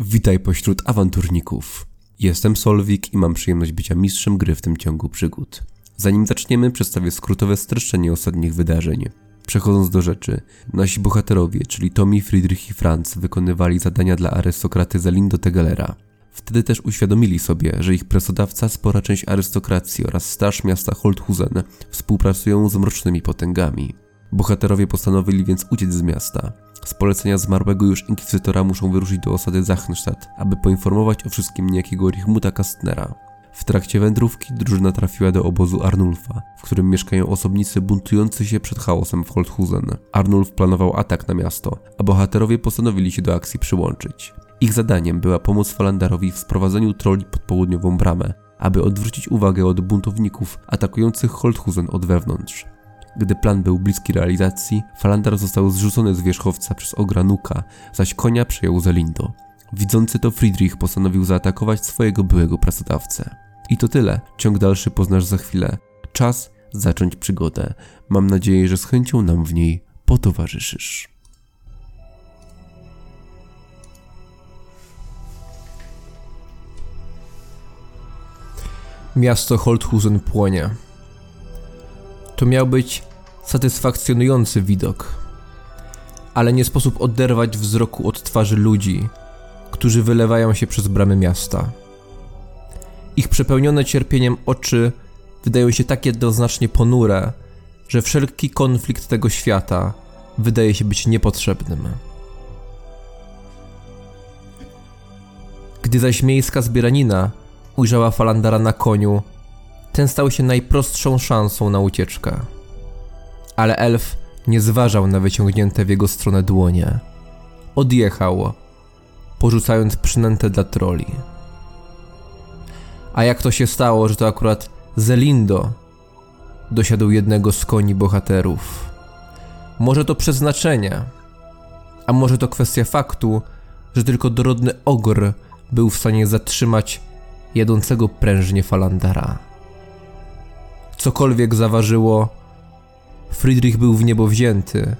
Witaj pośród awanturników. Jestem Solwik i mam przyjemność bycia mistrzem gry w tym ciągu przygód. Zanim zaczniemy, przedstawię skrótowe streszczenie ostatnich wydarzeń. Przechodząc do rzeczy, nasi bohaterowie, czyli Tommy, Friedrich i Franz, wykonywali zadania dla arystokraty Zalindo Tegelera. Wtedy też uświadomili sobie, że ich pracodawca, spora część arystokracji oraz straż miasta Holthusen współpracują z mrocznymi potęgami. Bohaterowie postanowili więc uciec z miasta. Z polecenia zmarłego już inkwizytora muszą wyruszyć do osady Zachnstadt, aby poinformować o wszystkim niejakiego Richmuta Kastnera. W trakcie wędrówki drużyna trafiła do obozu Arnulfa, w którym mieszkają osobnicy buntujący się przed chaosem w Holthusen. Arnulf planował atak na miasto, a bohaterowie postanowili się do akcji przyłączyć. Ich zadaniem była pomoc Falandarowi w sprowadzeniu troli pod południową bramę, aby odwrócić uwagę od buntowników atakujących Holthusen od wewnątrz. Gdy plan był bliski realizacji, Falandar został zrzucony z wierzchowca przez Ogranuka, zaś konia przejął Zelindo. Widzący to Friedrich postanowił zaatakować swojego byłego pracodawcę. I to tyle. Ciąg dalszy poznasz za chwilę. Czas zacząć przygodę. Mam nadzieję, że z chęcią nam w niej potowarzyszysz. Miasto Holthusen płonie. To miał być satysfakcjonujący widok, ale nie sposób oderwać wzroku od twarzy ludzi, którzy wylewają się przez bramy miasta. Ich przepełnione cierpieniem oczy wydają się tak jednoznacznie ponure, że wszelki konflikt tego świata wydaje się być niepotrzebnym. Gdy zaś miejska zbieranina ujrzała Falandara na koniu, ten stał się najprostszą szansą na ucieczkę. Ale elf nie zważał na wyciągnięte w jego stronę dłonie. Odjechał, porzucając przynętę dla troli. A jak to się stało, że to akurat Zelindo dosiadł jednego z koni bohaterów? Może to przeznaczenie, a może to kwestia faktu, że tylko dorodny ogr był w stanie zatrzymać jadącego prężnie Falandara. Cokolwiek zaważyło, Friedrich był w niebo wzięty,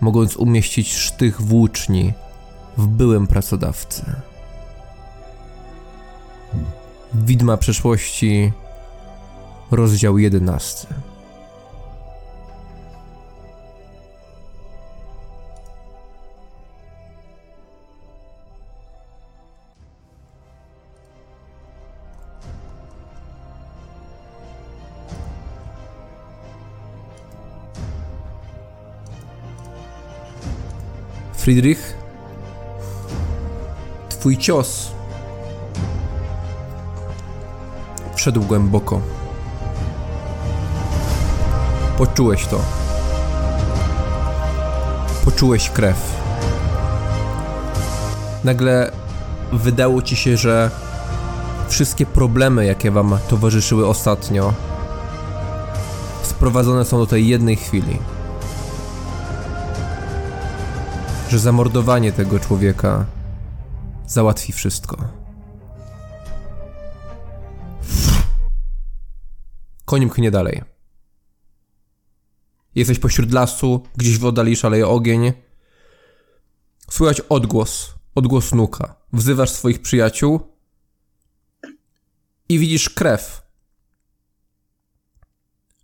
mogąc umieścić sztych włóczni w byłym pracodawcy. Widma przeszłości, rozdział jedenasty. Friedrich, twój cios wszedł głęboko. Poczułeś to. Poczułeś krew. Nagle wydało ci się, że wszystkie problemy, jakie wam towarzyszyły ostatnio, sprowadzone są do tej jednej chwili. Że zamordowanie tego człowieka załatwi wszystko. Koń mknie dalej. Jesteś pośród lasu, gdzieś w oddali szaleje ogień. Słychać odgłos, odgłos nuka. Wzywasz swoich przyjaciół i widzisz krew.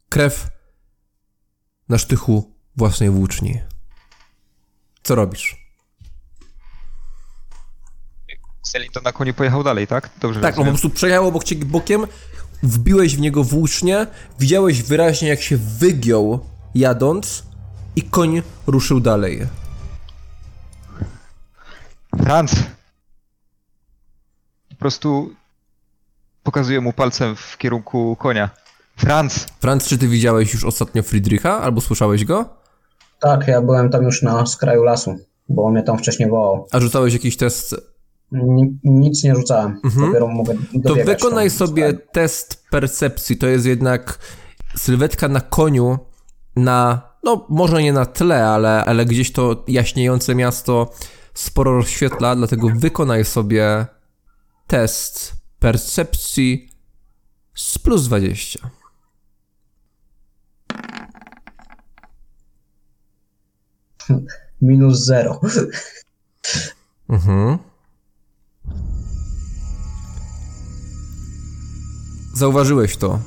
Krew na sztychu własnej włóczni. Co robisz? Selin to na koniu pojechał dalej, tak? Dobrze Tak, on po prostu przejechał obok ciebie bokiem, wbiłeś w niego włócznie, widziałeś wyraźnie jak się wygiął jadąc i koń ruszył dalej. Franz! Po prostu pokazuję mu palcem w kierunku konia. Franz! Franz, czy ty widziałeś już ostatnio Friedricha, albo słyszałeś go? Tak, ja byłem tam już na skraju lasu, bo mnie tam wcześniej wołał. A rzucałeś jakiś test? Ni- nic nie rzucałem, Mhm. dopiero mogę To wykonaj sobie test percepcji. To jest jednak sylwetka na koniu na, no może nie na tle, ale, ale gdzieś to jaśniejące miasto sporo rozświetla, dlatego wykonaj sobie test percepcji z plus 20. minus zero. Mhm. Zauważyłeś to.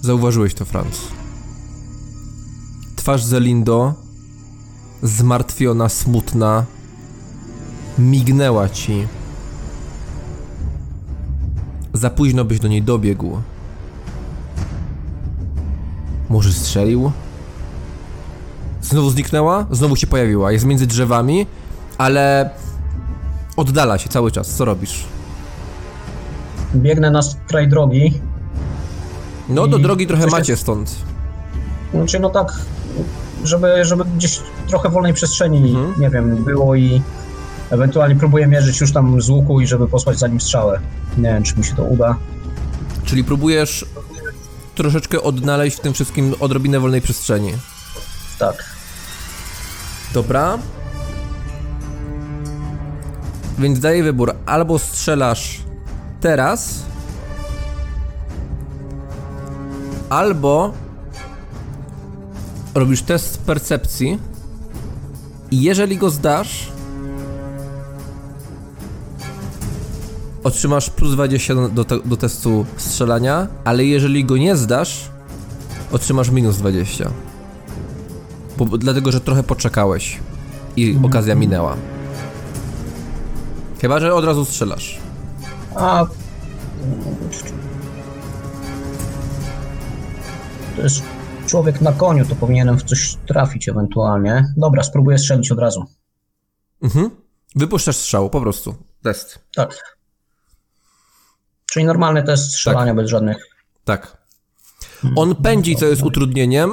Zauważyłeś to, Franz. Twarz Zelindo, zmartwiona, smutna, mignęła ci. Za późno byś do niej dobiegł. Może strzelił? Znowu zniknęła? Znowu się pojawiła. Jest między drzewami, ale oddala się cały czas. Co robisz? Biegnę na skraj drogi. No, do I drogi trochę coś macie stąd. Znaczy, no tak, żeby, żeby gdzieś trochę wolnej przestrzeni, Mhm. nie wiem, było i ewentualnie próbuję mierzyć już tam z łuku i żeby posłać za nim strzałę. Nie wiem, czy mi się to uda. Czyli próbujesz troszeczkę odnaleźć w tym wszystkim odrobinę wolnej przestrzeni. Tak. Dobra. Więc daję wybór. Albo strzelasz teraz, albo robisz test percepcji i jeżeli go zdasz, otrzymasz plus 20 do, te, do testu strzelania, ale jeżeli go nie zdasz, otrzymasz minus 20. Dlatego, że trochę poczekałeś i okazja minęła. Chyba, że od razu strzelasz. A. To jest człowiek na koniu, to powinienem w coś trafić ewentualnie. Dobra, spróbuję strzelić od razu. Mhm. Wypuszczasz strzał, po prostu. Test. Tak. Czyli normalny test strzelania bez żadnych. Tak. On pędzi, co jest utrudnieniem.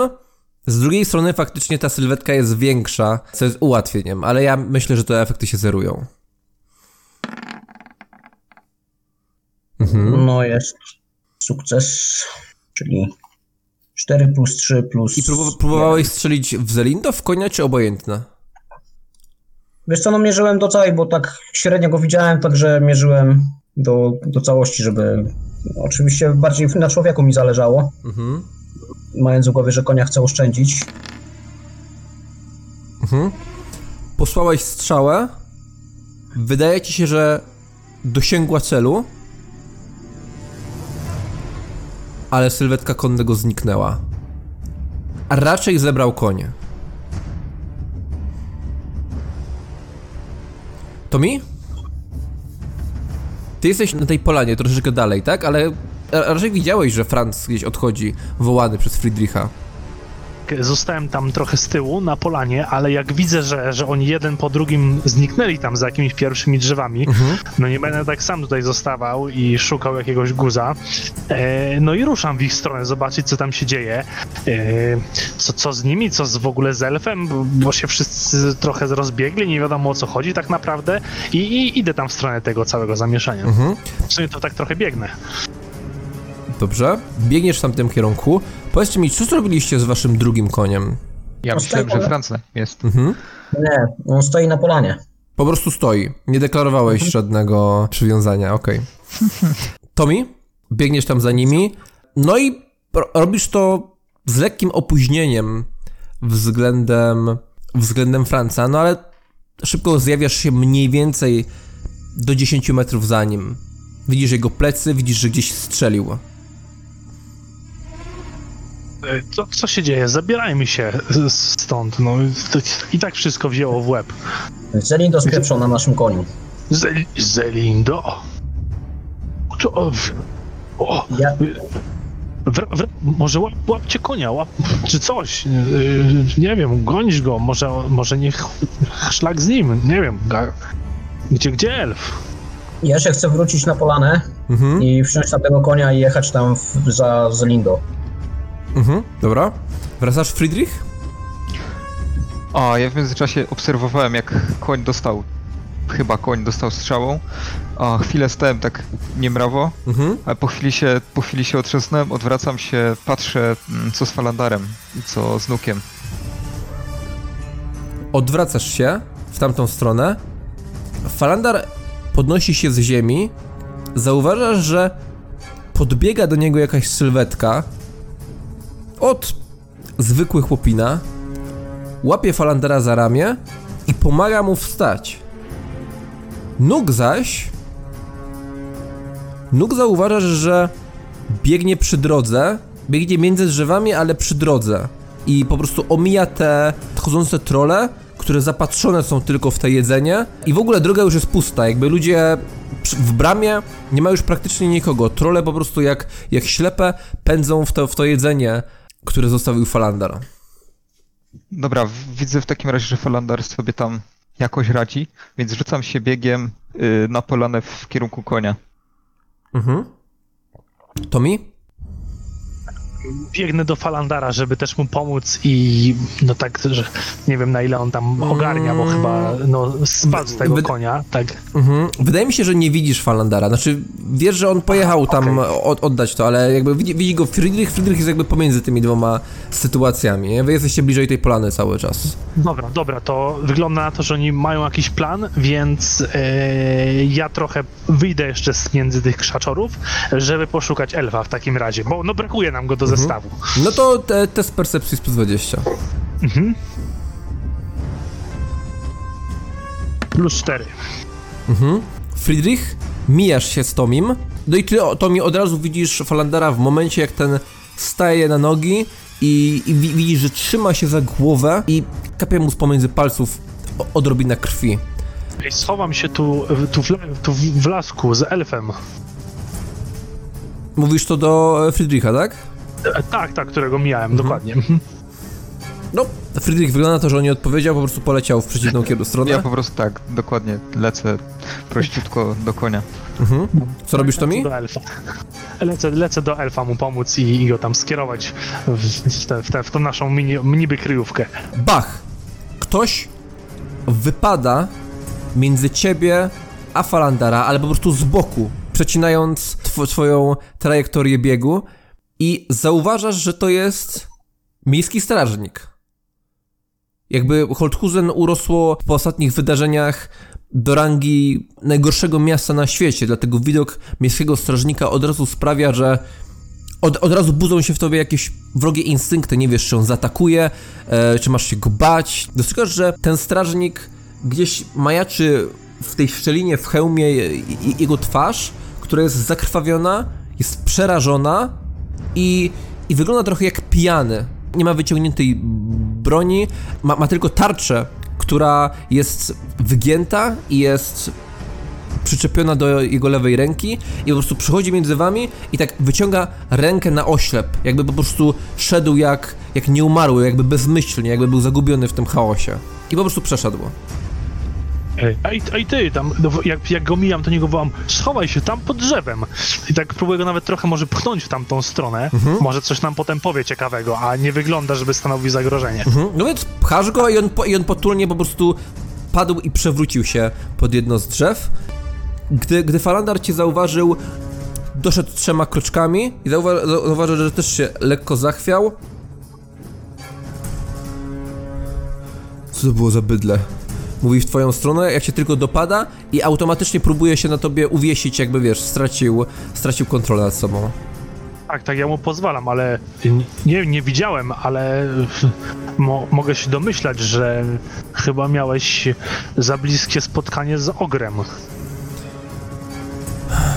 Z drugiej strony faktycznie ta sylwetka jest większa, co jest ułatwieniem, ale ja myślę, że te efekty się zerują. Mhm. No jest sukces, czyli 4 plus 3 plus. I próbu- próbowałeś strzelić w Zelindo, w konia, czy obojętne? Wiesz co, no mierzyłem do całej, bo tak średnio go widziałem, także mierzyłem do, do całości, żeby... Oczywiście bardziej na człowieku mi zależało, Mhm. Mając w głowie, że konia chcę oszczędzić. Mhm. Posłałeś strzałę. Wydaje ci się, że dosięgła celu. Ale sylwetka konnego zniknęła. A raczej zebrał konie. To mi? Ty jesteś na tej polanie troszeczkę dalej, tak? Ale raczej widziałeś, że Franz gdzieś odchodzi, wołany przez Friedricha. Zostałem tam trochę z tyłu na polanie, ale jak widzę, że, że oni jeden po drugim zniknęli tam za jakimiś pierwszymi drzewami, no nie będę tak sam tutaj zostawał i szukał jakiegoś guza. E, no i ruszam w ich stronę, zobaczyć co tam się dzieje. E, co, co z nimi, co z, w ogóle z elfem, bo- bo się wszyscy trochę rozbiegli, nie wiadomo o co chodzi tak naprawdę i, i idę tam w stronę tego całego zamieszania. Mhm. W sumie to tak trochę biegnę. Dobrze. Biegniesz w tamtym kierunku. Powiedzcie mi, co zrobiliście z waszym drugim koniem? Ja myślałem, że Francja jest. Mhm. Nie, on stoi na polanie. Po prostu stoi. Nie deklarowałeś żadnego przywiązania, okej. Tommy, biegniesz tam za nimi, no i ro- robisz to z lekkim opóźnieniem względem, względem Franca, no ale szybko zjawiasz się mniej więcej do 10 metrów za nim. Widzisz jego plecy, widzisz, że gdzieś strzelił. Co, co się dzieje? Zabierajmy się stąd. No, to I tak wszystko wzięło w łeb. Zelindo spieprzał na naszym koniu. Zel- Zelindo? To, o, o, Ja, wr, wr, może łap, łapcie konia, łap, czy coś. Yy, nie wiem, gonić go, może, może niech szlak z nim, nie wiem. Gdzie, gdzie elf? ja się chcę wrócić na polanę Mhm, i wsiąść na tego konia i jechać tam w, za Zelindo. Mhm, dobra. Wracasz, Friedrich? A, ja w międzyczasie obserwowałem, jak koń dostał. Chyba koń dostał strzałą. A chwilę stałem tak niemrawo, Mhm. ale po chwili się, po chwili się otrzęsnąłem, odwracam się, patrzę, mm, co z Falandarem i co z Nukiem. odwracasz się w tamtą stronę. Falandar podnosi się z ziemi. Zauważasz, że podbiega do niego jakaś sylwetka od zwykłych chłopina. Łapie Falandara za ramię i pomaga mu wstać. Nóg zaś Nóg zauważasz, że biegnie przy drodze, biegnie między drzewami, ale przy drodze. I po prostu omija te chodzące trole, które zapatrzone są tylko w te jedzenie. I w ogóle droga już jest pusta, jakby ludzie w bramie nie ma już praktycznie nikogo. Trole po prostu jak, jak ślepe pędzą w to, w to jedzenie, które zostawił Falandar. Dobra, widzę w takim razie, że Falandar sobie tam jakoś radzi, więc rzucam się biegiem y, na polanę w kierunku konia. Mhm. Tommy? Biegnę do Falandara, żeby też mu pomóc i no tak, że nie wiem na ile on tam ogarnia, bo chyba no spadł z tego Wy- konia, tak. Mhm. Wydaje mi się, że nie widzisz Falandara. Znaczy, wiesz, że on pojechał tam od, oddać to, ale jakby widzi, widzi go Friedrich. Friedrich jest jakby pomiędzy tymi dwoma sytuacjami. Nie? Wy jesteście bliżej tej polany cały czas. Dobra, dobra, to wygląda na to, że oni mają jakiś plan, więc e, ja trochę wyjdę jeszcze z między tych krzaczorów, żeby poszukać elfa w takim razie, bo no brakuje nam go do zestawu. No to te, test percepcji z plus 20. Mhm. Plus 4. Mhm. Friedrich, mijasz się z Tomim. No i ty, Tomi, od razu widzisz Falandara w momencie, jak ten staje na nogi i, i wi- widzisz, że trzyma się za głowę i kapie mu z pomiędzy palców odrobina krwi. Ej, schowam się tu, tu, w, tu w, w lasku z elfem. Mówisz to do e, Friedricha, tak? E, tak, tak, którego mijałem, dokładnie. Mhm. No, Friedrich wygląda na to, że on nie odpowiedział, po prostu poleciał w przeciwną kierunku stronę. Ja po prostu tak, dokładnie lecę prościutko do konia. Mhm. Co robisz, Tomi? Do elfa. Lecę, lecę do elfa mu pomóc i, i go tam skierować w, w, tę- w, tę- w tą naszą mini, niby kryjówkę. Bach! Ktoś wypada między ciebie a Falandara, ale po prostu z boku, przecinając tw- twoją trajektorię biegu i zauważasz, że to jest miejski strażnik. Jakby Holthusen urosło po ostatnich wydarzeniach do rangi najgorszego miasta na świecie, dlatego widok miejskiego strażnika od razu sprawia, że od, od razu budzą się w tobie jakieś wrogie instynkty, nie wiesz, czy on zaatakuje, e, czy masz się go bać. Dostrzegasz, że ten strażnik gdzieś majaczy w tej szczelinie w hełmie jego twarz, która jest zakrwawiona, jest przerażona i, i wygląda trochę jak pijany. Nie ma wyciągniętej broni, ma, ma tylko tarczę, która jest wygięta i jest przyczepiona do jego lewej ręki i po prostu przychodzi między wami i tak wyciąga rękę na oślep, jakby po prostu szedł jak, jak nieumarły, jakby bezmyślnie, jakby był zagubiony w tym chaosie. I po prostu przeszedł. Ej, ej, ej ty, tam, no, jak, jak go mijam, to niego wołam, schowaj się tam pod drzewem. I tak próbuję go nawet trochę może pchnąć w tamtą stronę. Może coś nam potem powie ciekawego, a nie wygląda, żeby stanowił zagrożenie. Mhm. No więc pchasz go i on, i on potulnie po prostu padł i przewrócił się pod jedno z drzew. Gdy, gdy Falandar cię zauważył, doszedł trzema kroczkami i zauwa- zau- zauważył, że też się lekko zachwiał. Co to było za bydle? Mówi w twoją stronę, jak się tylko dopada i automatycznie próbuje się na tobie uwiesić, jakby wiesz, stracił, stracił kontrolę nad sobą. Tak, tak, ja mu pozwalam, ale nie, nie widziałem, ale mo, mogę się domyślać, że chyba miałeś za bliskie spotkanie z ogrem.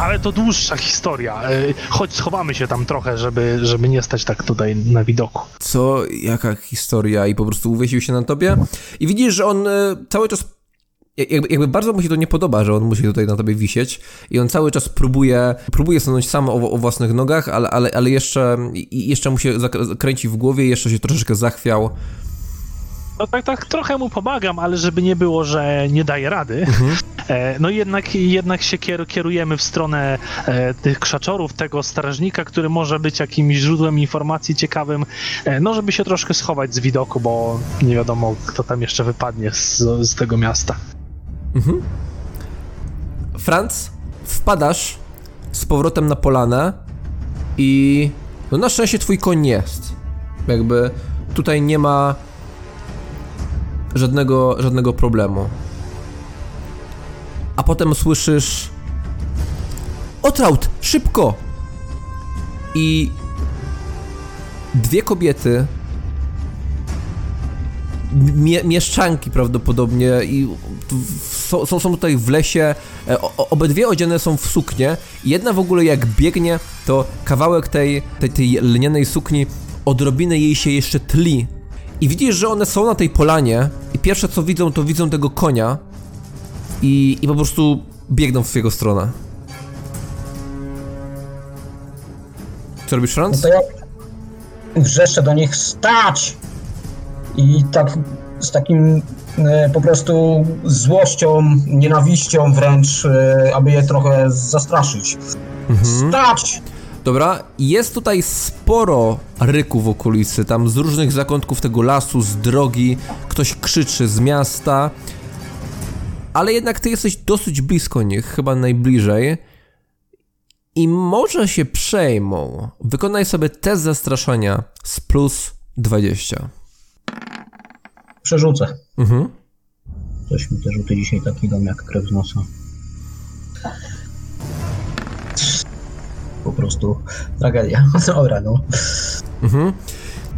Ale to dłuższa historia. E, Chodź, schowamy się tam trochę, żeby, żeby nie stać tak tutaj na widoku. co, jaka historia i po prostu uwiesił się na tobie i widzisz, że on e, cały czas jakby, jakby bardzo mu się to nie podoba, że on musi tutaj na tobie wisieć i on cały czas próbuje, próbuje stanąć sam o, o własnych nogach, ale, ale, ale jeszcze, jeszcze mu się kręci w głowie, jeszcze się troszeczkę zachwiał. No tak, tak, trochę mu pomagam, ale żeby nie było, że nie daje rady. E, no jednak, jednak się kier, kierujemy w stronę e, tych krzaczorów, tego strażnika, który może być jakimś źródłem informacji ciekawym, e, no żeby się troszkę schować z widoku, bo nie wiadomo, kto tam jeszcze wypadnie z, z tego miasta. Mhm. Franz, wpadasz z powrotem na polanę i no na szczęście twój koń jest. Jakby tutaj nie ma żadnego, żadnego problemu. A potem słyszysz Otraut, szybko! I dwie kobiety mie mieszczanki prawdopodobnie i są, są, tutaj w lesie, e, o, obydwie odziane są w suknie jedna w ogóle jak biegnie, to kawałek tej, tej, tej lnianej sukni odrobinę jej się jeszcze tli. I widzisz, że one są na tej polanie i pierwsze co widzą, to widzą tego konia i, i po prostu biegną w jego stronę. Co robisz, No Franz? to ja wrzeszczę do nich stać! I tak z takim e, po prostu złością, nienawiścią wręcz, e, aby je trochę zastraszyć. Stać! Dobra, jest tutaj sporo ryku w okolicy, tam z różnych zakątków tego lasu, z drogi, ktoś krzyczy z miasta, ale jednak ty jesteś dosyć blisko nich, chyba najbliżej i może się przejmą. Wykonaj sobie test zastraszania z plus 20. Przerzucę. Mhm. Coś mi te rzuty dzisiaj tak idą jak krew z nosa. Po prostu tragedia. Dobra, no.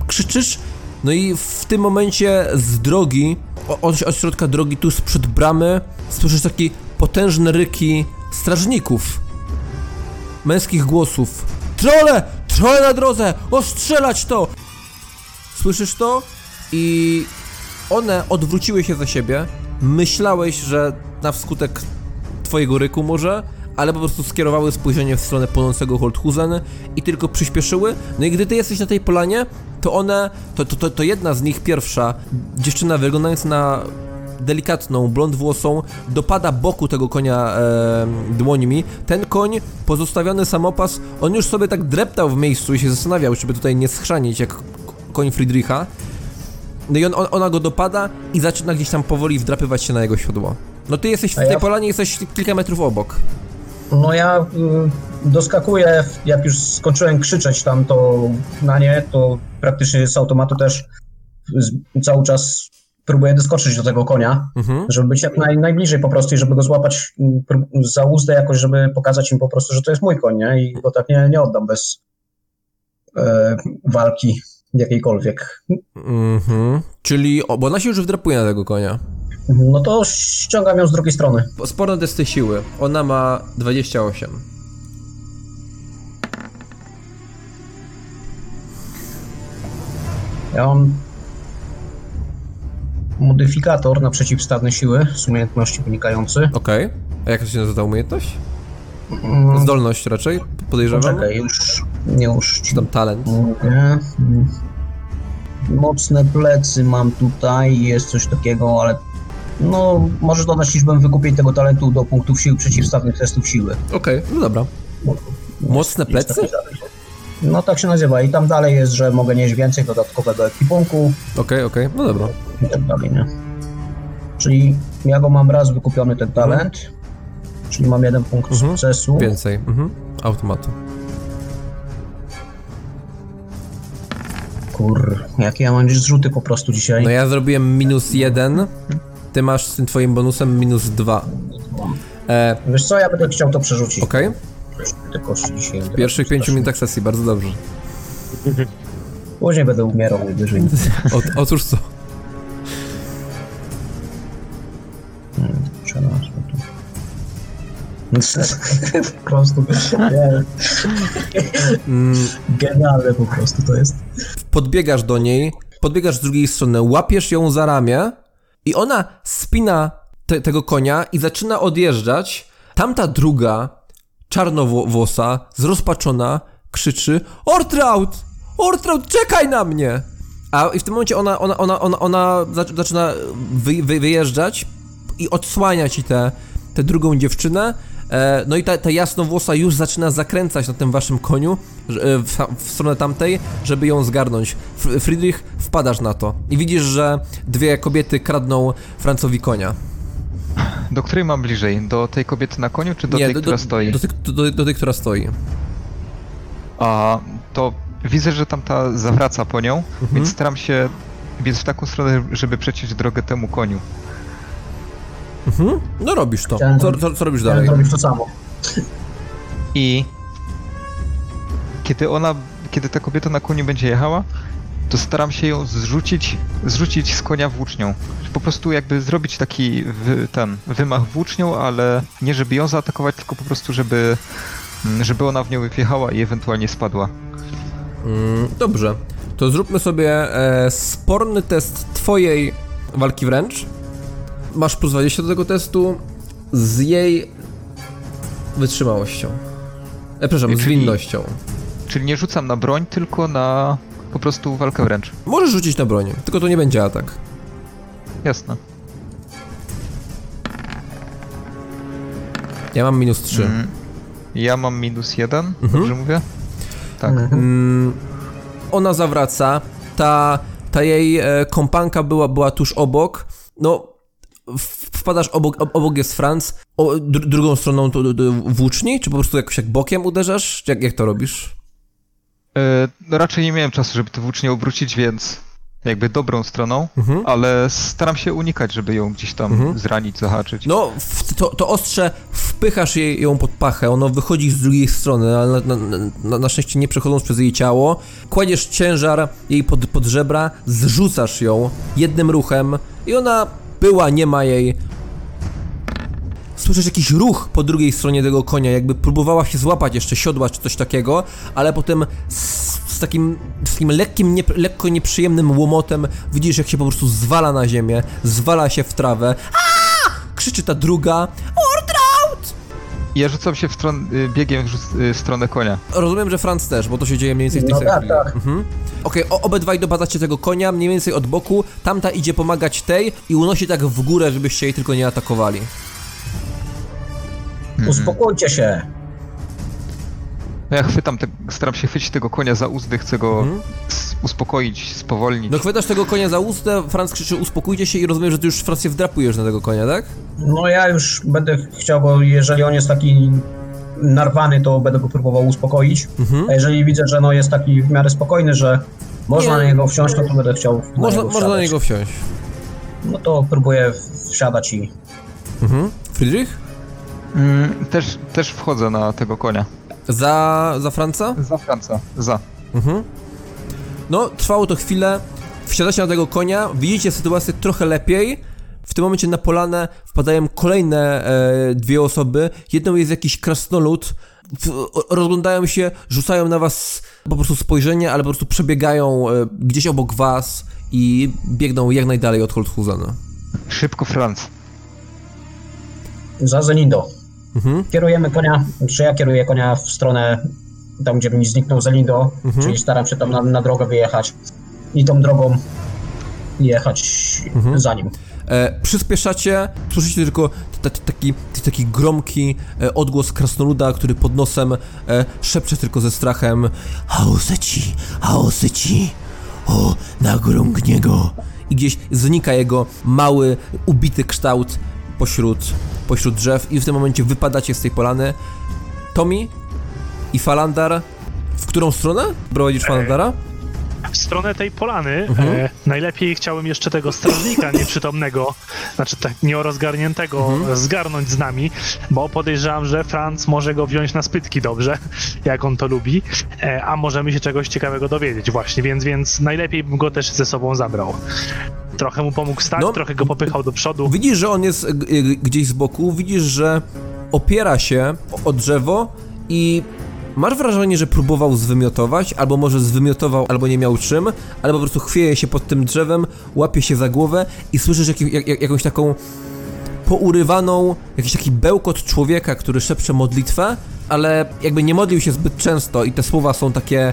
krzyczysz, no i w tym momencie z drogi, od, od środka drogi, tu sprzed bramy, słyszysz takie potężne ryki strażników. Męskich głosów. Trole! Trole na drodze! Ostrzelać to! Słyszysz to? I one odwróciły się za siebie. Myślałeś, że na wskutek twojego ryku może, ale po prostu skierowały spojrzenie w stronę płonącego Holthusen i tylko przyspieszyły. No i gdy ty jesteś na tej polanie, to one, to, to, to, to jedna z nich, pierwsza, dziewczyna wyglądając na delikatną, blond włosą, dopada boku tego konia e, dłońmi. Ten koń, pozostawiony samopas, on już sobie tak dreptał w miejscu i się zastanawiał, żeby tutaj nie schrzanić jak koń Friedricha. No i on, on, ona go dopada i zaczyna gdzieś tam powoli wdrapywać się na jego siodło. No ty jesteś w tej ja- polanie, jesteś kilka metrów obok. No ja y, doskakuję, jak już skończyłem krzyczeć tam to na nie, to praktycznie z automatu też cały czas próbuję doskoczyć do tego konia, Mhm. żeby być jak naj, najbliżej po prostu i żeby go złapać prób- za uzdę jakoś, żeby pokazać im po prostu, że to jest mój koń, nie? I go tak nie, nie oddam bez e, walki jakiejkolwiek. Mhm. Czyli, bo ona się już wdrapuje na tego konia. No to ściągam ją z drugiej strony. Sporo testy siły. Ona ma 28. Ja mam modyfikator na przeciwstawne siły z umiejętności wynikający. Okej. A jaka się nazywa ta umiejętność? Mm, Zdolność raczej, podejrzewam? Czekaj, już, nie już Czy tam talent? Mm. Mocne plecy mam tutaj, jest coś takiego, ale no, możesz dodać liczbę wykupień tego talentu do punktów siły przeciwstawnych testów siły. Okej, no dobra. Mocne plecy? No tak się nazywa i tam dalej jest, że mogę nieść więcej dodatkowego ekwipunku Okej, okej, no dobra. i tak dalej, nie? Czyli ja go mam raz wykupiony ten talent, czyli mam jeden punkt Mhm. sukcesu. Więcej. Mhm. Automatu. Kur, jakie ja mam zrzuty po prostu dzisiaj. No ja zrobiłem minus jeden. Ty masz z tym twoim bonusem minus dwa. E, Wiesz co, ja będę chciał to przerzucić. okej. Dzisiaj. W pierwszych pięciu minutach sesji, bardzo dobrze. Później będę umierał najwyżej. O, otóż co? Tu. Po prostu. Genialne po prostu to jest. podbiegasz do niej, podbiegasz z drugiej strony, łapiesz ją za ramię i ona spina te, tego konia i zaczyna odjeżdżać. Tamta druga, czarnowłosa, zrozpaczona, krzyczy Ortraut! Ortraut, czekaj na mnie! A w tym momencie ona, ona, ona, ona, ona zac- zaczyna wy, wy, wyjeżdżać i odsłania ci tę drugą dziewczynę. E, no i ta, ta jasnowłosa już zaczyna zakręcać na tym waszym koniu e, w, w stronę tamtej, żeby ją zgarnąć. Friedrich, wpadasz na to i widzisz, że dwie kobiety kradną Francowi konia. Do której mam bliżej? Do tej kobiety na koniu, czy do tej, która stoi? Do, tej- do, do, do tej, która stoi. A to widzę, że tamta zawraca po nią, Mhm. więc staram się biec w taką stronę, żeby przeciąć drogę temu koniu. Mhm. No robisz to. Chciałem- Co, co, co robisz dalej? zrobić to samo. I kiedy ona, kiedy ta kobieta na koniu będzie jechała, to staram się ją zrzucić, zrzucić z konia włócznią. Po prostu jakby zrobić taki wy, ten wymach włócznią, ale nie żeby ją zaatakować, tylko po prostu żeby, mm, żeby ona w nią wjechała i ewentualnie spadła. Mm, dobrze. To zróbmy sobie e, sporny test twojej walki wręcz. Masz plus 20 do tego testu z jej wytrzymałością. E, przepraszam, z Czyli- winnością. Czyli nie rzucam na broń, tylko na po prostu walkę wręcz. Możesz rzucić na broń, tylko to nie będzie atak. Jasne. Ja mam minus 3. Mm, Ja mam minus jeden, Mhm. dobrze mówię? Tak. Mm, ona zawraca, ta, ta jej e, kompanka była, była tuż obok, no wpadasz obok, ob- obok jest Franz, o, dr, drugą stroną to, to, to włóczni, czy po prostu jakoś jak bokiem uderzasz? Jak, jak to robisz? No raczej nie miałem czasu, żeby to włócznie obrócić, więc jakby dobrą stroną, Mhm. ale staram się unikać, żeby ją gdzieś tam Mhm. zranić, zahaczyć. No, to, to ostrze wpychasz jej, ją pod pachę, ono wychodzi z drugiej strony, ale na, na, na, na szczęście nie przechodząc przez jej ciało. Kładziesz ciężar jej pod, pod żebra, zrzucasz ją jednym ruchem i ona była, nie ma jej. Słyszysz jakiś ruch po drugiej stronie tego konia, jakby próbowała się złapać jeszcze siodła czy coś takiego, ale potem z, z takim, z takim lekkim, nie, lekko nieprzyjemnym łomotem widzisz jak się po prostu zwala na ziemię, zwala się w trawę. Krzyczy ta druga. Ordraut! I Ja rzucam się w stron, y, biegiem w, y, w stronę konia. Rozumiem, że Franz też, bo to się dzieje mniej więcej w tej No samej tak, chwili. tak. Mhm. Okej, o- obydwaj dobadacie tego konia, mniej więcej od boku. Tamta idzie pomagać tej i unosi tak w górę, żebyście jej tylko nie atakowali. Mhm. Uspokójcie się. No Ja chwytam, te, staram się chwycić tego konia za uzdy, chcę go Mhm. uspokoić, spowolnić. No chwytasz tego konia za ustę, Franz krzyczy uspokójcie się i rozumiem, że ty już Franz się wdrapujesz na tego konia, tak? No ja już będę chciał go, jeżeli on jest taki narwany, to będę go próbował uspokoić. Mhm. A jeżeli widzę, że no jest taki w miarę spokojny, że można Nie. na niego wsiąść, no to będę chciał na Można, niego można na niego wsiąść. No to próbuję wsiadać i... Mhm. Friedrich? Mm, też, też wchodzę na tego konia. Za, za Franca? Za Franca. Za. Mhm. No, trwało to chwilę. Wsiadacie na tego konia, widzicie sytuację trochę lepiej. W tym momencie na polanę wpadają kolejne e, dwie osoby. Jedną jest jakiś krasnolud. W, rozglądają się, rzucają na was po prostu spojrzenie, ale po prostu przebiegają e, gdzieś obok was i biegną jak najdalej od Holthusena. Szybko Franc. Za Zelindo. Mhm. Kierujemy konia, czy ja kieruję konia w stronę tam, gdzie mi zniknął Zelindo, Mhm. czyli staram się tam na, na drogę wyjechać i tą drogą jechać Mhm. za nim. E, przyspieszacie, słyszycie tylko taki, taki gromki e, odgłos krasnoluda, który pod nosem e, szepcze tylko ze strachem Haoseci, haoseci, o, nagrągnie go. I gdzieś znika jego mały, ubity kształt pośród, pośród drzew i w tym momencie wypadacie z tej polany. Tomi i Falandar, w którą stronę prowadzisz Falandara? W stronę tej polany Mhm. e, najlepiej chciałem jeszcze tego strażnika nieprzytomnego, znaczy tak nierozgarniętego Mhm. zgarnąć z nami, bo podejrzewam, że Franz może go wziąć na spytki dobrze, jak on to lubi, e, a możemy się czegoś ciekawego dowiedzieć właśnie, więc, więc najlepiej bym go też ze sobą zabrał. Trochę mu pomógł stać, No. trochę go popychał do przodu. Widzisz, że on jest g- g- gdzieś z boku, widzisz, że opiera się o drzewo i masz wrażenie, że próbował zwymiotować, albo może zwymiotował, albo nie miał czym, ale po prostu chwieje się pod tym drzewem, łapie się za głowę i słyszysz jak, jak, jakąś taką pourywaną, jakiś taki bełkot człowieka, który szepcze modlitwę, ale jakby nie modlił się zbyt często i te słowa są takie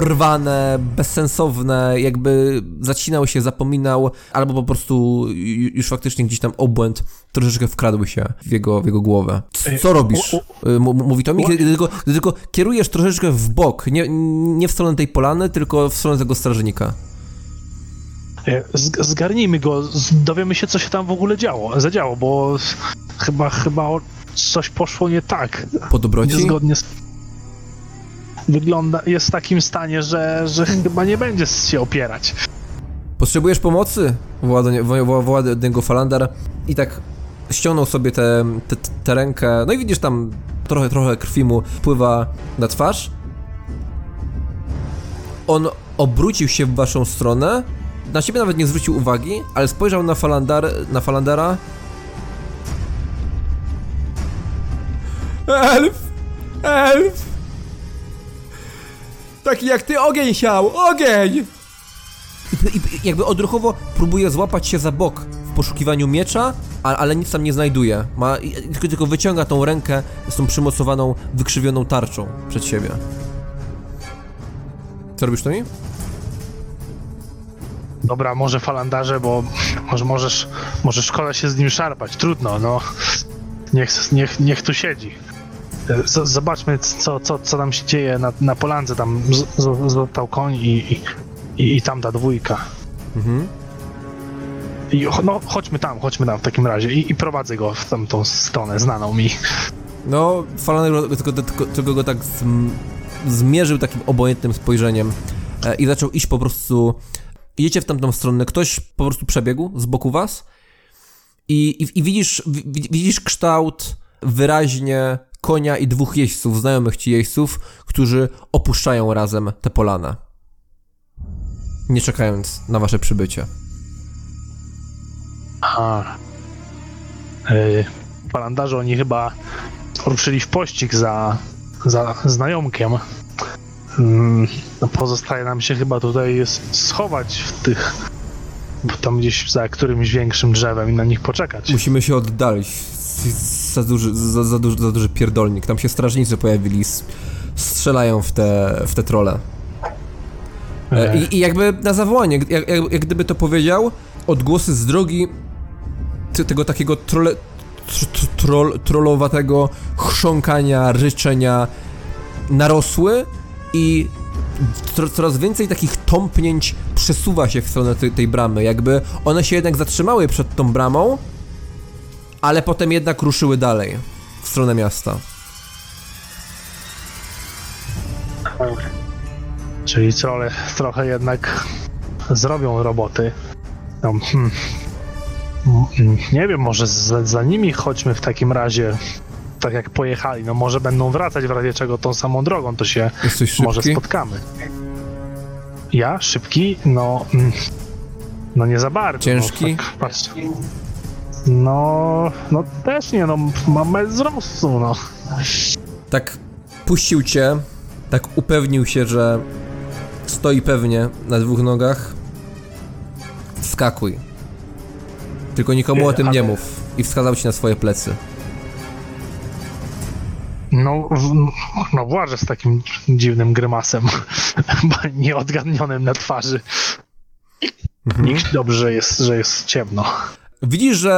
porwane, bezsensowne, jakby zacinał się, zapominał, albo po prostu ju- już faktycznie gdzieś tam obłęd troszeczkę wkradły się w jego, w jego głowę. Co robisz? Y, Mówi to mi, kiedy tylko, gdy tylko kierujesz troszeczkę w bok, nie, nie w stronę tej polany, tylko w stronę tego strażnika. Zgarnijmy go, dowiemy się, co się tam w ogóle działo, zadziało, bo chyba, chyba coś poszło nie tak. Po dobroci? Niezgodnie z... Wygląda, jest w takim stanie, że, że chyba nie będzie się opierać. Potrzebujesz pomocy? Woła do, niego Falandar i tak ściągnął sobie tę te, te, te rękę, no i widzisz tam trochę, trochę krwi mu pływa na twarz. On obrócił się w waszą stronę, na siebie nawet nie zwrócił uwagi, ale spojrzał na, Falandar, na Falandara. Elf! Elf! Taki jak ty ogień siał! Ogień! I, i, jakby odruchowo próbuje złapać się za bok w poszukiwaniu miecza, a, ale nic tam nie znajduje. Ma, i- tylko, tylko wyciąga tą rękę z tą przymocowaną, wykrzywioną tarczą przed siebie. Co robisz, Tony? Dobra, może falandarze, bo może możesz, może szkoda się z nim szarpać. Trudno, no. Niech, niech, niech tu siedzi. Z, zobaczmy, co, co, co tam się dzieje na, na polance. Tam z- z- złapał koń i, i, i, tam ta dwójka. Mhm. I no, chodźmy tam, chodźmy tam w takim razie. I, i prowadzę go w tamtą stronę, znaną mi. No, Falaner tylko, tylko, tylko go tak zm, zmierzył takim obojętnym spojrzeniem e, i zaczął iść po prostu. Idziecie w tamtą stronę, ktoś po prostu przebiegł z boku was i, i, i widzisz, wi, widzisz kształt wyraźnie konia i dwóch jeźdźców, znajomych ci jeźdźców, którzy opuszczają razem te polana. Nie czekając na wasze przybycie. Aha. Yy, falandarze, oni chyba ruszyli w pościg za, za znajomkiem. Mm, no pozostaje nam się chyba tutaj schować w tych. Tam gdzieś za którymś większym drzewem i na nich poczekać. Musimy się oddalić. Za duży, za, za, duży, za duży pierdolnik. Tam się strażnicy pojawili. Strzelają w te, w te trole. E, I, I jakby na zawołanie, jak, jak, jak gdyby to powiedział, odgłosy z drogi tego takiego trole, tr, tr, troll, trollowatego chrząkania, ryczenia narosły i coraz więcej takich tąpnięć przesuwa się w stronę tej, tej bramy. Jakby one się jednak zatrzymały przed tą bramą, ale potem jednak ruszyły dalej w stronę miasta. Czyli trole trochę jednak zrobią roboty. No, hmm. Mm, Nie wiem, może za, za nimi chodźmy w takim razie. Tak jak pojechali, no może będą wracać w razie czego tą samą drogą, to się może spotkamy. Ja? Szybki? No. mm, No nie za bardzo. Ciężki? No, tak, patrz. No. No też nie, no mam metr wzrostu, no. tak puścił cię, tak upewnił się, że stoi pewnie na dwóch nogach. Wskakuj. Tylko nikomu o tym nie mów. I wskazał ci na swoje plecy. No, no włażę z takim dziwnym grymasem, nieodgadnionym na twarzy. Nikt dobrze jest, że jest ciemno. Widzisz, że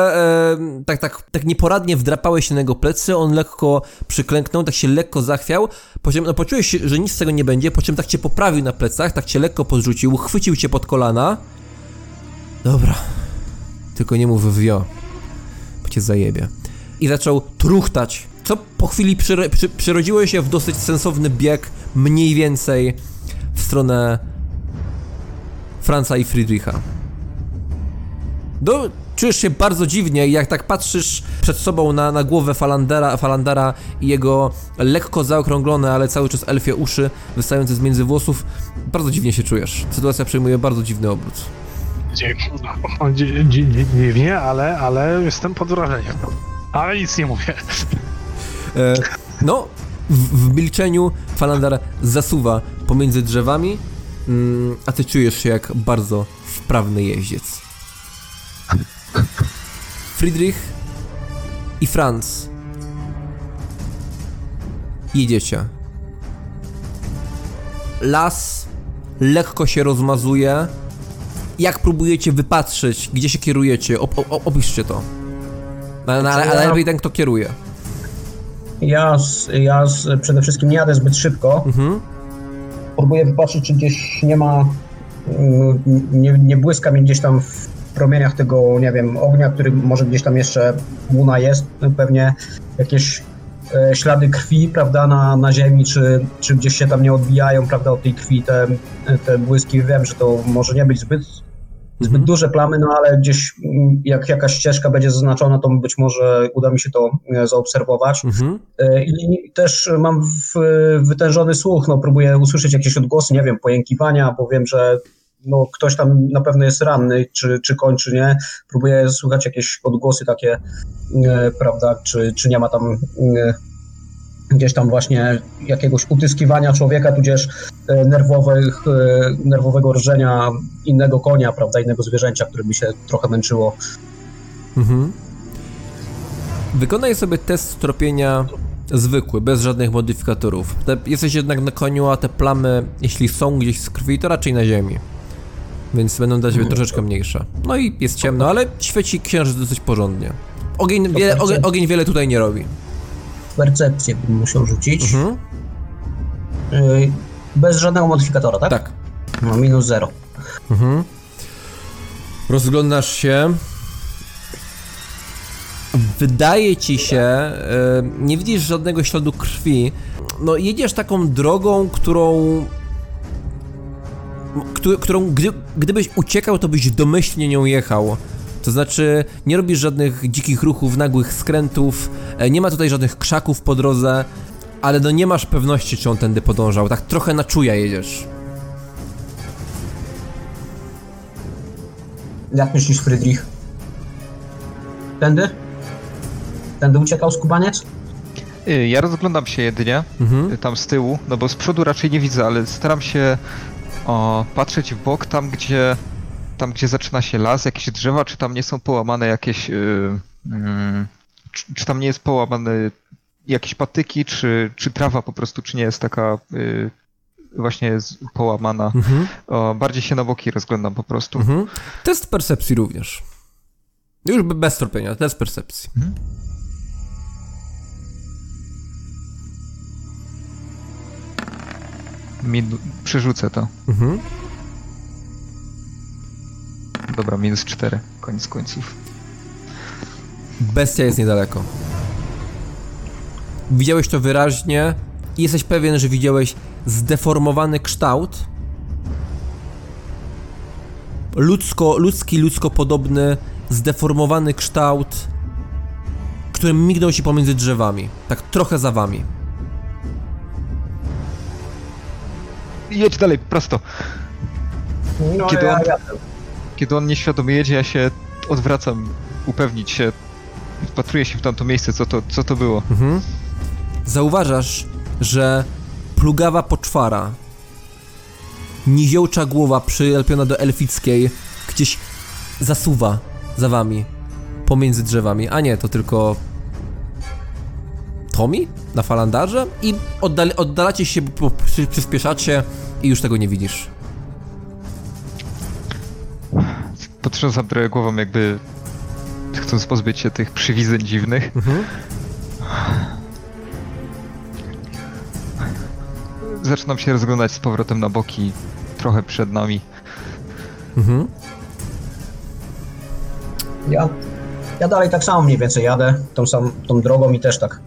e, tak, tak, tak nieporadnie wdrapałeś się na jego plecy, on lekko przyklęknął, tak się lekko zachwiał, po czym no, poczułeś, że nic z tego nie będzie, po czym tak cię poprawił na plecach, tak cię lekko podrzucił, chwycił cię pod kolana. Dobra, tylko nie mów wio, bo cię zajebie. I zaczął truchtać, co po chwili przyro, przy, przyrodziło się w dosyć sensowny bieg, mniej więcej w stronę Franca i Friedricha. No, czujesz się bardzo dziwnie i jak tak patrzysz przed sobą na, na głowę Falandera, Falandara i jego lekko zaokrąglone, ale cały czas elfie uszy wystające z między włosów, bardzo dziwnie się czujesz. Sytuacja przejmuje bardzo dziwny obrót. Dzi- dzi- dzi- dzi- Dziwnie, ale, ale jestem pod wrażeniem. Ale nic nie mówię. E, no, w, w milczeniu Falandar zasuwa pomiędzy drzewami, mm, a ty czujesz się jak bardzo wprawny jeździec. Friedrich i Franz jedziecie. Las lekko się rozmazuje. Jak próbujecie wypatrzeć, gdzie się kierujecie? Op, op, opiszcie to. Ale, ale, ale lepiej ten, kto kieruje. Ja, z, ja z, przede wszystkim nie jadę zbyt szybko. Mhm. Próbuję wypatrzeć, czy gdzieś nie ma, mm, nie, nie błyska mi gdzieś tam w promieniach tego, nie wiem, ognia, który może gdzieś tam jeszcze łuna jest, pewnie jakieś e, ślady krwi, prawda, na, na ziemi, czy, czy gdzieś się tam nie odbijają, prawda, od tej krwi te, te błyski. Wiem, że to może nie być zbyt zbyt Mhm. duże plamy, no ale gdzieś mm, jak jakaś ścieżka będzie zaznaczona, to być może uda mi się to e, zaobserwować. Mhm. E, I też mam w, wytężony słuch, no próbuję usłyszeć jakieś odgłosy, nie wiem, pojękiwania, bo wiem, że no, ktoś tam na pewno jest ranny, czy, czy kończy, nie. Próbuję słuchać jakieś odgłosy takie, e, prawda, czy, czy nie ma tam e, gdzieś tam właśnie jakiegoś utyskiwania człowieka, tudzież e, nerwowych, e, nerwowego rżenia innego konia, prawda, innego zwierzęcia, które by się trochę męczyło. Mhm. Wykonaj sobie test tropienia zwykły, bez żadnych modyfikatorów. Te, jesteś jednak na koniu, a te plamy, jeśli są gdzieś z krwi, to raczej na ziemi. Więc będą dla ciebie troszeczkę mniejsze. No i jest ciemno, ale świeci księżyc dosyć porządnie. Ogień, wiele, ogień, ogień wiele tutaj nie robi. Percepcję bym musiał rzucić. Mhm. E, Bez żadnego modyfikatora, tak? Tak. No, minus zero. Mhm. Rozglądasz się. Wydaje ci się, e, nie widzisz żadnego śladu krwi. No, jedziesz taką drogą, którą. Któ- którą gdy, gdybyś uciekał, to byś domyślnie nią jechał. To znaczy, nie robisz żadnych dzikich ruchów, nagłych skrętów, e, nie ma tutaj żadnych krzaków po drodze, ale no nie masz pewności, czy on tędy podążał. Tak trochę na czuja jedziesz. Jak myślisz, Friedrich? Tędy? Tędy uciekał skubaniec? Y, Ja rozglądam się jedynie Mhm. y, tam z tyłu, no bo z przodu raczej nie widzę, ale staram się o, patrzeć w bok tam, gdzie tam, gdzie zaczyna się las, jakieś drzewa, czy tam nie są połamane jakieś. y, mm, czy, czy tam nie jest połamane jakieś patyki, czy, czy trawa po prostu, czy nie jest taka y, właśnie połamana. Mhm. O, bardziej się na boki rozglądam po prostu. Mhm. Test percepcji również. Już be- bez tropienia, test percepcji. Min- przerzucę to. Mhm. Dobra, minus 4, koniec końców. Bestia jest niedaleko. Widziałeś to wyraźnie i jesteś pewien, że widziałeś zdeformowany kształt. Ludzko, ludzki, ludzko podobny, zdeformowany kształt, który mignął się pomiędzy drzewami. Tak trochę za wami. Jedź dalej, prosto. No, Kiedy ja, on- ja, Kiedy on nieświadomie jedzie, ja się odwracam, upewnić się, wpatruję się w tamto miejsce, co to, co to było. Mhm. Zauważasz, że plugawa poczwara, niziołcza głowa przylepiona do elfickiej, gdzieś zasuwa za wami, pomiędzy drzewami. A nie, to tylko Tommy na falandarze i oddal oddalacie się, bo przy przyspieszacie i już tego nie widzisz. Potrząsam trochę głową, jakby chcąc pozbyć się tych przywidzeń dziwnych. Mhm. Zaczynam się rozglądać z powrotem na boki, trochę przed nami. Mhm. ja, ja dalej tak samo mniej więcej jadę tą, sam, tą drogą i też tak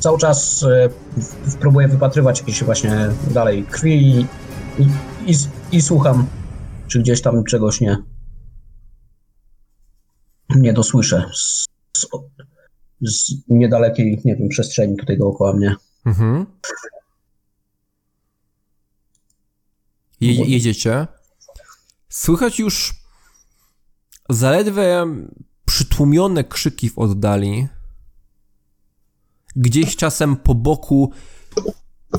cały czas e, próbuję wypatrywać jakieś właśnie dalej krwi i, i, i słucham, czy gdzieś tam czegoś nie nie dosłyszę z, z, z niedalekiej, nie wiem, przestrzeni tutaj dookoła mnie. Mhm. Je jedziecie. Słychać już zaledwie przytłumione krzyki w oddali. Gdzieś czasem po boku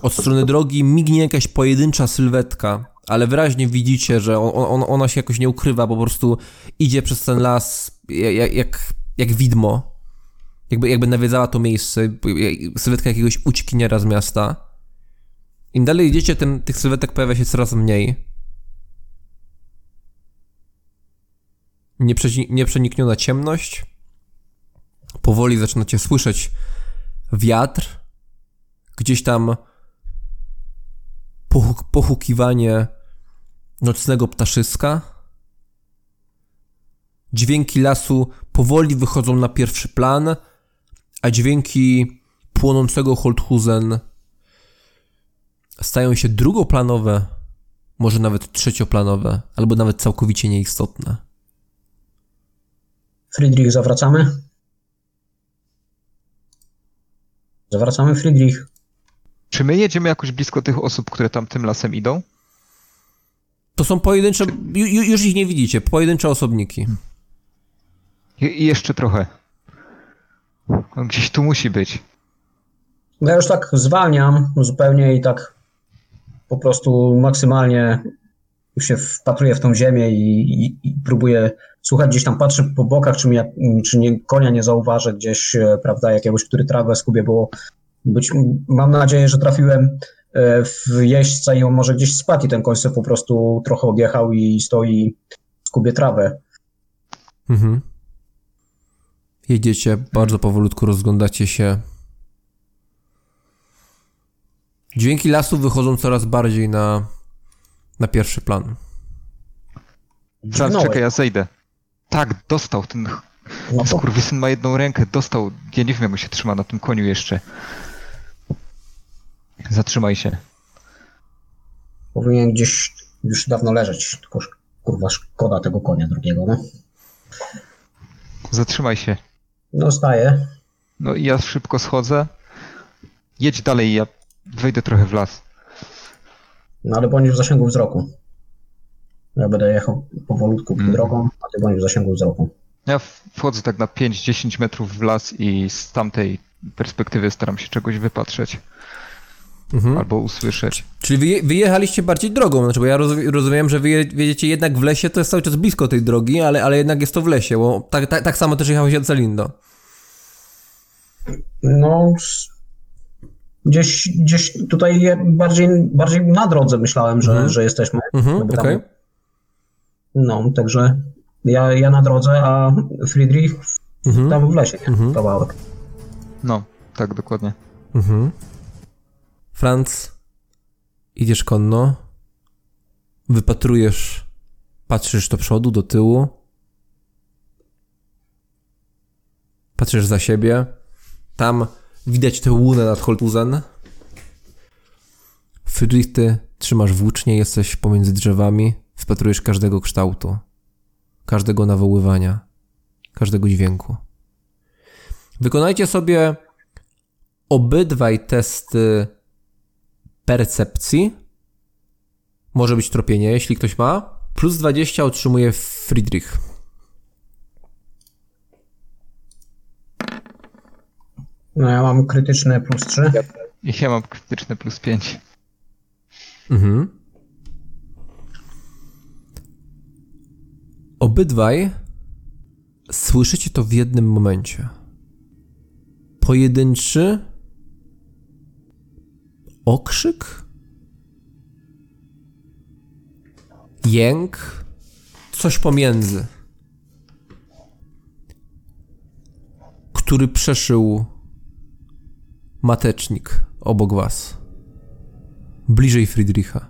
od strony drogi mignie jakaś pojedyncza sylwetka, ale wyraźnie widzicie, że on, on, ona się jakoś nie ukrywa, po prostu idzie przez ten las jak, jak, jak widmo. Jakby, jakby nawiedzała to miejsce, sylwetka jakiegoś uciekiniera z miasta. Im dalej idziecie, tym tych sylwetek pojawia się coraz mniej. Nieprzenikniona ciemność. Powoli zaczynacie słyszeć wiatr. Gdzieś tam pochuk- pochukiwanie nocnego ptaszyska. Dźwięki lasu powoli wychodzą na pierwszy plan, a dźwięki płonącego Holthusen stają się drugoplanowe, może nawet trzecioplanowe, albo nawet całkowicie nieistotne. Friedrich, zawracamy? Zawracamy, Friedrich. Czy my jedziemy jakoś blisko tych osób, które tam tym lasem idą? To są pojedyncze, ju- już ich nie widzicie, pojedyncze osobniki. Jeszcze trochę. On gdzieś tu musi być. Ja już tak zwalniam zupełnie i tak po prostu maksymalnie już się wpatruję w tą ziemię i, i, i słuchać, gdzieś tam patrzę po bokach, czy, mnie, czy nie, konia nie zauważę gdzieś, e, prawda, jakiegoś, który trawę skubie, bo być, mam nadzieję, że trafiłem e, w jeźdźca i on może gdzieś spadł i ten koń po prostu trochę odjechał i stoi, skubie trawę. Mhm. Jedziecie, bardzo powolutku rozglądacie się. Dźwięki lasu wychodzą coraz bardziej na, na pierwszy plan. Zaraz, Dźgnąłem. czekaj, ja zejdę. Tak, dostał ten... No to Skurwysyn ma jedną rękę, dostał... Ja nie wiem, jak on się trzyma na tym koniu jeszcze. Zatrzymaj się. powinien gdzieś już dawno leżeć, tylko kurwa szkoda tego konia drugiego, no. Zatrzymaj się. No staję. No i ja szybko schodzę. Jedź dalej, ja wejdę trochę w las. No ale bądź w zasięgu wzroku. Ja będę jechał powolutku Mhm. drogą, a ty bądź w zasięgu wzroku. Ja wchodzę tak na 5-10 metrów w las i z tamtej perspektywy staram się czegoś wypatrzeć Mhm. albo usłyszeć. Czyli wyje, wyjechaliście bardziej drogą, znaczy, bo ja roz, rozumiem, że wy jedziecie jednak w lesie, to jest cały czas blisko tej drogi, ale, ale jednak jest to w lesie, bo tak, tak, tak samo też jechałeś od Celindo. No, gdzieś, gdzieś tutaj bardziej, bardziej na drodze myślałem, że, Mhm. że jesteśmy. Mhm, Jakby tam- okej. No, także ja, ja na drodze, a Friedrich Mhm. tam w lesie, nie? Mhm. Kawałek. No, tak dokładnie. Mhm. Franz, idziesz konno, wypatrujesz, patrzysz do przodu, do tyłu, patrzysz za siebie, tam widać tę łunę nad Holtuzen. Friedrich, ty trzymasz włócznie, jesteś pomiędzy drzewami, wpatrujesz każdego kształtu, każdego nawoływania, każdego dźwięku. Wykonajcie sobie obydwaj testy percepcji. Może być tropienie, jeśli ktoś ma. Plus 20 otrzymuje Friedrich. No ja mam krytyczne plus 3. I ja mam krytyczne plus 5. Mhm. Obydwaj słyszycie to w jednym momencie. Pojedynczy okrzyk, jęk, coś pomiędzy, który przeszył matecznik obok was, bliżej Friedricha.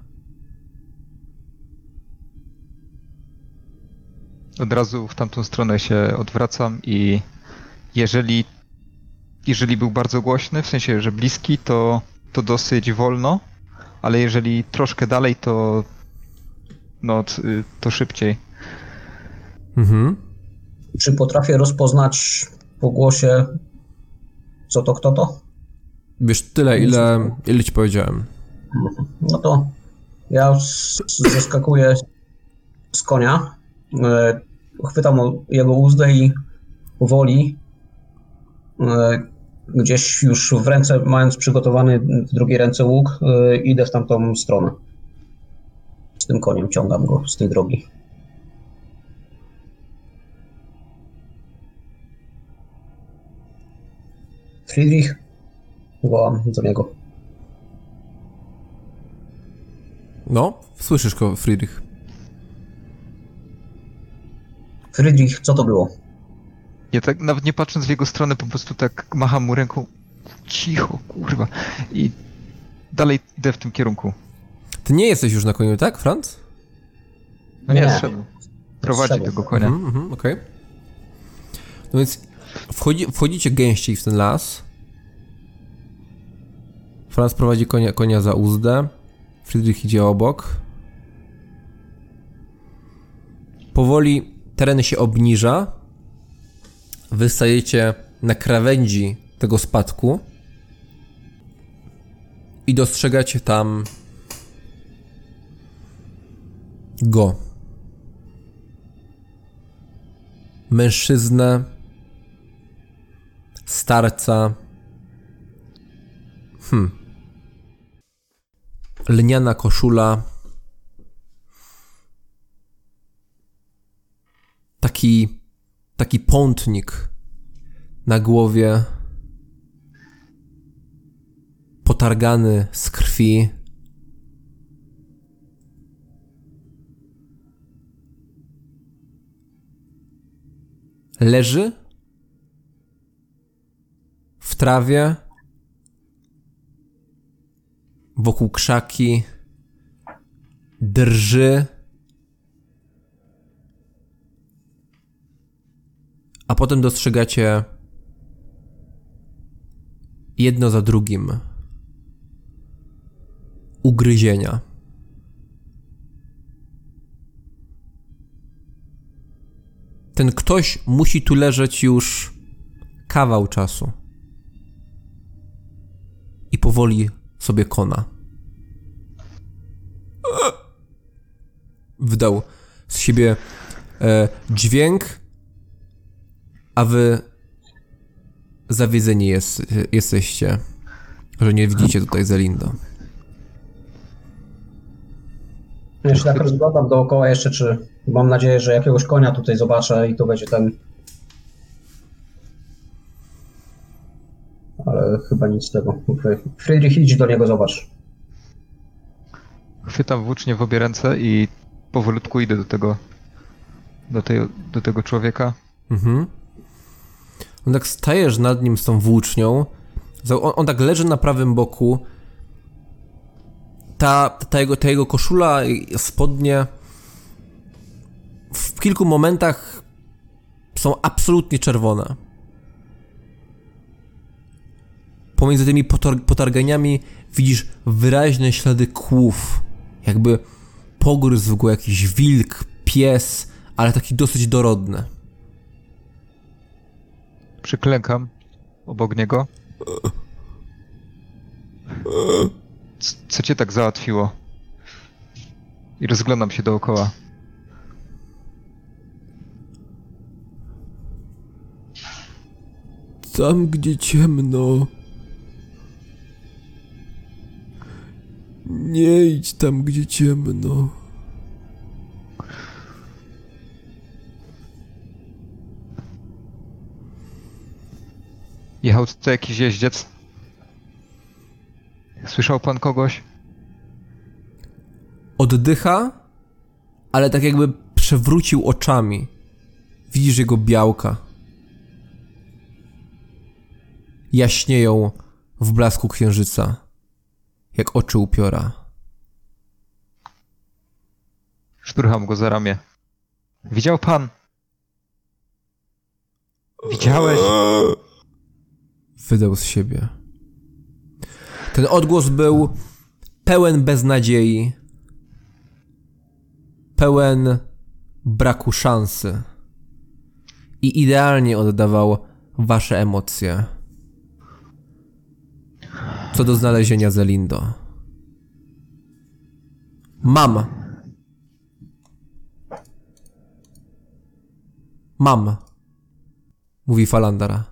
Od razu w tamtą stronę się odwracam i jeżeli, jeżeli był bardzo głośny, w sensie, że bliski, to, to dosyć wolno, ale jeżeli troszkę dalej, to no, y, to szybciej. Mhm. Czy potrafię rozpoznać po głosie, co to, kto to? Wiesz, tyle, ile, ile ci powiedziałem. No to ja zeskakuję z konia, e, chwytam jego uzdę i powoli, e, gdzieś już w ręce, mając przygotowany w drugiej ręce łuk, e, idę w tamtą stronę. Z tym koniem ciągam go z tej drogi. Friedrich? Wołam do niego. No, słyszysz go, Friedrich. Friedrich, co to było? Ja tak nawet nie patrząc w jego stronę, po prostu tak macham mu ręką. Cicho, kurwa. I dalej idę w tym kierunku. Ty nie jesteś już na koniu, tak, Franz? No nie, Nie. zszedł. Prowadzi tego konia. Mhm, mhm, okej. No więc wchodzi, wchodzicie gęściej w ten las. Franz prowadzi konia, konia za uzdę. Friedrich idzie obok. Powoli teren się obniża. Wystajecie na krawędzi tego spadku i dostrzegacie tam go. Mężczyznę, starca. Hmm. Lniana koszula. Taki, taki pątnik na głowie. Potargany z krwi. Leży w trawie, wokół krzaki, drży, a potem dostrzegacie jedno za drugim ugryzienia. Ten ktoś musi tu leżeć już kawał czasu. I powoli sobie kona. Wdał z siebie e, dźwięk, a wy zawiedzeni jest, jesteście, że nie widzicie tutaj Zelindo. Ja się tak rozglądam dookoła jeszcze, czy mam nadzieję, że jakiegoś konia tutaj zobaczę i to będzie ten. Ale chyba nic z tego. Friedrich, idź do niego, zobacz. Chwytam włócznie w obie ręce i powolutku idę do tego, do, tej, do tego człowieka. Mhm. On tak stajesz nad nim z tą włócznią. On, on tak leży na prawym boku. Ta, ta, jego, ta jego koszula i spodnie w kilku momentach są absolutnie czerwone. Pomiędzy tymi potar potarganiami widzisz wyraźne ślady kłów. Jakby pogryzł go jakiś wilk, pies, ale taki dosyć dorodny. Przyklękam obok niego. C co cię tak załatwiło? I rozglądam się dookoła. Tam, gdzie ciemno. Nie idź tam, gdzie ciemno. Jechał tutaj jakiś jeździec. Słyszał pan kogoś? Oddycha, ale tak jakby przewrócił oczami. Widzisz jego białka. Jaśnieją w blasku księżyca, jak oczy upiora. Szturcham go za ramię. Widział pan? Widziałeś? Wydał z siebie. Ten odgłos był pełen beznadziei, pełen braku szansy i idealnie oddawał wasze emocje. Co do znalezienia Zelindo. Mam. Mam. Mówi Falandara.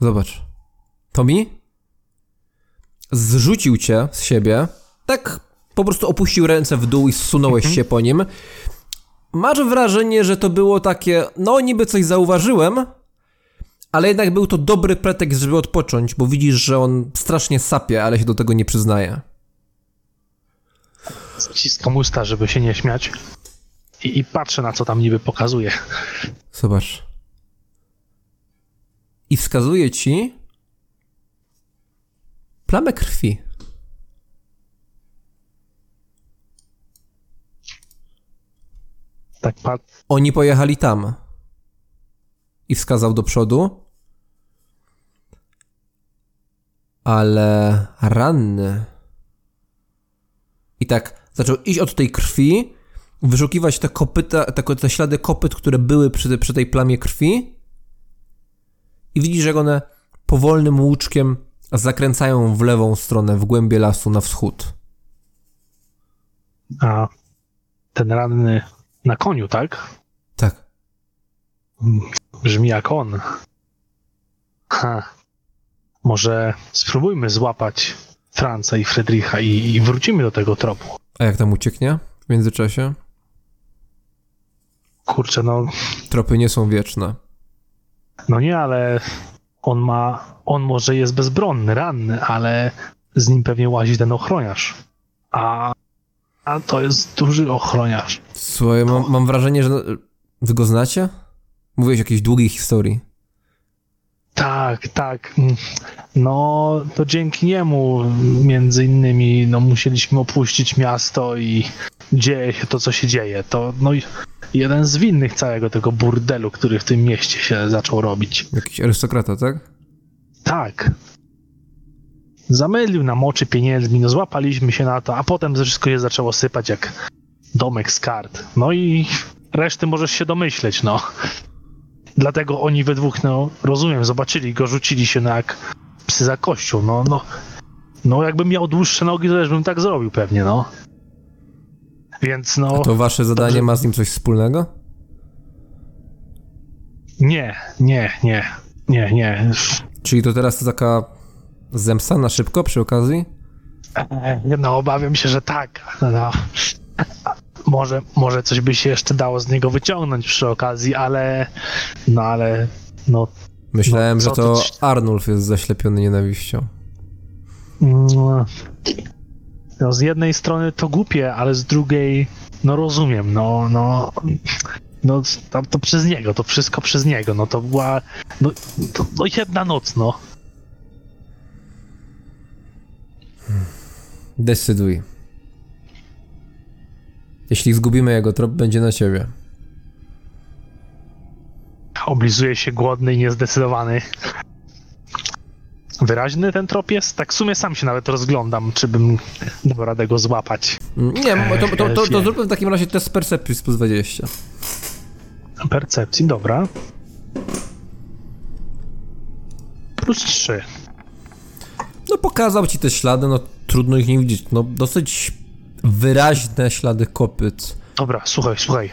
Zobacz. To mi? Zrzucił cię z siebie. Tak po prostu opuścił ręce w dół i zsunąłeś się po nim. Masz wrażenie, że to było takie, no niby coś zauważyłem, ale jednak był to dobry pretekst, żeby odpocząć, bo widzisz, że on strasznie sapie, ale się do tego nie przyznaje. Ściskam usta, żeby się nie śmiać. I, I patrzę na co tam niby pokazuje. Zobacz. I wskazuje ci plamę krwi. Tak pat... Oni pojechali tam. I wskazał do przodu. Ale ranny. I tak zaczął iść od tej krwi, wyszukiwać te kopyta, te, te ślady kopyt, które były przy, przy tej plamie krwi i widzisz, jak one powolnym łuczkiem zakręcają w lewą stronę, w głębie lasu na wschód. A ten ranny na koniu, tak? Tak. Brzmi jak on. Ha. Może spróbujmy złapać Franca i Friedricha i, i wrócimy do tego tropu. A jak tam ucieknie w międzyczasie? Kurczę, no, Tropy nie są wieczne. no nie, ale on ma, on może jest bezbronny, ranny, ale z nim pewnie łazi ten ochroniarz. A, a to jest duży ochroniarz. Słuchaj, mam, mam wrażenie, że wy go znacie? Mówiłeś o jakiejś długiej historii. Tak, tak. No, to dzięki niemu między innymi no, musieliśmy opuścić miasto i dzieje się to, co się dzieje. To no, jeden z winnych całego tego burdelu, który w tym mieście się zaczął robić. Jakiś arystokrata, tak? Tak. Zamylił nam oczy pieniędzmi, no złapaliśmy się na to, a potem wszystko się zaczęło sypać jak domek z kart. No i reszty możesz się domyśleć, no. Dlatego oni we dwóch, no, rozumiem, zobaczyli go, rzucili się no jak psy za kością, no, no. No jakbym miał dłuższe nogi, to też bym tak zrobił pewnie, no. Więc no, A to wasze zadanie Dobrze. ma z nim coś wspólnego? nie, nie, nie, nie, nie. Czyli to teraz to taka zemsta na szybko przy okazji? No, obawiam się, że tak. No. Może, może coś by się jeszcze dało z niego wyciągnąć przy okazji, ale. No ale. No. Myślałem, No, że to ty- Arnulf jest zaślepiony nienawiścią. mm, no z jednej strony to głupie, ale z drugiej. No rozumiem, no. no no, to, to przez niego, to wszystko przez niego, no to była, no, to, no jedna noc, no. Decyduj. Jeśli zgubimy jego trop, będzie na ciebie. Oblizuje się głodny i niezdecydowany. Wyraźny ten trop jest? Tak w sumie sam się nawet rozglądam, czy bym dał radę go złapać. Nie, to, to, to, to, Elfie. zróbmy w takim razie test percepcji z plus 20. Percepcji, dobra. Plus 3. No pokazał ci te ślady, no trudno ich nie widzieć. No dosyć wyraźne ślady kopyt. Dobra, słuchaj, słuchaj.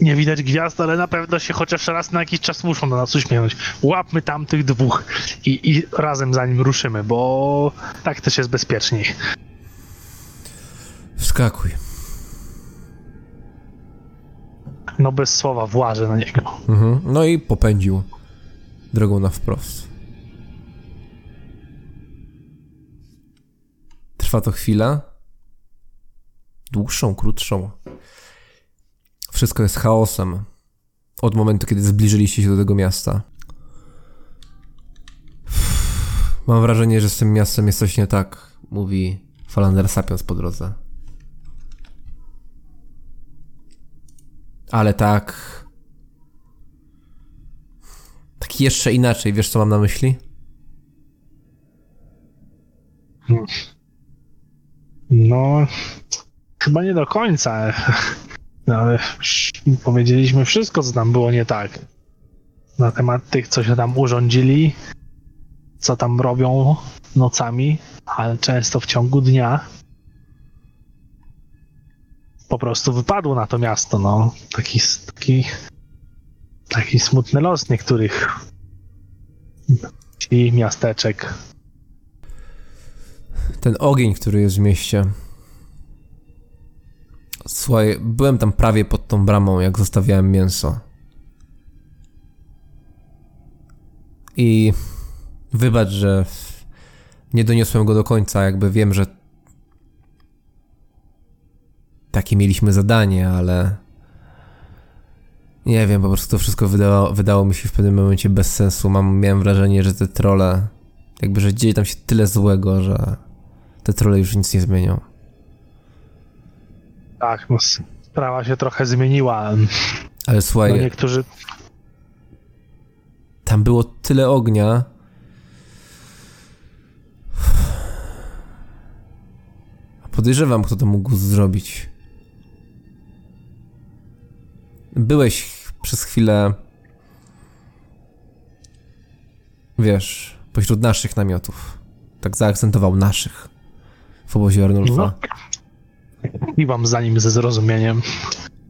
Nie widać gwiazd, ale na pewno się chociaż raz na jakiś czas muszą do nas uśmiechnąć. Łapmy tam tych dwóch i, i razem za nim ruszymy, bo tak też jest bezpieczniej. Wskakuj. No bez słowa włażę na niego. Mhm. No i popędził drogą na wprost. Trwa to chwilę. Dłuższą, krótszą. Wszystko jest chaosem. Od momentu, kiedy zbliżyliście się do tego miasta. Mam wrażenie, że z tym miastem jest coś nie tak, mówi Falander sapiąc po drodze. Ale tak. Tak jeszcze inaczej, wiesz co mam na myśli? No, chyba nie do końca. No, ale powiedzieliśmy wszystko, co tam było nie tak. Na temat tych, co się tam urządzili, co tam robią nocami, ale często w ciągu dnia. Po prostu wypadło na to miasto, no. Taki, taki, taki smutny los niektórych wsi, miasteczek. Ten ogień, który jest w mieście. Słuchaj, byłem tam prawie pod tą bramą, jak zostawiałem mięso. I wybacz, że nie doniosłem go do końca, jakby wiem, że takie mieliśmy zadanie, ale nie wiem, po prostu to wszystko wydało, wydało mi się w pewnym momencie bez sensu. Mam, miałem wrażenie, że te trole, jakby, że dzieje tam się tyle złego, że te trole już nic nie zmienią. Tak, no, sprawa się trochę zmieniła. Ale słuchaj, No niektórzy tam było tyle ognia. Podejrzewam, kto to mógł zrobić. byłeś przez chwilę, wiesz, pośród naszych namiotów. Tak zaakcentował naszych w obozie Arnulfa. No. Kiwam za nim ze zrozumieniem.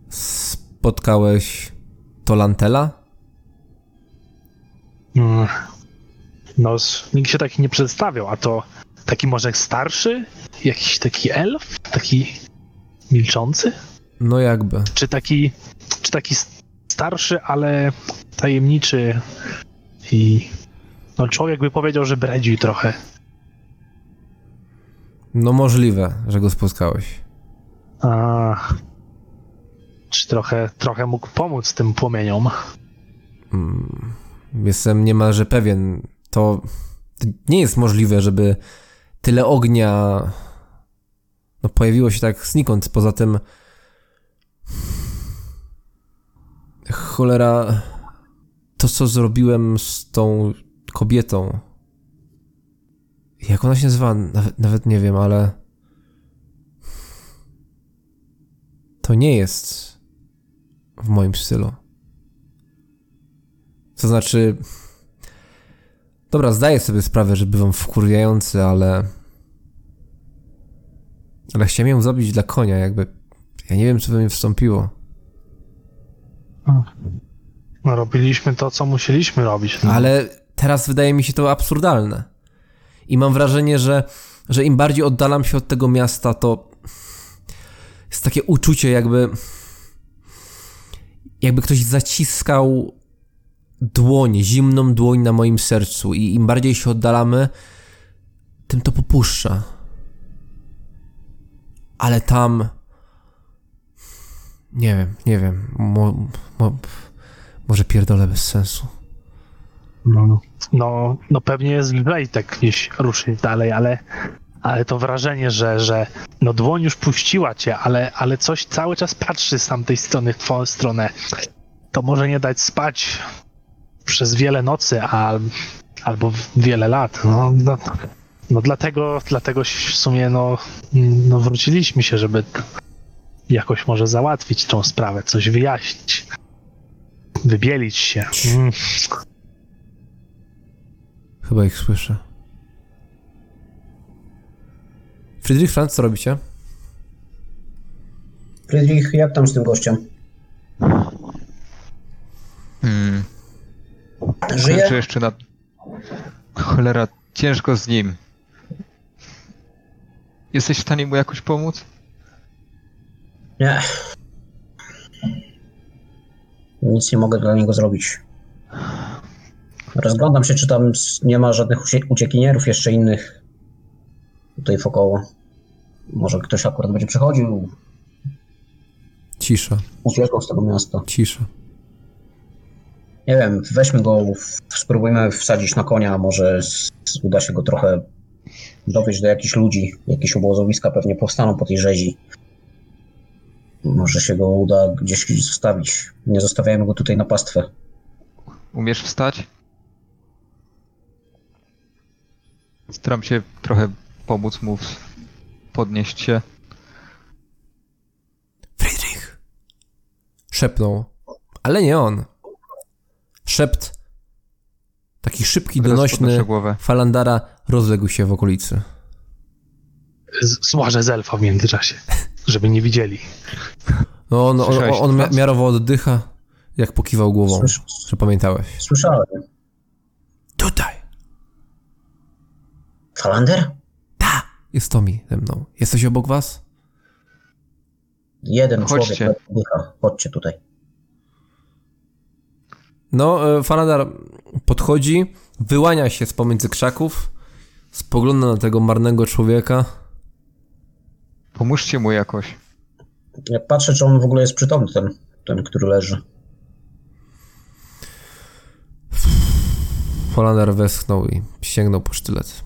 Spotkałeś Tolantela? Mm. No, nikt się taki nie przedstawiał, a to taki może starszy? Jakiś taki elf? Taki milczący? No jakby. Czy taki, czy taki starszy, ale tajemniczy i no człowiek by powiedział, że bredzi trochę. No możliwe, że go spotkałeś. A, czy trochę, trochę mógł pomóc tym płomieniom? Jestem niemalże pewien. To to nie jest możliwe, żeby tyle ognia no, pojawiło się tak znikąd. Poza tym cholera to, co zrobiłem z tą kobietą jak ona się nazywa? Nawet, nawet nie wiem, ale to nie jest w moim stylu. To znaczy. Dobra, zdaję sobie sprawę, że bywam wkurwiający, ale. Ale chciałem ją zabić dla konia, jakby. Ja nie wiem, co we mnie wstąpiło. No, robiliśmy to, co musieliśmy robić. No. Ale teraz wydaje mi się to absurdalne. I mam wrażenie, że, że im bardziej oddalam się od tego miasta, to jest takie uczucie, jakby. Jakby ktoś zaciskał dłoń, zimną dłoń na moim sercu, i im bardziej się oddalamy, tym to popuszcza. Ale tam. Nie wiem, nie wiem. Mo, mo, może pierdolę bez sensu. No, no, no pewnie jest lżej tak gdzieś ruszyć dalej, ale, ale to wrażenie, że, że no dłoń już puściła cię, ale, ale coś cały czas patrzy z tamtej strony w twoją stronę. To może nie dać spać przez wiele nocy, a, albo wiele lat. No, no, no dlatego, dlatego w sumie no, no wróciliśmy się, żeby jakoś może załatwić tą sprawę, coś wyjaśnić. Wybielić się. Mm. Chyba ich słyszę. Friedrich Franz, co robicie? Friedrich, jak tam z tym gościem? Hmm. Żyje? Czy jeszcze na... Cholera, ciężko z nim. Jesteś w stanie mu jakoś pomóc? Nie. Nic nie mogę dla niego zrobić. Rozglądam się, czy tam nie ma żadnych ucie- uciekinierów jeszcze innych tutaj wokoło. Może ktoś akurat będzie przechodził, Cisza, uciekał z tego miasta. cisza. Nie wiem, weźmy go, spróbujmy wsadzić na konia, może uda się go trochę dowieść do jakichś ludzi, jakieś obozowiska pewnie powstaną po tej rzezi. Może się go uda gdzieś zostawić. Nie zostawiajmy go tutaj na pastwę. Umiesz wstać? Staram się trochę pomóc mu w- podnieść się. Friedrich! Szepnął. Ale nie on. Szept, taki szybki, Teraz donośny. Falandara rozległ się w okolicy. Złażę z elfa w międzyczasie, żeby nie widzieli. No on, on, on mia- miarowo oddycha, jak pokiwał głową, Słysz, że pamiętałeś. słyszałem. Tutaj! Falander? Jest Tomi ze mną. Jesteś obok was? Jeden Chodźcie. człowiek oddycha. Chodźcie tutaj. No, e, Falandar podchodzi, wyłania się z pomiędzy krzaków, spogląda na tego marnego człowieka. Pomóżcie mu jakoś. Ja patrzę, czy on w ogóle jest przytomny, ten, ten który leży. Falandar westchnął i sięgnął po sztylet.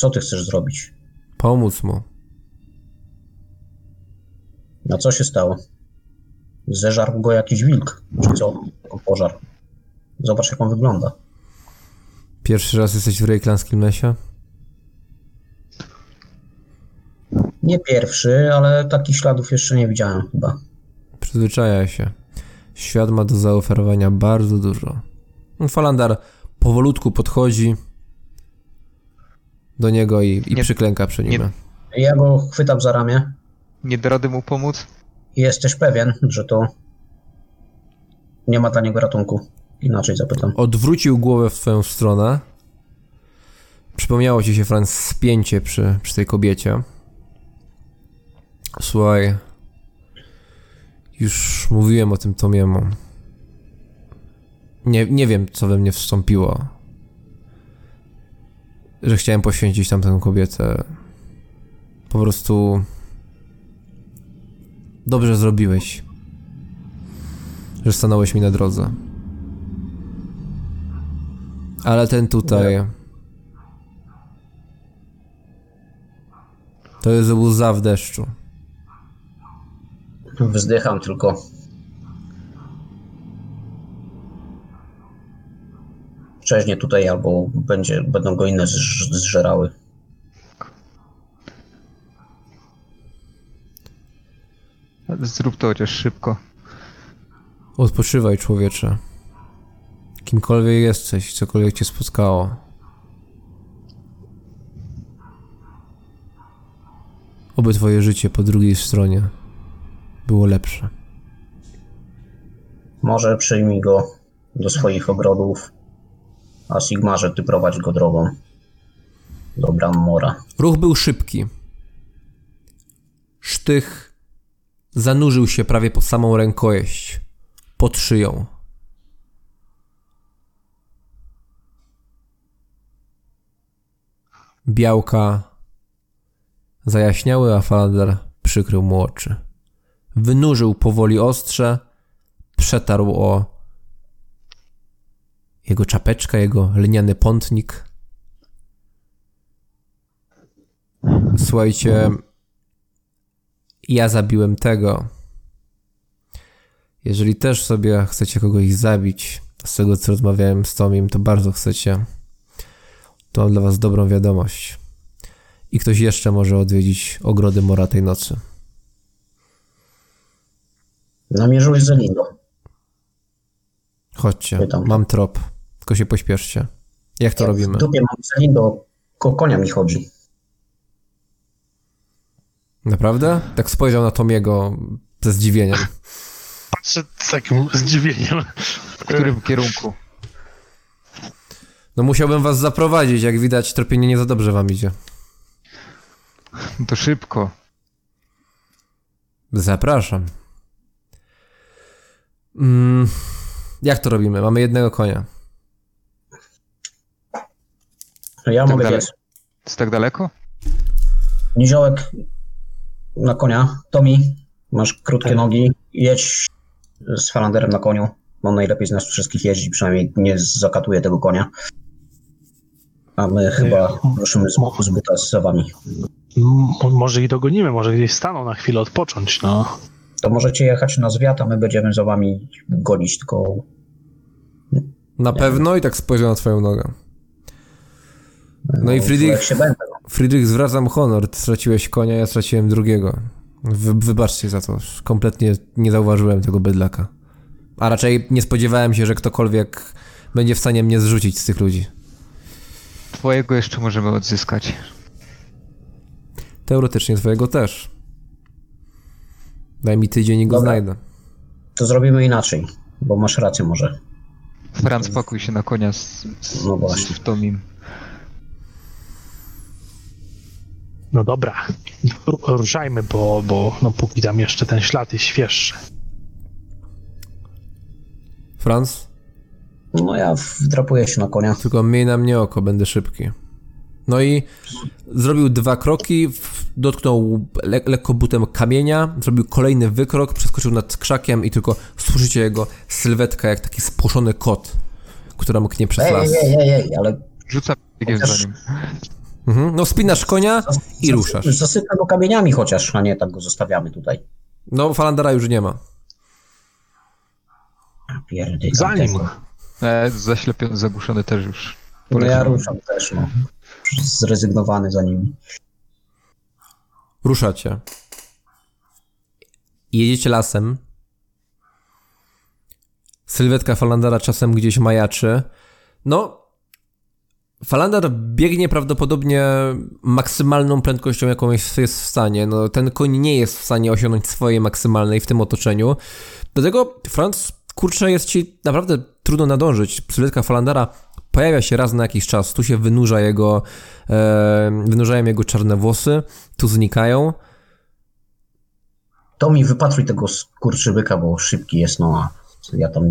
Co ty chcesz zrobić? Pomóc mu. No co się stało? Zeżarł go jakiś wilk, czy co? Pożar. Zobacz, jak on wygląda. Pierwszy raz jesteś w Rejklanskim lesie? Nie pierwszy, ale takich śladów jeszcze nie widziałem chyba. Przyzwyczaja się. Świat ma do zaoferowania bardzo dużo. Falandar powolutku podchodzi do niego i, i Nie- przyklęka przy nim. nie- Ja go chwytam za ramię. Nie da rady mu pomóc? Jesteś pewien, że to nie ma dla niego ratunku? Inaczej zapytam. Odwrócił głowę w twoją stronę. Przypomniało ci się, Franz, spięcie przy, przy tej kobiecie. Słuchaj, już mówiłem o tym Tomiemu. Nie, nie wiem, co we mnie wstąpiło. Że chciałem poświęcić tamtą kobietę. Po prostu... Dobrze zrobiłeś. Że stanąłeś mi na drodze. Ale ten tutaj. To jest łza w deszczu. Wzdycham tylko. Przeźnie tutaj albo będzie, będą go inne zż- zżerały. Zrób to chociaż szybko. Odpoczywaj, człowiecze. Kimkolwiek jesteś, cokolwiek cię spotkało. Oby twoje życie po drugiej stronie było lepsze. Może przyjmij go do swoich ogrodów, a Sigmarze ty prowadź go drogą. Do Bram Mora. Ruch był szybki. Sztych zanurzył się prawie po samą rękojeść, pod szyją. Białka zajaśniały, a Faladar przykrył mu oczy. Wynurzył powoli ostrze, przetarł o jego czapeczkę, jego lniany pątnik. Słuchajcie, ja zabiłem tego. Jeżeli też sobie chcecie kogoś zabić, z tego co rozmawiałem z Tomim, to bardzo chcecie, to mam dla was dobrą wiadomość. I ktoś jeszcze może odwiedzić ogrody Mora tej nocy. Namierzyłeś Zelindo. Chodźcie, Pytam. mam trop. Tylko się pośpieszcie. Jak to robimy? W dupie mam ko konia mi chodzi. Naprawdę? Tak spojrzał na Tomiego ze zdziwieniem. Patrzę z takim zdziwieniem. W którym kierunku? No musiałbym was zaprowadzić, jak widać tropienie nie za dobrze wam idzie. No To szybko. Zapraszam. Mm, jak to robimy? Mamy jednego konia. Ja Tak mogę dalej. Jest tak daleko? Niziołek na konia. Tomi, masz krótkie nogi. Jedź z Falanderem na koniu. On najlepiej z nas wszystkich jeździ, przynajmniej nie zakatuje tego konia. A my chyba ruszymy z, z buta z wami. M- może ich dogonimy, może gdzieś staną na chwilę odpocząć, no. To możecie jechać na zwiat, a my będziemy za wami gonić, tylko Na pewno i tak spojrzał na twoją nogę. No i Friedrich, się będę. Friedrich zwracam honor. Ty straciłeś konia, ja straciłem drugiego. Wy, wybaczcie za to. Kompletnie nie zauważyłem tego bydlaka. A raczej nie spodziewałem się, że ktokolwiek będzie w stanie mnie zrzucić z tych ludzi. Twojego jeszcze możemy odzyskać. Teoretycznie twojego też. Daj mi tydzień i go Dobra. znajdę. To zrobimy inaczej, bo masz rację może. Franz, pakuj się na konia z, z, No właśnie. z Tomim. No dobra, Ru- ruszajmy, bo, bo no póki tam jeszcze ten ślad jest świeższy. Franz? No ja wdrapuję się na konia. Tylko miej na mnie oko, będę szybki. No i zrobił dwa kroki, dotknął le lekko butem kamienia, zrobił kolejny wykrok, przeskoczył nad krzakiem i tylko słyszycie jego sylwetkę jak taki spłoszony kot, która mknie przez Ej, las. ej, ej, ej, ale Rzucam biegiem za Chociaż- nim. Mhm. No spinasz konia i ruszasz. Zasypę go kamieniami chociaż, a nie tak go zostawiamy tutaj. No Falandera już nie ma. Pierdykam Za nim. tego. E, zaślepiony, zagłuszony też już. No ja ruszam też, no. Zrezygnowany za nimi. Ruszacie. Jedziecie lasem Sylwetka Falandara czasem gdzieś majaczy. No, Falandar biegnie prawdopodobnie maksymalną prędkością, jaką jest, jest w stanie. No, ten koń nie jest w stanie osiągnąć swojej maksymalnej w tym otoczeniu. Dlatego Franz, kurczę, jest ci naprawdę trudno nadążyć. Sylwetka Falandara pojawia się raz na jakiś czas. Tu się wynurza jego, e, wynurzają jego czarne włosy, tu znikają. To mi wypatruj tego skurczybyka, bo szybki jest, no a ja tam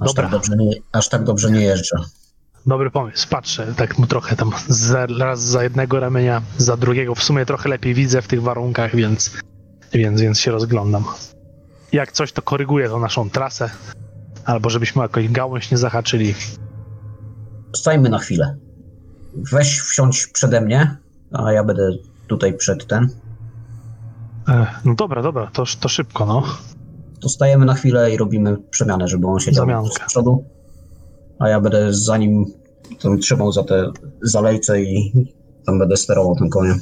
aż Dobra. tak, dobrze nie, aż tak dobrze nie jeżdżę. Dobry pomysł, patrzę, tak mu trochę tam za, raz za jednego ramienia, za drugiego. W sumie trochę lepiej widzę w tych warunkach, więc, więc, więc się rozglądam. Jak coś, to koryguję tą naszą trasę, albo żebyśmy jakoś gałąź nie zahaczyli. Stajmy na chwilę. Weź wsiądź przede mnie, a ja będę tutaj przed ten. E, no dobra, dobra, to, to szybko, no. To stajemy na chwilę i robimy przemianę, żeby on siedział Zamiankę. z przodu, a ja będę za nim tam trzymał za te zalejce i tam będę sterował tym koniem.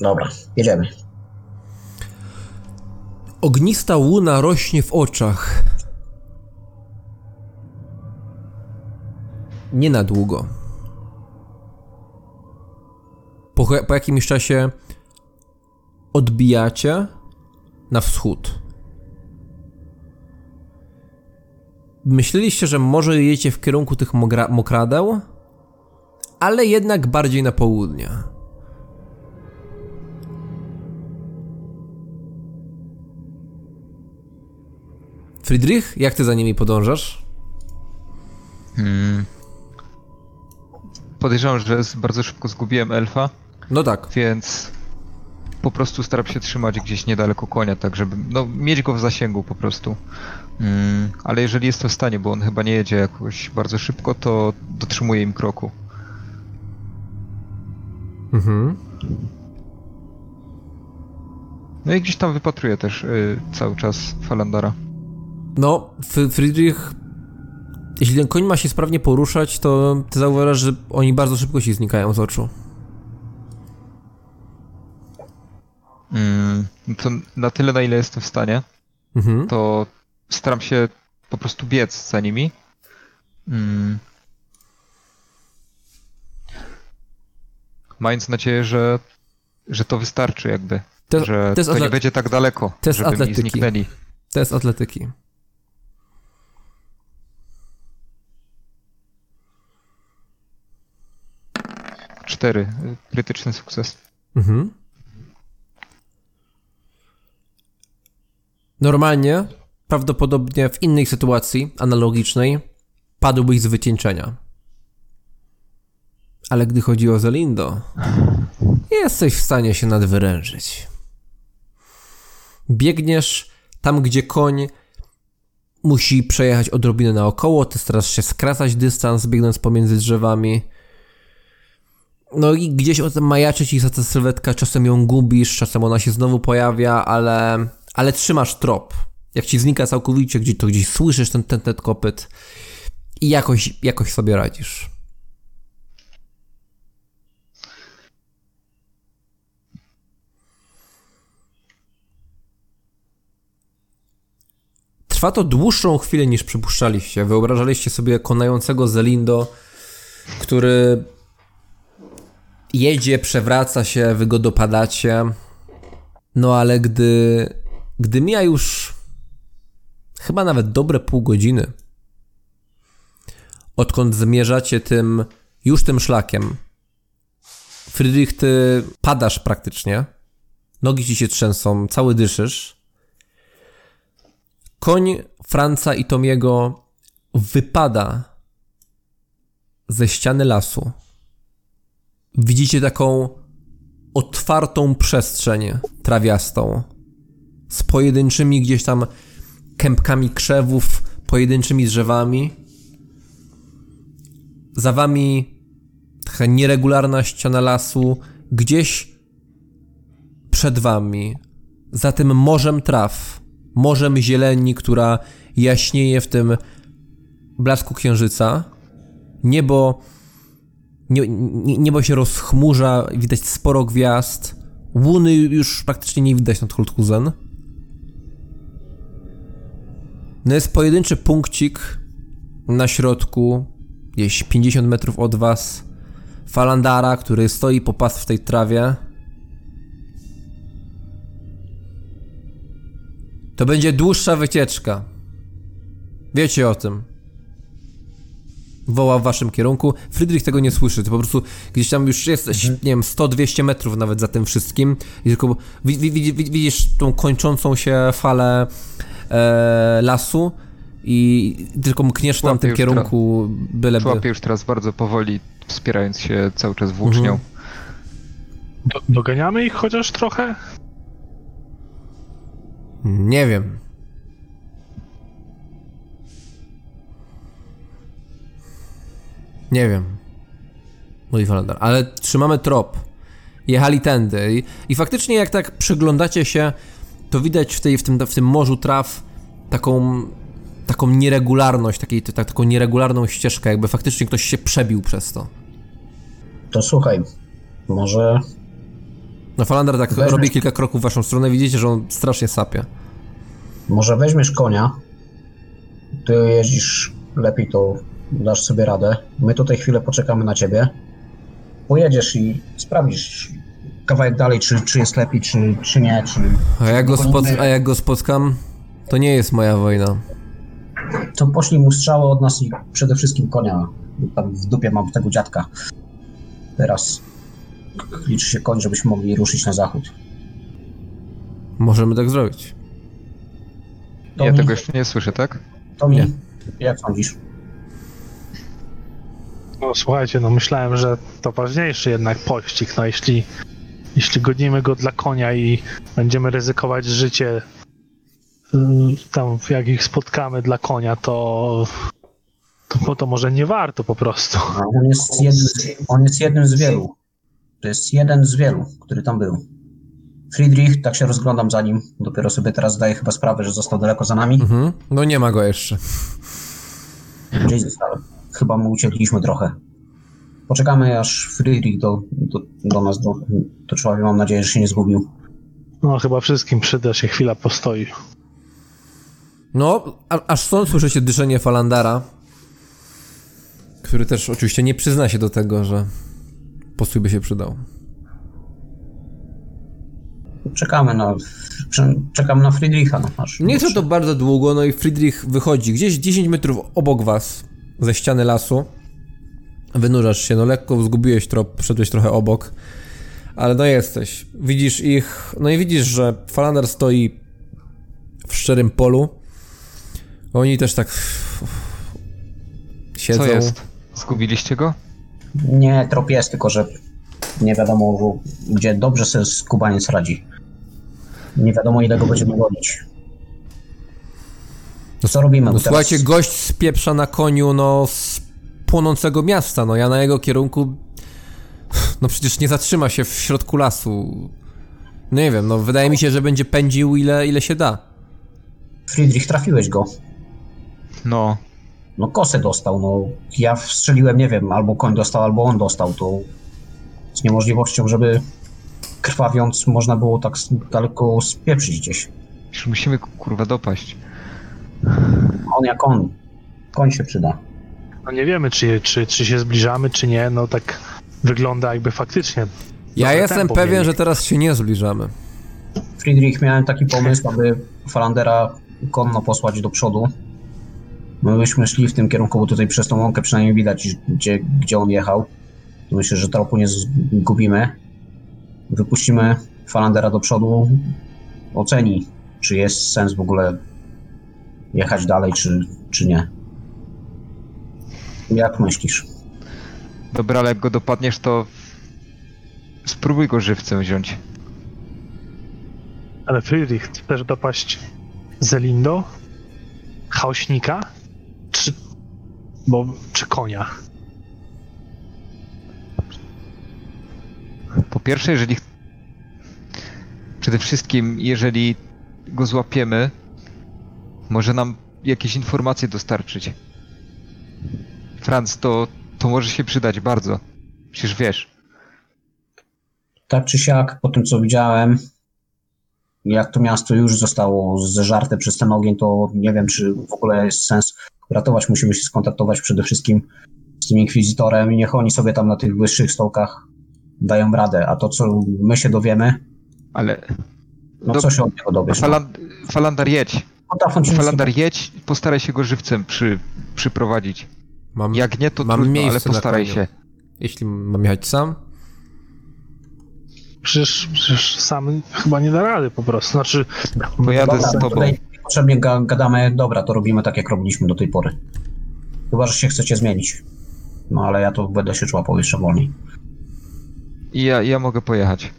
Dobra, jedziemy. Ognista łuna rośnie w oczach. Nie na długo. Po, po jakimś czasie odbijacie na wschód. Myśleliście, że może jedziecie w kierunku tych mokradeł, ale jednak bardziej na południe. Friedrich, jak ty za nimi podążasz? Hmm. Podejrzewam, że bardzo szybko zgubiłem elfa, No tak. więc po prostu staram się trzymać gdzieś niedaleko konia, tak żeby no, mieć go w zasięgu po prostu. Mm, ale jeżeli jest to w stanie, bo on chyba nie jedzie jakoś bardzo szybko, to dotrzymuję im kroku. Mhm. No i gdzieś tam wypatruję też y, cały czas Falandara. No, Friedrich, jeśli ten koń ma się sprawnie poruszać, to ty zauważasz, że oni bardzo szybko ci znikają z oczu. Mm, to na tyle, na ile jestem w stanie, Mhm. to staram się po prostu biec za nimi. Mm. Mając nadzieję, że, że to wystarczy jakby. To, że to to nie będzie tak daleko, to jest żeby atletyki. zniknęli. to jest atletyki. Cztery. Krytyczny sukces. Mhm. Normalnie, prawdopodobnie w innej sytuacji analogicznej, padłbyś z wycieńczenia. Ale gdy chodzi o Zelindo, jesteś w stanie się nadwyrężyć. Biegniesz tam, gdzie koń musi przejechać odrobinę naokoło, ty starasz się skracać dystans, biegnąc pomiędzy drzewami. No i gdzieś o tym majaczy ci ta sylwetka, czasem ją gubisz, czasem ona się znowu pojawia, ale, ale trzymasz trop. Jak ci znika całkowicie, gdzie to gdzieś słyszysz ten, ten, ten kopyt i jakoś, jakoś sobie radzisz. Trwa to dłuższą chwilę niż przypuszczaliście. Wyobrażaliście sobie konającego Zelindo, który jedzie, przewraca się, wy go dopadacie. No ale gdy, gdy mija już chyba nawet dobre pół godziny, odkąd zmierzacie tym, już tym szlakiem, Friedrich, ty padasz praktycznie, nogi ci się trzęsą, cały dyszysz. Koń Franca i Tomiego wypada ze ściany lasu. Widzicie taką otwartą przestrzeń trawiastą z pojedynczymi gdzieś tam kępkami krzewów, pojedynczymi drzewami. Za wami taka nieregularna ściana lasu, gdzieś przed wami, za tym morzem traw, morzem zieleni, która jaśnieje w tym blasku księżyca. Niebo nie, nie, niebo się rozchmurza, widać sporo gwiazd. Łuny już praktycznie nie widać nad Holthusen. No jest pojedynczy punkcik na środku, gdzieś 50 metrów od was. Falandara, który stoi po pas w tej trawie. To będzie dłuższa wycieczka. Wiecie o tym. Woła w waszym kierunku. Friedrich tego nie słyszy. Ty po prostu gdzieś tam już jesteś, nie wiem, 100-200 metrów nawet za tym wszystkim. I tylko wi- wi- wi- wi- widzisz tą kończącą się falę e, lasu i tylko mkniesz w już kierunku, byleby. Łapię już teraz bardzo powoli, wspierając się cały czas włócznią. Mhm. Do, doganiamy ich chociaż trochę? Nie wiem. Nie wiem. Mówi Falandar. Ale trzymamy trop. Jechali tędy i, i faktycznie jak tak przyglądacie się, to widać w, tej, w, tym, w tym morzu traw taką, taką nieregularność, takiej, tak, taką nieregularną ścieżkę, jakby faktycznie ktoś się przebił przez to. To słuchaj, może No Falandar tak Weźmiesz- robi kilka kroków w waszą stronę, widzicie, że on strasznie sapie. Może weźmiesz konia, ty jeździsz lepiej, to dasz sobie radę. My tutaj chwilę poczekamy na ciebie. Pojedziesz i sprawdzisz kawałek dalej, czy, czy jest lepiej, czy, czy nie, czy... A jak, go a jak go spotkam, to nie jest moja wojna. To poślij mu strzały od nas i przede wszystkim konia. Tam w dupie mam tego dziadka. Teraz liczy się koń, żebyśmy mogli ruszyć na zachód. Możemy tak zrobić. To Ja mi- tego jeszcze nie słyszę, tak? To mi, Nie. jak sądzisz? No słuchajcie, no myślałem, że to ważniejszy jednak pościg. No jeśli, jeśli gonimy go dla konia i będziemy ryzykować życie y, tam jak ich spotkamy dla konia, to to, to może nie warto po prostu. On jest, jednym, on jest jednym z wielu. To jest jeden z wielu, który tam był. Friedrich, tak się rozglądam za nim. Dopiero sobie teraz zdaję chyba sprawę, że został daleko za nami. Mhm. No nie ma go jeszcze. Gdzieś został. Chyba mu uciekliśmy trochę. Poczekamy, aż Friedrich do, do, do nas do, do człowieka. Mam nadzieję, że się nie zgubił. No chyba wszystkim przyda się chwila postoi. No, a, aż stąd słyszycie dyszenie Falandara, który też oczywiście nie przyzna się do tego, że postój by się przydał. Czekamy na, czekamy na Friedricha. No, aż Nie trwa to bardzo długo, no i Friedrich wychodzi gdzieś 10 metrów obok was, ze ściany lasu. Wynurzasz się, no lekko zgubiłeś trop, szedłeś trochę obok, ale no jesteś. Widzisz ich, no i widzisz, że Falander stoi w szczerym polu. Oni też tak siedzą. Co jest? Zgubiliście go? Nie, trop jest, tylko że nie wiadomo, gdzie dobrze sobie skubaniec radzi. Nie wiadomo, ile go będziemy gonić. Co robimy? No Bo słuchajcie, teraz- gość spieprza na koniu, no, z płonącego miasta, no ja na jego kierunku, no przecież nie zatrzyma się w środku lasu. No nie wiem, no wydaje mi się, że będzie pędził ile, ile się da. Friedrich, trafiłeś go. No, No kosę dostał, no. Ja strzeliłem, nie wiem, albo koń dostał, albo on dostał, to z niemożliwością, żeby krwawiąc można było tak daleko spieprzyć gdzieś. już musimy kurwa dopaść. On jak on. Koń się przyda. No nie wiemy, czy, czy, czy się zbliżamy, czy nie. No tak wygląda jakby faktycznie. Ja jestem pewien, mieli. że teraz się nie zbliżamy. Friedrich, miałem taki pomysł, aby Falandera konno posłać do przodu. My byśmy szli w tym kierunku, bo tutaj przez tą łąkę przynajmniej widać, gdzie, gdzie on jechał. To myślę, że tropu nie zgubimy. Wypuścimy Falandera do przodu. Oceni, czy jest sens w ogóle jechać dalej, czy, czy nie. Jak myślisz? Dobra, ale jak go dopadniesz, to spróbuj go żywcem wziąć. Ale Friedrich, chcesz dopaść Zelindo? Chaośnika? Czy... Bo... czy konia? Po pierwsze, jeżeli. Przede wszystkim, jeżeli go złapiemy, może nam jakieś informacje dostarczyć. Franz, to, to może się przydać bardzo. Przecież wiesz. Tak czy siak, po tym co widziałem, jak to miasto już zostało zeżarte przez ten ogień, to nie wiem, czy w ogóle jest sens ratować. Musimy się skontaktować przede wszystkim z tym inkwizytorem i niech oni sobie tam na tych wyższych stołkach dają radę. A to, co my się dowiemy, Ale no Dob- co się od niego dowiesz? No, Faland Falandar jedź. Falandar jedź, postaraj się go żywcem przy, przyprowadzić. Mam, Jak nie, to Mam trudno, ale postaraj się. Jeśli mam jechać sam, Przecież, przecież sam chyba nie da rady po prostu. Znaczy, Pojadę Dobra, z tobą. tutaj Potrzebnie ga gadamy, dobra, to robimy tak, jak robiliśmy do tej pory. Chyba, że się chcecie zmienić. No ale ja to będę się człapał jeszcze wolniej. I ja, ja mogę pojechać.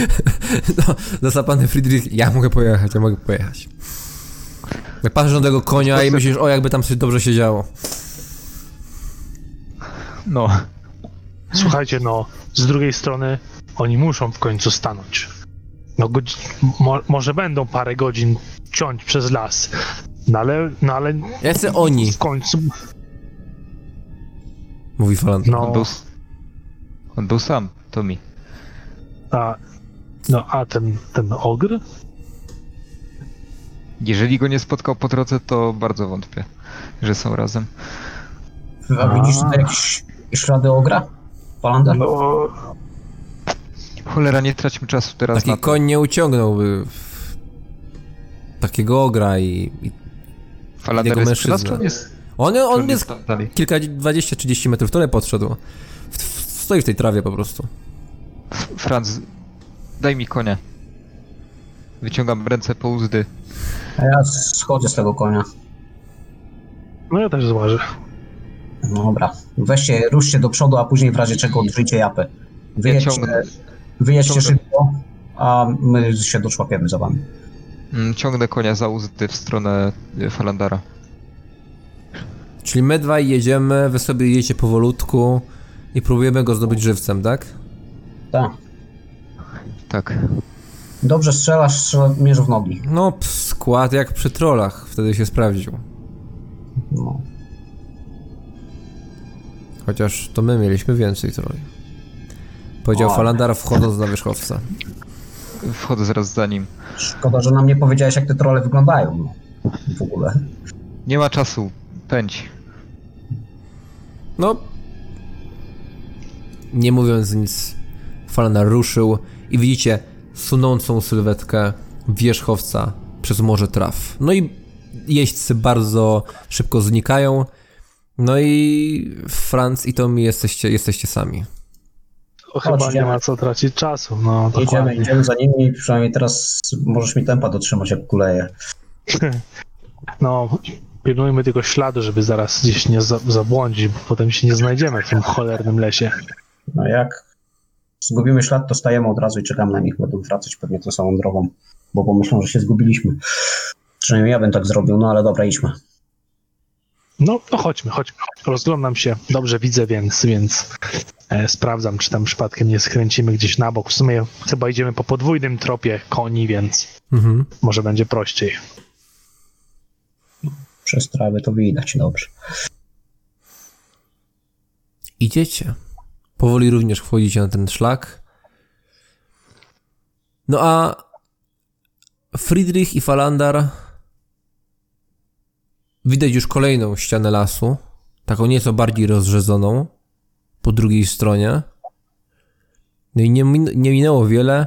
no, zasapany Friedrich, ja mogę pojechać, ja mogę pojechać. Jak patrzysz na tego konia i myślisz, o jakby tam sobie dobrze się działo. No. słuchajcie, no, z drugiej strony oni muszą w końcu stanąć. No, godzi- mo może będą parę godzin ciąć przez las, no ale, no ale Jacy oni, w końcu, mówi Falant. On no, był, s- on był sam, to mi. a, no, a ten, ten ogr? Jeżeli go nie spotkał po drodze, to bardzo wątpię, że są razem. A widzisz tutaj jakieś ślady ogra? Palander? No, Cholera, nie traćmy czasu teraz Taki na to. koń nie uciągnąłby takiego ogra i... i... Falandar jego jest jest, On, on jest dalej? kilka, 20-30 metrów w tole podszedł. W, w, stoi w tej trawie po prostu. Franz, daj mi konia. Wyciągam ręce po uzdy. A ja schodzę z tego konia. no ja też złażę. No dobra. Weźcie, ruszcie do przodu, a później w razie czego odżyjcie japy. Ja Wyjedźcie, ciągnę, wyjedźcie ciągnę. szybko, a my się doczłapiemy za wami. mm, ciągnę konia za uzdy w stronę y, Falandara. Czyli my dwaj jedziemy, wy sobie jedziecie powolutku i próbujemy go zdobyć żywcem, tak? Tak. Tak. Dobrze strzelasz, strzela, mierz w nogi. No, ps, skład jak przy trollach, wtedy się sprawdził. No. Chociaż to my mieliśmy więcej trolli. Powiedział O. Falandar wchodząc na wierzchowca. Wchodzę zaraz za nim. Szkoda, że nam nie powiedziałeś, jak te trole wyglądają. No. W ogóle. Nie ma czasu. Pędź. No. Nie mówiąc nic, Falandar ruszył i widzicie sunącą sylwetkę wierzchowca przez morze traw. No i jeźdźcy bardzo szybko znikają. No i Franz i Tommy jesteście, jesteście sami. To chyba nie ma co tracić czasu. No, Jedziemy, dokładnie. idziemy za nimi przynajmniej teraz możesz mi tempa dotrzymać, jak kuleje. No, pilnujmy tylko śladu, żeby zaraz gdzieś nie za zabłądzić, bo potem się nie znajdziemy w tym cholernym lesie. No jak zgubimy ślad, to stajemy od razu i czekamy na nich. Będą wracać pewnie tą samą drogą, bo pomyślą, że się zgubiliśmy. Przynajmniej ja bym tak zrobił, no ale dobra, idźmy. No, no chodźmy, chodźmy. Rozglądam się, dobrze widzę, więc, więc e, sprawdzam, czy tam przypadkiem nie skręcimy gdzieś na bok. W sumie chyba idziemy po podwójnym tropie koni, więc Mhm. może będzie prościej. Przez trawę to widać, dobrze. Idziecie. Powoli również wchodzicie na ten szlak. No a Friedrich i Falandar widać już kolejną ścianę lasu, taką nieco bardziej rozrzedzoną po drugiej stronie. No i nie, nie minęło wiele.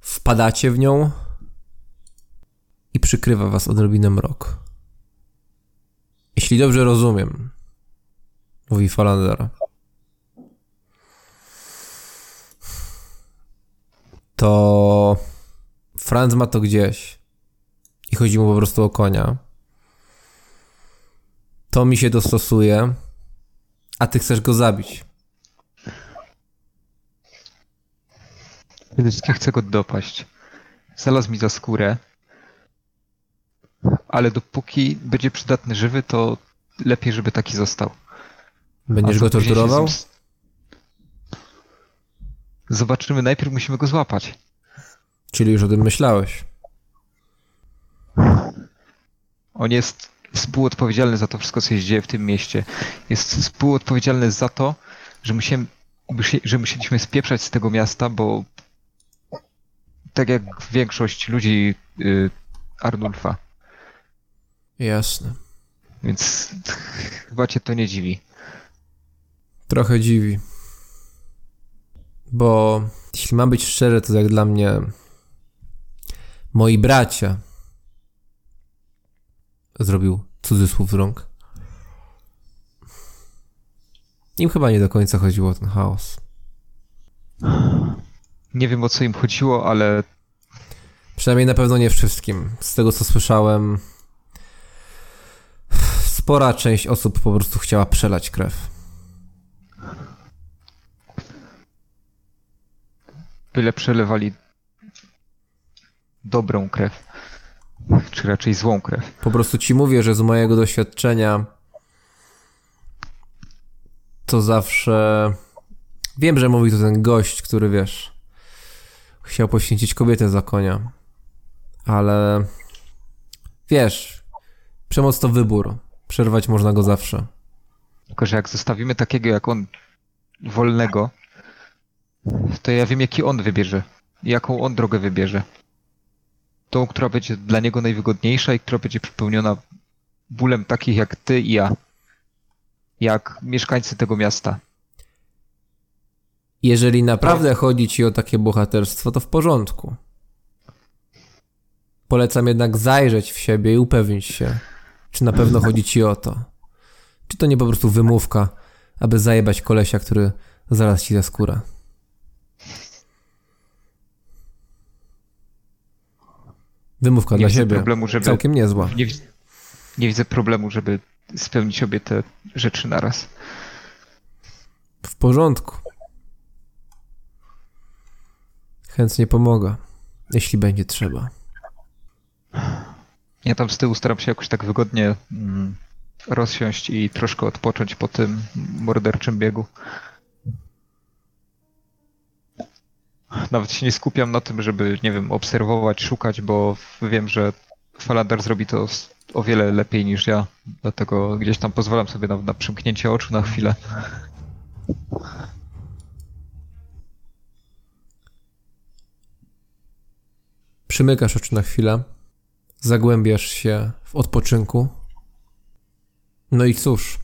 Wpadacie w nią i przykrywa was odrobinę mrok. Jeśli dobrze rozumiem, mówi Falandar. To Franz ma to gdzieś i chodzi mu po prostu o konia. To mi się dostosuje, a ty chcesz go zabić. Przede wszystkim chcę go dopaść. Znalazł mi za skórę. Ale dopóki będzie przydatny żywy, to lepiej, żeby taki został. Będziesz go się torturował? z nim s- Zobaczymy, najpierw musimy go złapać. Czyli już o tym myślałeś. On jest współodpowiedzialny za to wszystko, co się dzieje w tym mieście. Jest współodpowiedzialny za to, że, że musieliśmy spieprzać z tego miasta, bo tak jak większość ludzi y, Arnulfa. Jasne. Więc chyba cię to nie dziwi. Trochę dziwi. Bo jeśli mam być szczery, to jak dla mnie moi bracia zrobił cudzysłów z rąk. Im chyba nie do końca chodziło o ten chaos. Nie wiem o co im chodziło, ale Przynajmniej na pewno nie wszystkim. Z tego co słyszałem, spora część osób po prostu chciała przelać krew. Byle przelewali dobrą krew. Czy raczej złą krew. Po prostu ci mówię, że z mojego doświadczenia to zawsze. Wiem, że mówi to ten gość, który wiesz, chciał poświęcić kobietę za konia, ale wiesz, przemoc to wybór. Przerwać można go zawsze. Tylko, że jak zostawimy takiego jak on wolnego, to ja wiem jaki on wybierze. Jaką on drogę wybierze. Tą, która będzie dla niego najwygodniejsza i która będzie przepełniona bólem takich jak ty i ja. Jak mieszkańcy tego miasta. Jeżeli naprawdę chodzi ci o takie bohaterstwo, to w porządku. Polecam jednak zajrzeć w siebie i upewnić się, czy na pewno chodzi ci o to. Czy to nie po prostu wymówka, aby zajebać kolesia, który zaraz ci za skórę. Wymówka Nie dla siebie. problemu, żeby- Całkiem niezła. Nie, nie widzę problemu, żeby spełnić obie te rzeczy naraz. W porządku. Chętnie pomogę, jeśli będzie trzeba. Ja tam z tyłu staram się jakoś tak wygodnie mm, rozsiąść i troszkę odpocząć po tym morderczym biegu. Nawet się nie skupiam na tym, żeby, nie wiem, obserwować, szukać, bo wiem, że Falander zrobi to o wiele lepiej niż ja. Dlatego gdzieś tam pozwalam sobie na, na przymknięcie oczu na chwilę. Przymykasz oczy na chwilę, zagłębiasz się w odpoczynku. No i cóż,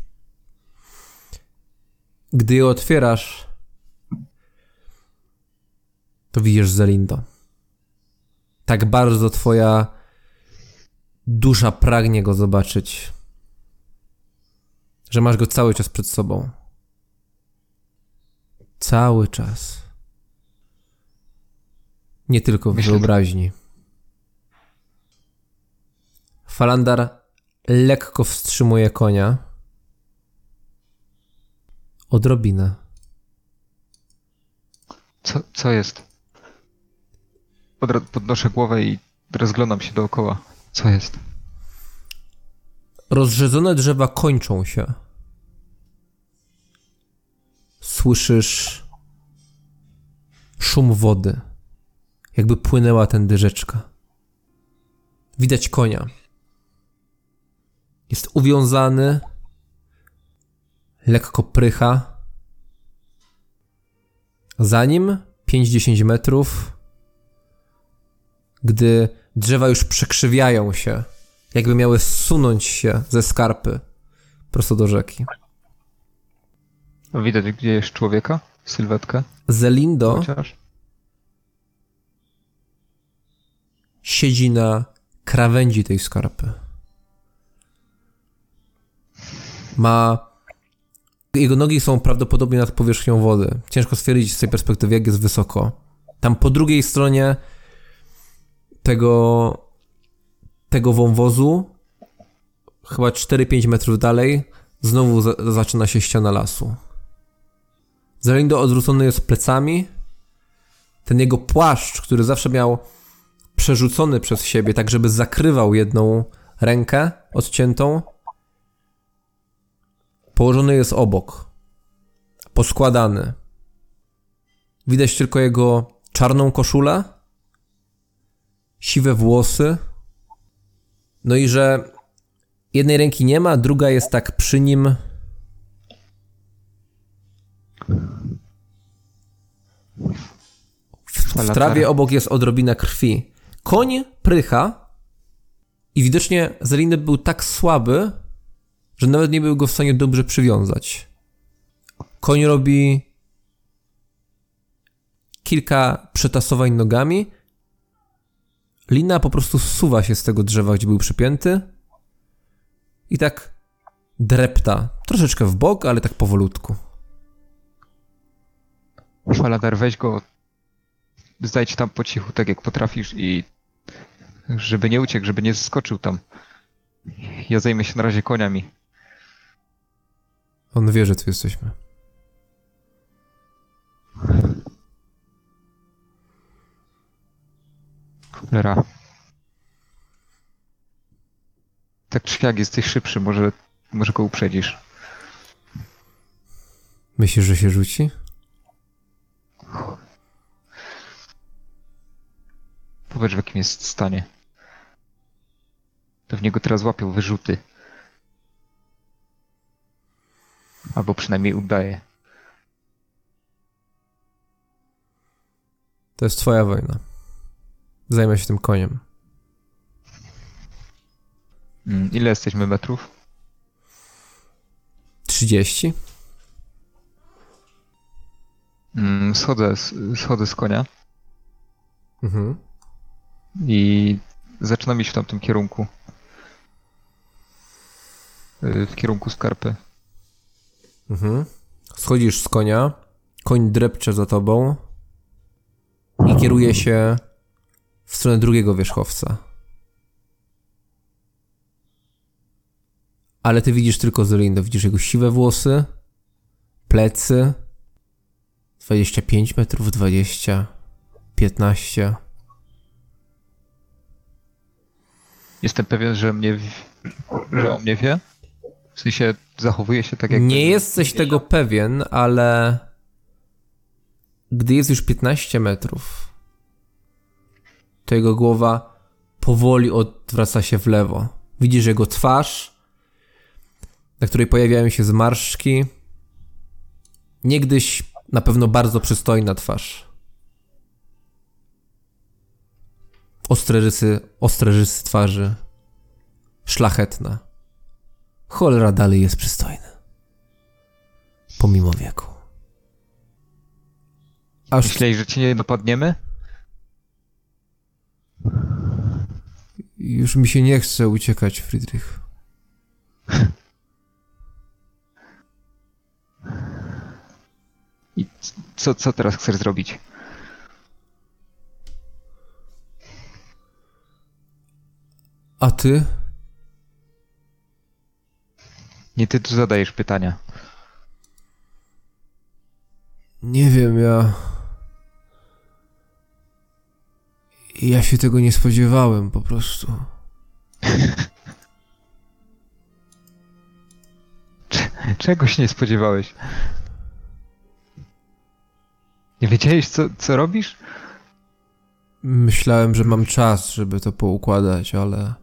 gdy je otwierasz, to widzisz Zelindo. Tak bardzo twoja dusza pragnie go zobaczyć, że masz go cały czas przed sobą. Cały czas. Nie tylko w Myślę- wyobraźni. Falandar lekko wstrzymuje konia. Odrobinę. Co, co jest? Podnoszę głowę i rozglądam się dookoła. Co jest? Rozrzedzone drzewa kończą się. Słyszysz szum wody, jakby płynęła tędy rzeczka. Widać konia. Jest uwiązany, lekko prycha. Za nim 5-10 metrów, gdy drzewa już przekrzywiają się, jakby miały zsunąć się ze skarpy prosto do rzeki. Widać gdzie jest człowieka? Sylwetkę? Zelindo Chociaż? siedzi na krawędzi tej skarpy. Ma. Jego nogi są prawdopodobnie nad powierzchnią wody. Ciężko stwierdzić z tej perspektywy, jak jest wysoko. Tam po drugiej stronie tego, tego wąwozu, chyba 4-5 metrów dalej, znowu za, zaczyna się ściana lasu. Zelindo odwrócony jest plecami. Ten jego płaszcz, który zawsze miał przerzucony przez siebie, tak żeby zakrywał jedną rękę odciętą, położony jest obok, poskładany. Widać tylko jego czarną koszulę, siwe włosy, no i że jednej ręki nie ma, druga jest tak przy nim. W trawie obok jest odrobina krwi. Koń prycha i widocznie Zeliny był tak słaby, że nawet nie był go w stanie dobrze przywiązać. Koń robi kilka przetasowań nogami. Lina po prostu zsuwa się z tego drzewa, gdzie był przypięty i tak drepta. Troszeczkę w bok, ale tak powolutku. Faladar, weź go, zajdź tam po cichu, tak jak potrafisz i żeby nie uciekł, żeby nie zeskoczył tam. Ja zajmę się na razie koniami. On wie, że tu jesteśmy. Cholera. Tak czy jak jesteś szybszy, może, może go uprzedzisz. Myślisz, że się rzuci? Powiedz w jakim jest stanie. Pewnie go teraz łapią wyrzuty. Albo przynajmniej udaje. To jest twoja wojna. Zajmę się tym koniem. Mm, Ile jesteśmy metrów? 30? Mm, Schodzę, z- schodzę z konia Mhm. i zaczynam iść w tamtym kierunku. Y, W kierunku skarpy. Mhm. Schodzisz z konia, koń drepcze za tobą i kieruje się w stronę drugiego wierzchowca. Ale ty widzisz tylko Zelindo, widzisz jego siwe włosy, plecy, 25 metrów, 20, 15. Jestem pewien, że mnie, że o mnie wie. W sensie zachowuje się tak jak. Nie jesteś tego pewien, ale gdy jest już 15 metrów, to jego głowa powoli odwraca się w lewo. Widzisz jego twarz, na której pojawiają się zmarszczki. Niegdyś na pewno bardzo przystojna twarz. Ostre rysy, ostre rysy twarzy. Szlachetna. Cholera dalej jest przystojny. Pomimo wieku. Aż Myśleli, że cię nie dopadniemy? Już mi się nie chce uciekać, Friedrich. I co, co teraz chcesz zrobić? A ty? Nie ty tu zadajesz pytania. Nie wiem, ja. Ja się tego nie spodziewałem po prostu. Czegoś nie spodziewałeś. Nie wiedziałeś, co, co robisz? Myślałem, że mam czas, żeby to poukładać, ale.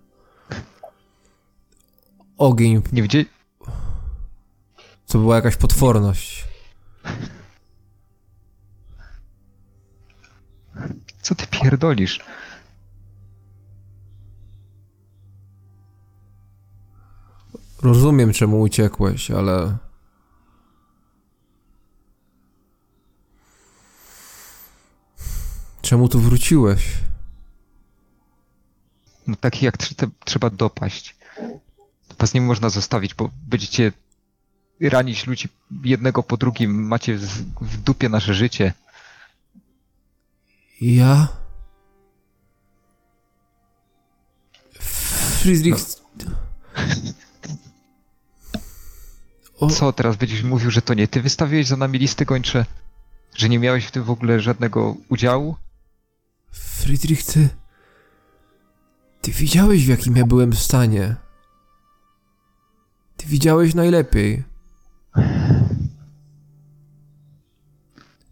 Ogień Nie wiedziałeś. to była jakaś potworność. Co ty pierdolisz? Rozumiem, czemu uciekłeś, ale. Czemu tu wróciłeś? No takich jak tr- trzeba dopaść. Was nie można zostawić, bo będziecie ranić ludzi jednego po drugim. Macie w dupie nasze życie. Ja? Friedrich. O, Co teraz będziesz mówił, że to nie ty wystawiłeś za nami listy gończe? Że nie miałeś w tym w ogóle żadnego udziału? Friedrich, ty. Ty widziałeś, w jakim ja byłem stanie. Ty widziałeś najlepiej.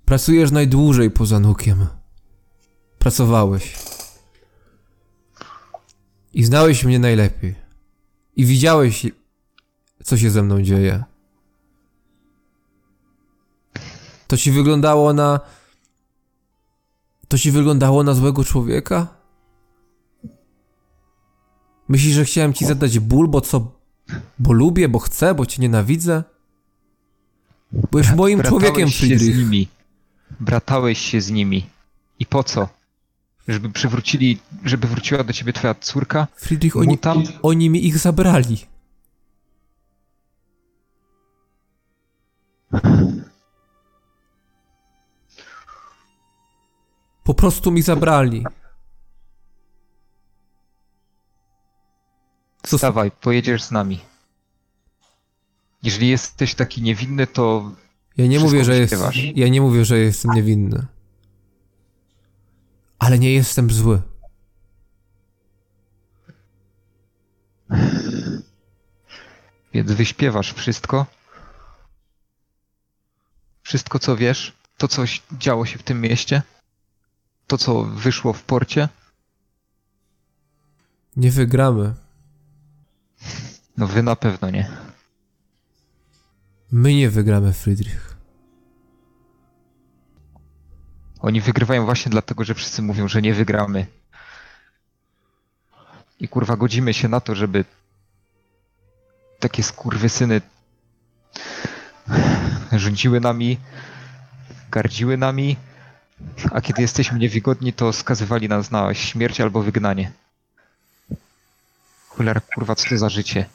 Pracujesz najdłużej poza nukiem. Pracowałeś. I znałeś mnie najlepiej. I widziałeś, co się ze mną dzieje. To ci wyglądało na To ci wyglądało na złego człowieka? Myślisz, że chciałem ci zadać ból, bo co? Bo lubię, bo chcę, bo cię nienawidzę? Byłeś moim Bratałeś człowiekiem, się z Friedrich. nimi. Bratałeś się z nimi. I po co? Żeby przywrócili, żeby wróciła do ciebie twoja córka? Friedrich, oni, Mutant? oni mi ich zabrali. Po prostu mi zabrali. Co- Wstawaj, pojedziesz z nami. Jeżeli jesteś taki niewinny, to Ja nie mówię, że jest, ja nie mówię, że jestem niewinny. Ale nie jestem zły. Więc wyśpiewasz wszystko. Wszystko, co wiesz, to, co działo się w tym mieście, to, co wyszło w porcie. Nie wygramy. No wy na pewno nie. My nie wygramy, Friedrich. Oni wygrywają właśnie dlatego, że wszyscy mówią, że nie wygramy. I kurwa, godzimy się na to, żeby takie skurwysyny rządziły nami, gardziły nami, a kiedy jesteśmy niewygodni, to skazywali nas na śmierć albo wygnanie. Cholera, kurwa, co to za życie?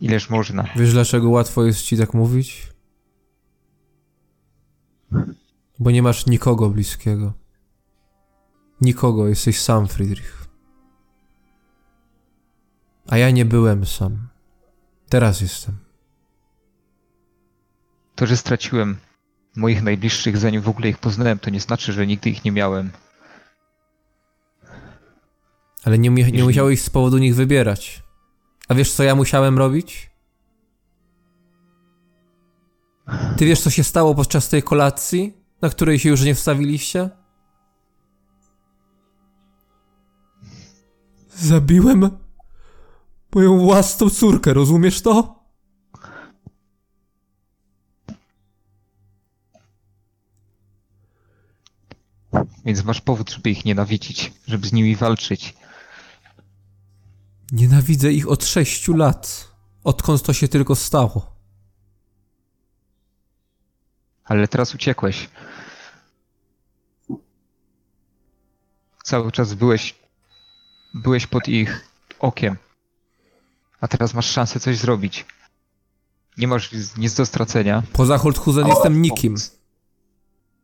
Ileż można? Wiesz, dlaczego łatwo jest ci tak mówić? Bo nie masz nikogo bliskiego. Nikogo, jesteś sam, Friedrich. A ja nie byłem sam. Teraz jestem. To, że straciłem moich najbliższych, zanim w ogóle ich poznałem, to nie znaczy, że nigdy ich nie miałem. Ale nie, nie musiałeś z powodu nich wybierać. A wiesz, co ja musiałem robić? Ty wiesz, co się stało podczas tej kolacji, na której się już nie wstawiliście? Zabiłem moją własną córkę, rozumiesz to? Więc masz powód, żeby ich nienawidzić, żeby z nimi walczyć. Nienawidzę ich od sześciu lat. Odkąd to się tylko stało. Ale teraz uciekłeś. Cały czas byłeś. Byłeś pod ich okiem. A teraz masz szansę coś zrobić. Nie masz nic do stracenia. Poza Holthusen jestem nikim.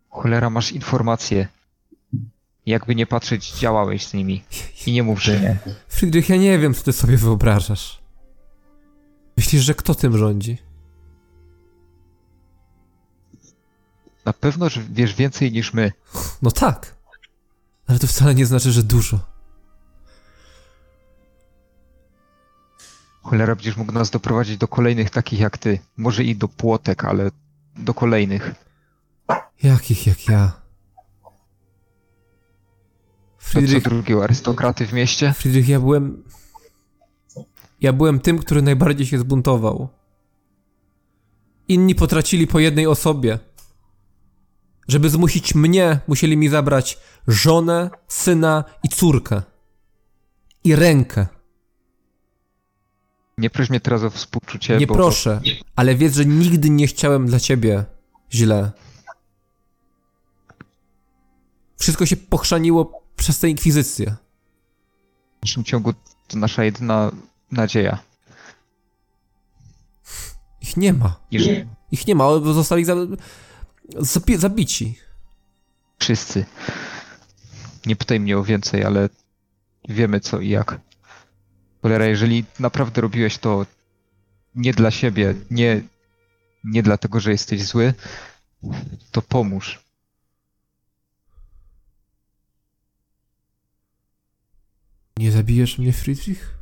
Cholera, masz informacje. Jakby nie patrzeć, działałeś z nimi. I nie mów, że nie. Friedrich, ja nie wiem, co ty sobie wyobrażasz. Myślisz, że kto tym rządzi? Na pewno, że wiesz więcej niż my. No tak. Ale to wcale nie znaczy, że dużo. Cholera, będziesz mógł nas doprowadzić do kolejnych takich jak ty. Może i do płotek, ale do kolejnych. Jakich jak ja? To co Friedrich, drugiego arystokraty w mieście? Friedrich, ja byłem... Ja byłem tym, który najbardziej się zbuntował. Inni potracili po jednej osobie. Żeby zmusić mnie, musieli mi zabrać żonę, syna i córkę. I rękę. Nie proś mnie teraz o współczucie, Nie bo proszę, ale wiedz, że nigdy nie chciałem dla ciebie źle. Wszystko się pochrzaniło przez tę inkwizycję. w dalszym ciągu to nasza jedyna nadzieja. Ich nie ma. Jeżeli Ich nie ma, zostali za... zabi- zabici. wszyscy. Nie pytaj mnie o więcej, ale wiemy co i jak. Cholera, jeżeli naprawdę robiłeś to nie dla siebie, nie, nie dlatego, że jesteś zły, to pomóż. Nie zabijesz mnie, Friedrich?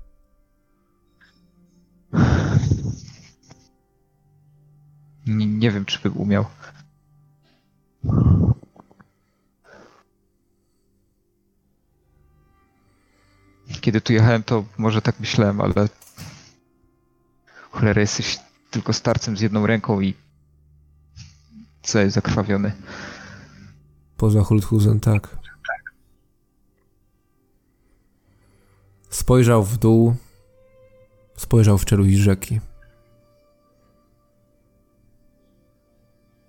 Nie, nie wiem, czy bym umiał. Kiedy tu jechałem, to może tak myślałem, ale cholera, jesteś tylko starcem z jedną ręką i jest zakrwawiony. Poza Hulthusen, tak. Spojrzał w dół, spojrzał w czeluść rzeki.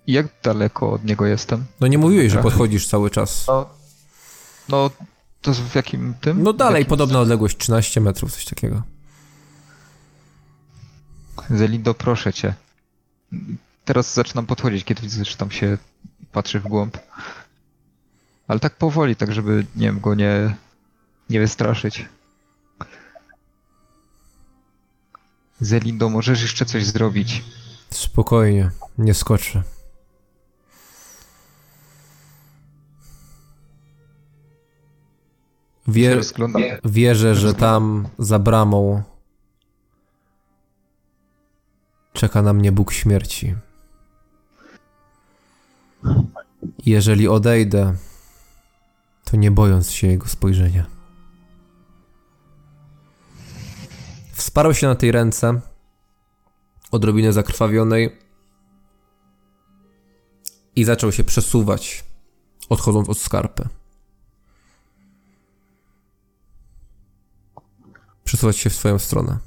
Jak daleko od niego jestem? No nie mówiłeś, że Tak. podchodzisz cały czas. No, no to w jakim tym? No dalej, podobna odległość, 13 metrów, coś takiego. Zelindo, proszę cię. Teraz zaczynam podchodzić, kiedy widzę, że tam się patrzy w głąb. Ale tak powoli, tak żeby, nie wiem, go nie, nie wystraszyć. Zelindo, możesz jeszcze coś zrobić. Spokojnie, nie skoczę. Wie, wierzę, że tam za bramą czeka na mnie Bóg śmierci. Jeżeli odejdę, to nie bojąc się jego spojrzenia. Wsparł się na tej ręce, odrobinę zakrwawionej, i zaczął się przesuwać, odchodząc od skarpy. Przesuwać się w swoją stronę.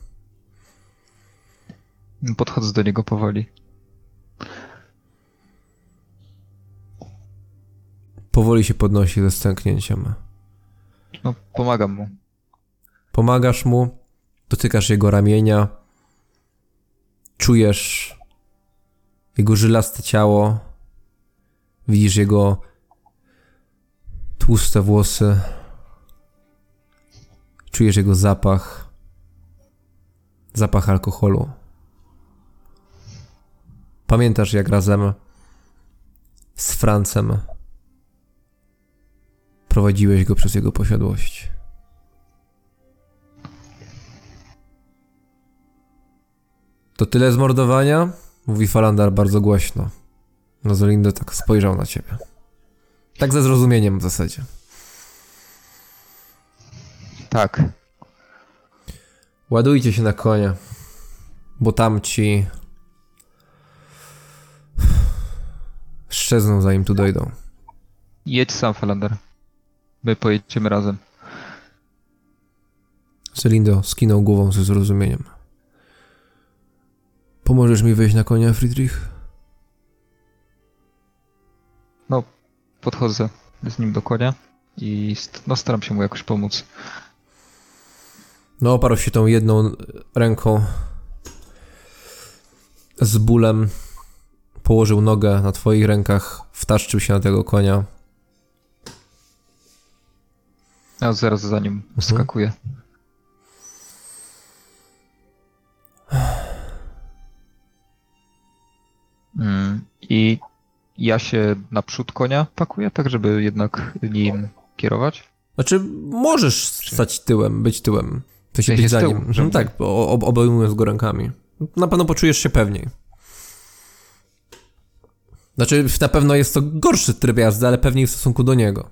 Podchodzę do niego powoli. Powoli się podnosi ze stęknięciem. No, pomagam mu. Pomagasz mu, dotykasz jego ramienia, czujesz jego żylaste ciało, widzisz jego tłuste włosy, czujesz jego zapach, zapach alkoholu. Pamiętasz, jak razem z Francem prowadziłeś go przez jego posiadłość. To tyle zmordowania? Mówi Falandar bardzo głośno. Rozolindo tak spojrzał na ciebie. Tak ze zrozumieniem w zasadzie. Tak. Ładujcie się na konia, bo tamci szczezną zanim tu dojdą. Jedź sam, Falander. My pojedziemy razem. Celindo skinął głową ze zrozumieniem. Pomożesz mi wejść na konia, Friedrich? No, podchodzę z nim do konia i no, staram się mu jakoś pomóc. No, oparł się tą jedną ręką z bólem. Położył nogę na twoich rękach, wtaszczył się na tego konia. Ja zaraz za nim skakuję. Mm, I ja się naprzód konia pakuję, tak żeby jednak nim kierować. Znaczy, możesz stać tyłem, być tyłem. To się być za tyłu, nim. Mhm, żeby- Tak, ob- obejmując go rękami. Na pewno poczujesz się pewniej. Znaczy, na pewno jest to gorszy tryb jazdy, ale pewniej w stosunku do niego.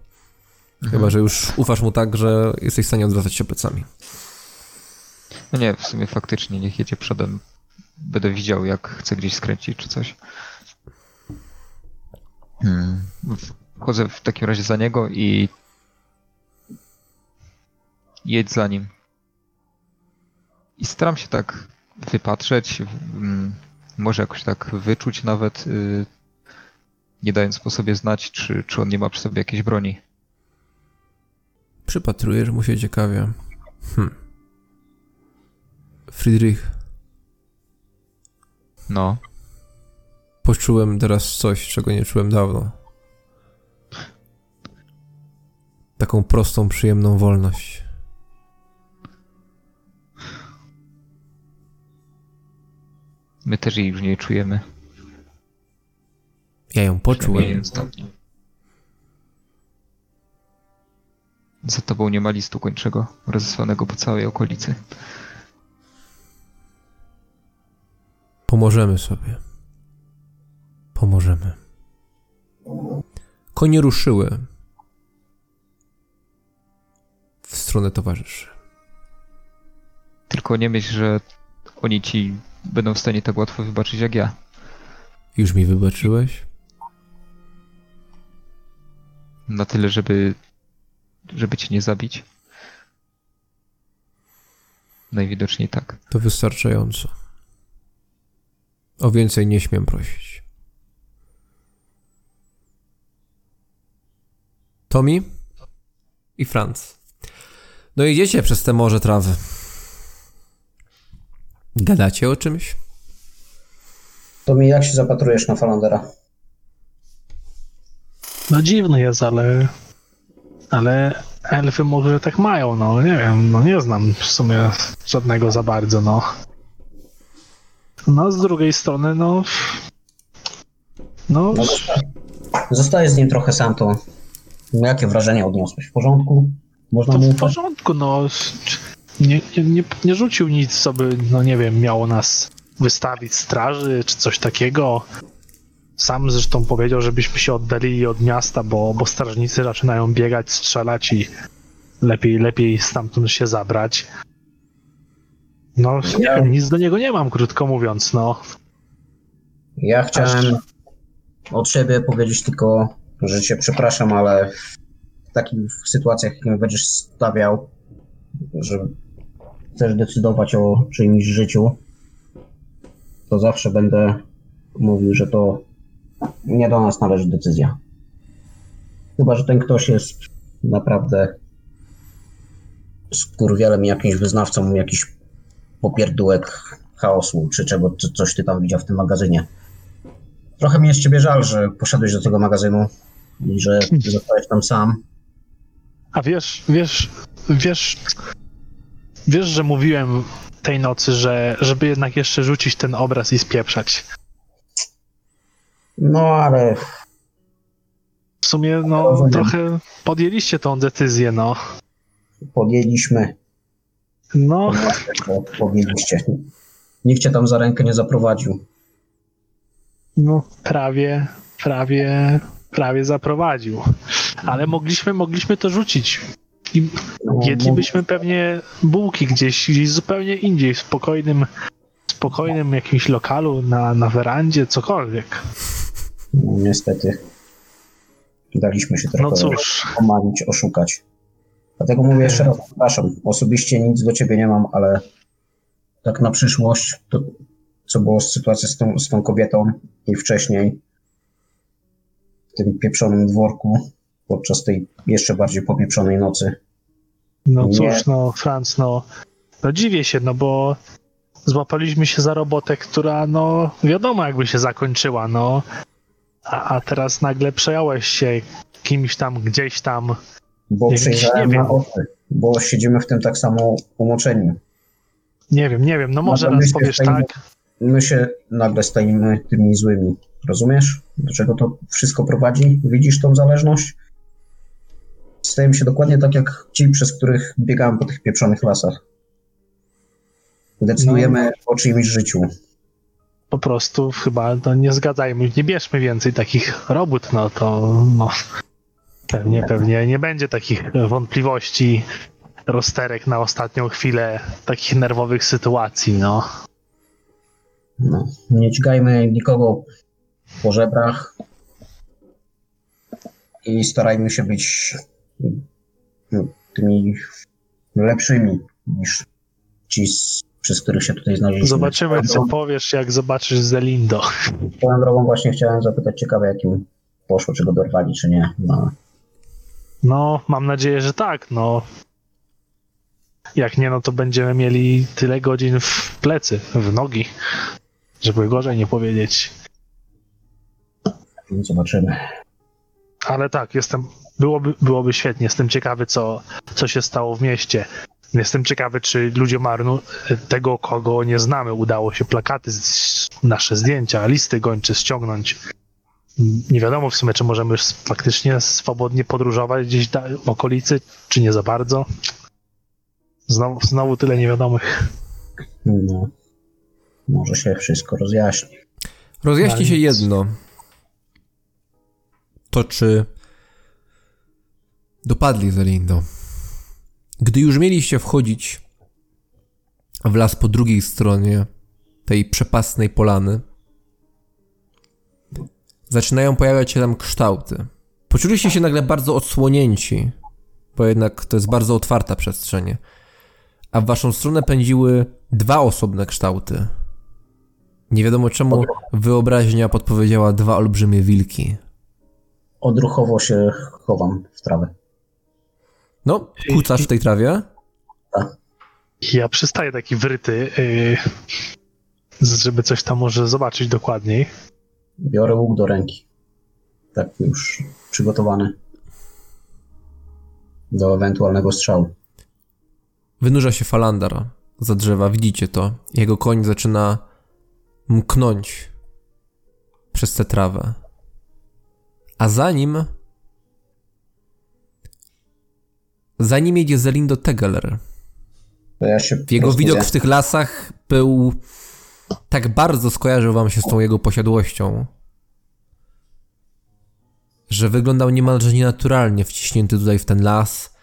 Chyba, że już ufasz mu tak, że jesteś w stanie odwracać się plecami. No nie, w sumie faktycznie niech jedzie przodem. Będę widział, jak chce gdzieś skręcić czy coś. Hmm. Wchodzę w takim razie za niego i jedź za nim. I staram się tak wypatrzeć, mm, może jakoś tak wyczuć nawet, y, nie dając po sobie znać, czy, czy on nie ma przy sobie jakiejś broni. Przypatrujesz mu się ciekawie. Hm. Friedrich, No, poczułem teraz coś, czego nie czułem dawno. Taką prostą, przyjemną wolność. My też jej już nie czujemy. Ja ją poczułem. Za tobą nie ma listu kończego, rozesłanego po całej okolicy. Pomożemy sobie. Pomożemy. Konie ruszyły w stronę towarzyszy. Tylko nie myśl, że oni ci będą w stanie tak łatwo wybaczyć jak ja. Już mi wybaczyłeś? Na tyle, żeby, żeby cię nie zabić? Najwidoczniej tak. To wystarczająco. O więcej nie śmiem prosić. Tommy i Franz. No idziecie przez te morze trawy. Gadacie o czymś? To mi jak się zapatrujesz na Falandera? No dziwny jest, ale... Ale elfy może tak mają, no nie wiem, no nie znam w sumie żadnego za bardzo, no. No z drugiej strony, no... No, No zostaję. Z nim trochę sam, to jakie wrażenie odniosłeś? W porządku? Można to w porządku, no. Nie, nie, nie, nie rzucił nic, co by, no nie wiem, miało nas wystawić straży, czy coś takiego. Sam zresztą powiedział, żebyśmy się oddalili od miasta, bo, bo strażnicy zaczynają biegać, strzelać i lepiej, lepiej stamtąd się zabrać. No, nie Ja- wiem, nic do niego nie mam, krótko mówiąc, no. Ja chciałem od siebie powiedzieć tylko, że cię przepraszam, ale w takich sytuacjach, jakim będziesz stawiał, że chcesz decydować o czyimś życiu, to zawsze będę mówił, że to nie do nas należy decyzja. Chyba, że ten ktoś jest naprawdę skurwielem jakimś wyznawcą jakiś popierdółek chaosu, czy czego, czy coś ty tam widział w tym magazynie. Trochę mi jest ciebie żal, że poszedłeś do tego magazynu i że zostałeś tam sam. A wiesz, wiesz, wiesz, wiesz, że mówiłem tej nocy, że żeby jednak jeszcze rzucić ten obraz i spieprzać. No ale W sumie, no, Rozumiem. trochę podjęliście tą decyzję, no. podjęliśmy, No, bo powiedzieliście. Nikt cię tam za rękę nie zaprowadził. no, prawie, prawie, prawie zaprowadził. Ale mogliśmy, mogliśmy to rzucić. I No, jedlibyśmy pewnie bułki gdzieś, gdzieś zupełnie indziej, w spokojnym, spokojnym jakimś lokalu, na, na werandzie, cokolwiek. no, niestety. Daliśmy się trochę No cóż, omamić, oszukać. Dlatego mówię jeszcze raz, przepraszam, osobiście nic do ciebie nie mam, ale tak na przyszłość, to co było z sytuacją z tą, z tą kobietą i wcześniej w tym pieprzonym dworku, podczas tej jeszcze bardziej popieprzonej nocy. no Nie. cóż, no, Franc, no, no dziwię się, no bo złapaliśmy się za robotę, która, no, wiadomo jakby się zakończyła, no. A, a teraz nagle przejąłeś się kimś tam, gdzieś tam. Bo przejrzałem na oczy, bo siedzimy w tym tak samo umoczeniu. Nie wiem, nie wiem, no może Może raz powiesz to tak, My się nagle stajemy tymi złymi. Rozumiesz? Do czego to wszystko prowadzi? Widzisz tą zależność? Stajemy się dokładnie tak jak ci, przez których biegałem po tych pieprzonych lasach. Decydujemy o czyimś życiu. po prostu chyba no, nie zgadzajmy, nie bierzmy więcej takich robót, no to no, pewnie, pewnie nie będzie takich wątpliwości, rozterek na ostatnią chwilę, takich nerwowych sytuacji, no. No, nie dźgajmy nikogo po żebrach i starajmy się być no, tymi lepszymi niż ci, przez których się tutaj znaleźliśmy. Zobaczymy, co powiesz, jak zobaczysz Zelindo. Swoją drogą właśnie chciałem zapytać, ciekawe jakim poszło, czy go dorwali, czy nie. No, No, mam nadzieję, że tak, no. Jak nie, no to będziemy mieli tyle godzin w plecy, w nogi, żeby gorzej nie powiedzieć. zobaczymy. Ale tak, jestem. Byłoby, byłoby świetnie. Jestem ciekawy, co, co się stało w mieście. Jestem ciekawy, czy ludzie Marnu, tego kogo nie znamy, udało się plakaty, z, nasze zdjęcia, listy gończe ściągnąć. Nie wiadomo w sumie, czy możemy faktycznie swobodnie podróżować gdzieś w okolicy, czy nie za bardzo. Znowu, znowu tyle niewiadomych. No, może się wszystko rozjaśni. Rozjaśni Ale się jedno. To czy dopadli Zelindo. Gdy już mieliście wchodzić w las po drugiej stronie tej przepastnej polany, zaczynają pojawiać się tam kształty. Poczuliście się nagle bardzo odsłonięci, bo jednak to jest bardzo otwarta przestrzeń. A w waszą stronę pędziły dwa osobne kształty. Nie wiadomo czemu wyobraźnia podpowiedziała dwa olbrzymie wilki. Odruchowo się chowam w trawę. No, kucasz w tej trawie? Ja przystaję taki wryty, yy, żeby coś tam może zobaczyć dokładniej. Biorę łuk do ręki. Tak już przygotowany do ewentualnego strzału. Wynurza się falandar za drzewa, widzicie to. Jego koń zaczyna mknąć przez tę trawę. A za nim. Za nim jedzie Zelindo Tegeler. Ja się Jego widok w tych lasach był. Tak bardzo skojarzył wam się z tą jego posiadłością, że wyglądał niemalże nienaturalnie wciśnięty tutaj w ten las,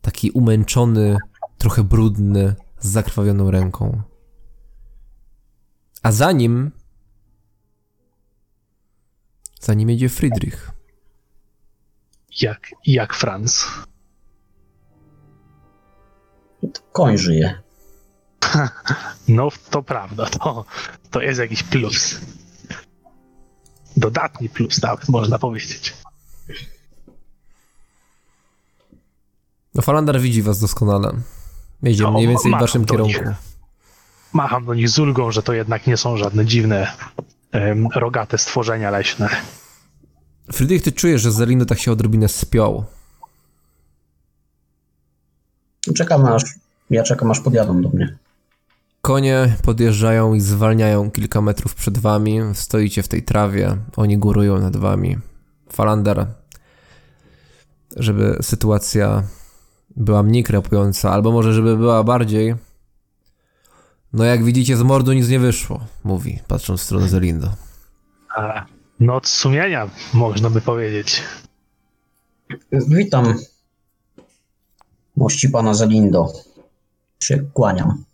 taki umęczony, trochę brudny, z zakrwawioną ręką. A za nim. Za nim jedzie Friedrich. Jak, jak Franz. Koń żyje. No, to prawda, to, to jest jakiś plus. Dodatni plus, nawet można powiedzieć. No, Falander widzi was doskonale. Jedzie No, mniej więcej w waszym do nich. kierunku. Macham do nich z ulgą, że to jednak nie są żadne dziwne, em, rogate stworzenia leśne. Friedrich, ty czujesz, że Zelindo tak się odrobinę spiął. Czekam aż. Ja czekam aż podjadą do mnie. Konie podjeżdżają i zwalniają kilka metrów przed wami. Stoicie w tej trawie, oni górują nad wami. Falander, żeby sytuacja była mniej krepująca, albo może żeby była bardziej. No jak widzicie, z mordu nic nie wyszło, mówi, patrząc w stronę Zelindo. A, noc sumienia, można by powiedzieć. Witam. Mości pana Zelindo. Się kłaniam.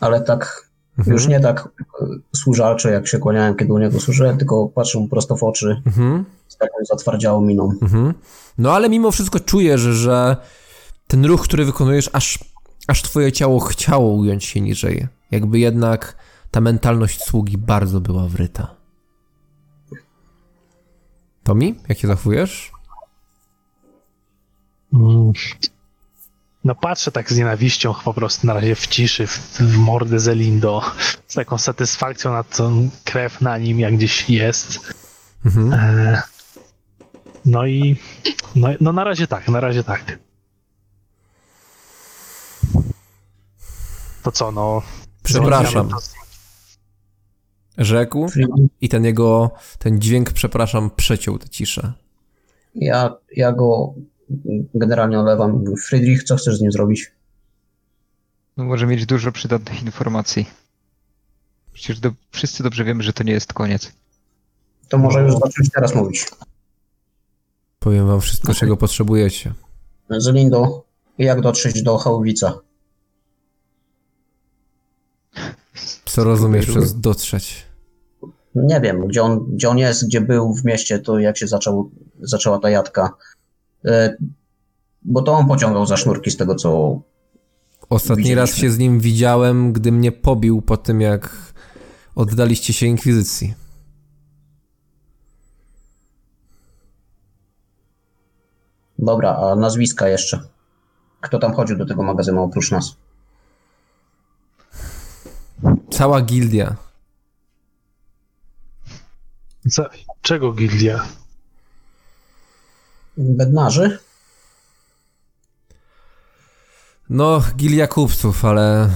Ale tak, Mhm. już nie tak e, służalczo, jak się kłaniałem, kiedy u niego służyłem, tylko patrzę mu prosto w oczy Mhm. z taką zatwardziałą miną. Mhm. No ale mimo wszystko czujesz, że ten ruch, który wykonujesz, aż, aż twoje ciało chciało ująć się niżej. Jakby jednak ta mentalność sługi bardzo była wryta. Tomi, jak się zachowujesz? Mm. No patrzę tak z nienawiścią po prostu na razie w ciszy, w, w mordę Zelindo, z taką satysfakcją na tą krew na nim, jak gdzieś jest. Mhm. E, no i no, no na razie tak, na razie tak. To co, no... Przepraszam, rzekł i ten jego, ten dźwięk, przepraszam, przeciął tę ciszę. Ja, ja go generalnie olewam. Friedrich, co chcesz z nim zrobić? No, może mieć dużo przydatnych informacji. Przecież do, wszyscy dobrze wiemy, że to nie jest koniec. To może już zacząć teraz mówić. Powiem wam wszystko, czego potrzebujecie. Zelindo, jak dotrzeć do Chałowica? Co rozumiesz przez dotrzeć? Nie wiem, gdzie on, gdzie on jest, gdzie był w mieście, to jak się zaczął, zaczęła ta jadka. E, bo to on pociągał za sznurki z tego, co... Ostatni raz się z nim widziałem, gdy mnie pobił po tym, jak oddaliście się inkwizycji. Dobra, a nazwiska jeszcze. Kto tam chodził do tego magazynu oprócz nas? Cała gildia. Za, czego gildia? Bednarzy? No, gilia kupców, ale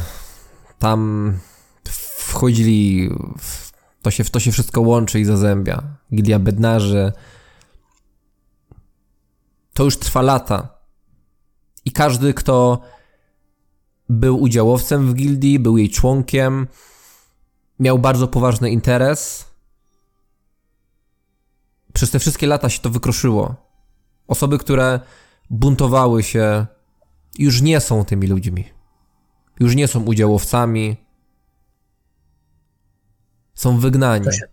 tam wchodzili. W... To, się, to się wszystko łączy i zazębia. Gilia bednarzy. To już trwa lata. I każdy, kto był udziałowcem w gildii, był jej członkiem, miał bardzo poważny interes. Przez te wszystkie lata się to wykruszyło. Osoby, które buntowały się, już nie są tymi ludźmi. Już nie są udziałowcami. Są wygnani. Co się,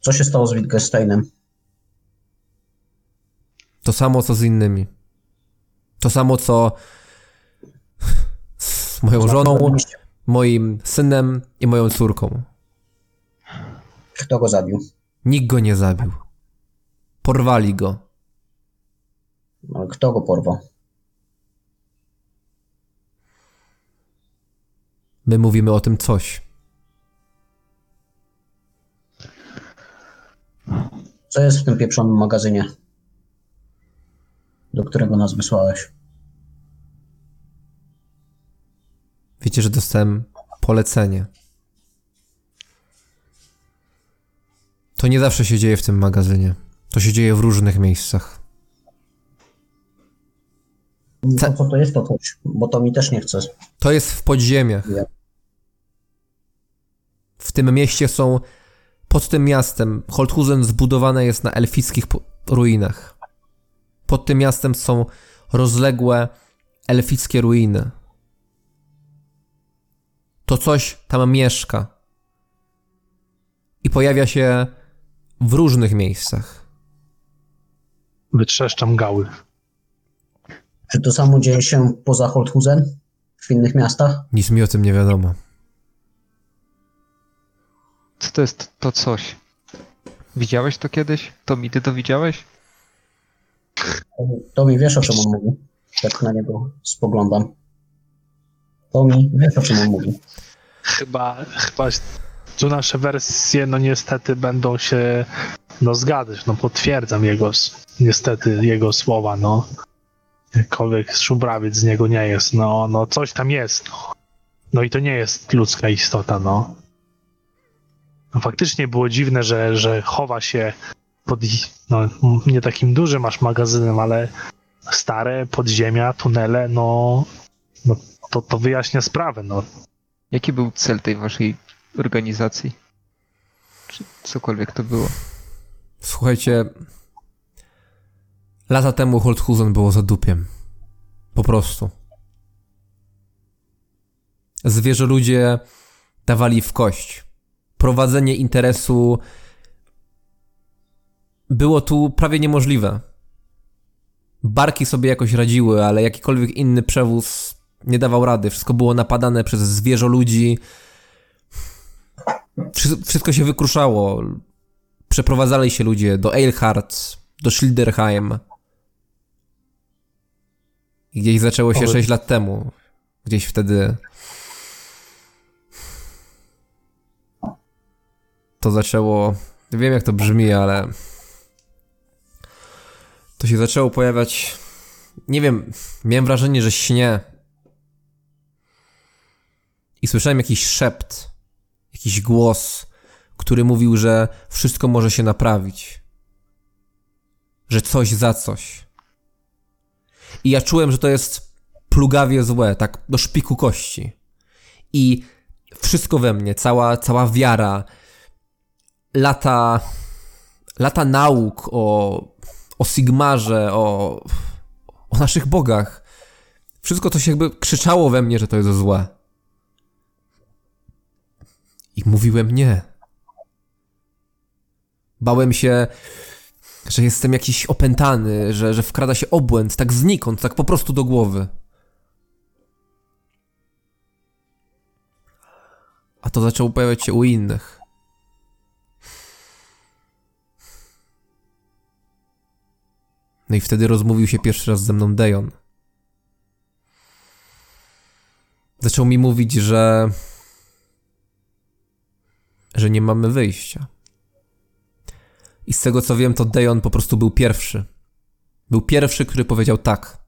co się stało z Wittgensteinem? To samo co z innymi. To samo co z moją żoną, moim synem i moją córką. Kto go zabił? Nikt go nie zabił. Porwali go. Ale kto go porwał? My mówimy o tym coś. Co jest w tym pieprzonym magazynie? Do którego nas wysłałeś? Wiecie, że dostałem polecenie. To nie zawsze się dzieje w tym magazynie. To się dzieje w różnych miejscach. No co to jest to coś? Bo to mi też nie chce. To jest w podziemiach. Nie. W tym mieście są. Pod tym miastem Holthusen zbudowane jest na elfickich ruinach. Pod tym miastem są rozległe elfickie ruiny. To coś tam mieszka. I pojawia się w różnych miejscach. Wytrzeszczam gały. Czy to samo dzieje się poza Holthusen? W innych miastach? Nic mi o tym nie wiadomo. Co to jest to coś? Widziałeś to kiedyś? To mi ty to widziałeś? To mi wiesz o czym on mówi. Tak na niego spoglądam. To mi wiesz o czym on mówi. Chyba, chyba tu nasze wersje, no niestety będą się no zgadzać, no potwierdzam jego, niestety jego słowa, no. Jakkolwiek szumbrawiec z niego nie jest, no, no coś tam jest, no. No i to nie jest ludzka istota, no. no faktycznie było dziwne, że, że chowa się pod, no nie takim dużym aż magazynem, ale stare podziemia, tunele, no, no to, to wyjaśnia sprawę, no. Jaki był cel tej waszej organizacji? Czy cokolwiek to było? Słuchajcie, lata temu Holthusen było za dupiem. Po prostu. Zwierzę ludzie dawali w kość. Prowadzenie interesu było tu prawie niemożliwe. Barki sobie jakoś radziły, ale jakikolwiek inny przewóz nie dawał rady. Wszystko było napadane przez zwierzę ludzi. Wszy- Wszystko się wykruszało. Przeprowadzali się ludzie do Eilhart, do Schilderheim. I Gdzieś zaczęło się Ale- 6 lat temu. Gdzieś wtedy. To zaczęło. Wiem, jak to brzmi, ale. To się zaczęło pojawiać. Nie wiem, miałem wrażenie, że śnie. I słyszałem jakiś szept, jakiś głos, który mówił, że wszystko może się naprawić. Że coś za coś. I ja czułem, że to jest plugawie złe, tak do szpiku kości. I wszystko we mnie, cała, cała wiara, lata, lata nauk o, o Sigmarze, o, o naszych bogach. Wszystko to się jakby krzyczało we mnie, że to jest złe. I mówiłem nie. Bałem się, że jestem jakiś opętany, że, że wkrada się obłęd, tak znikąd, tak po prostu do głowy. A to zaczęło pojawiać się u innych. No i wtedy rozmówił się pierwszy raz ze mną Dejon. Zaczął mi mówić, że. że nie mamy wyjścia. I z tego co wiem, to Dejon po prostu był pierwszy. Był pierwszy, który powiedział tak.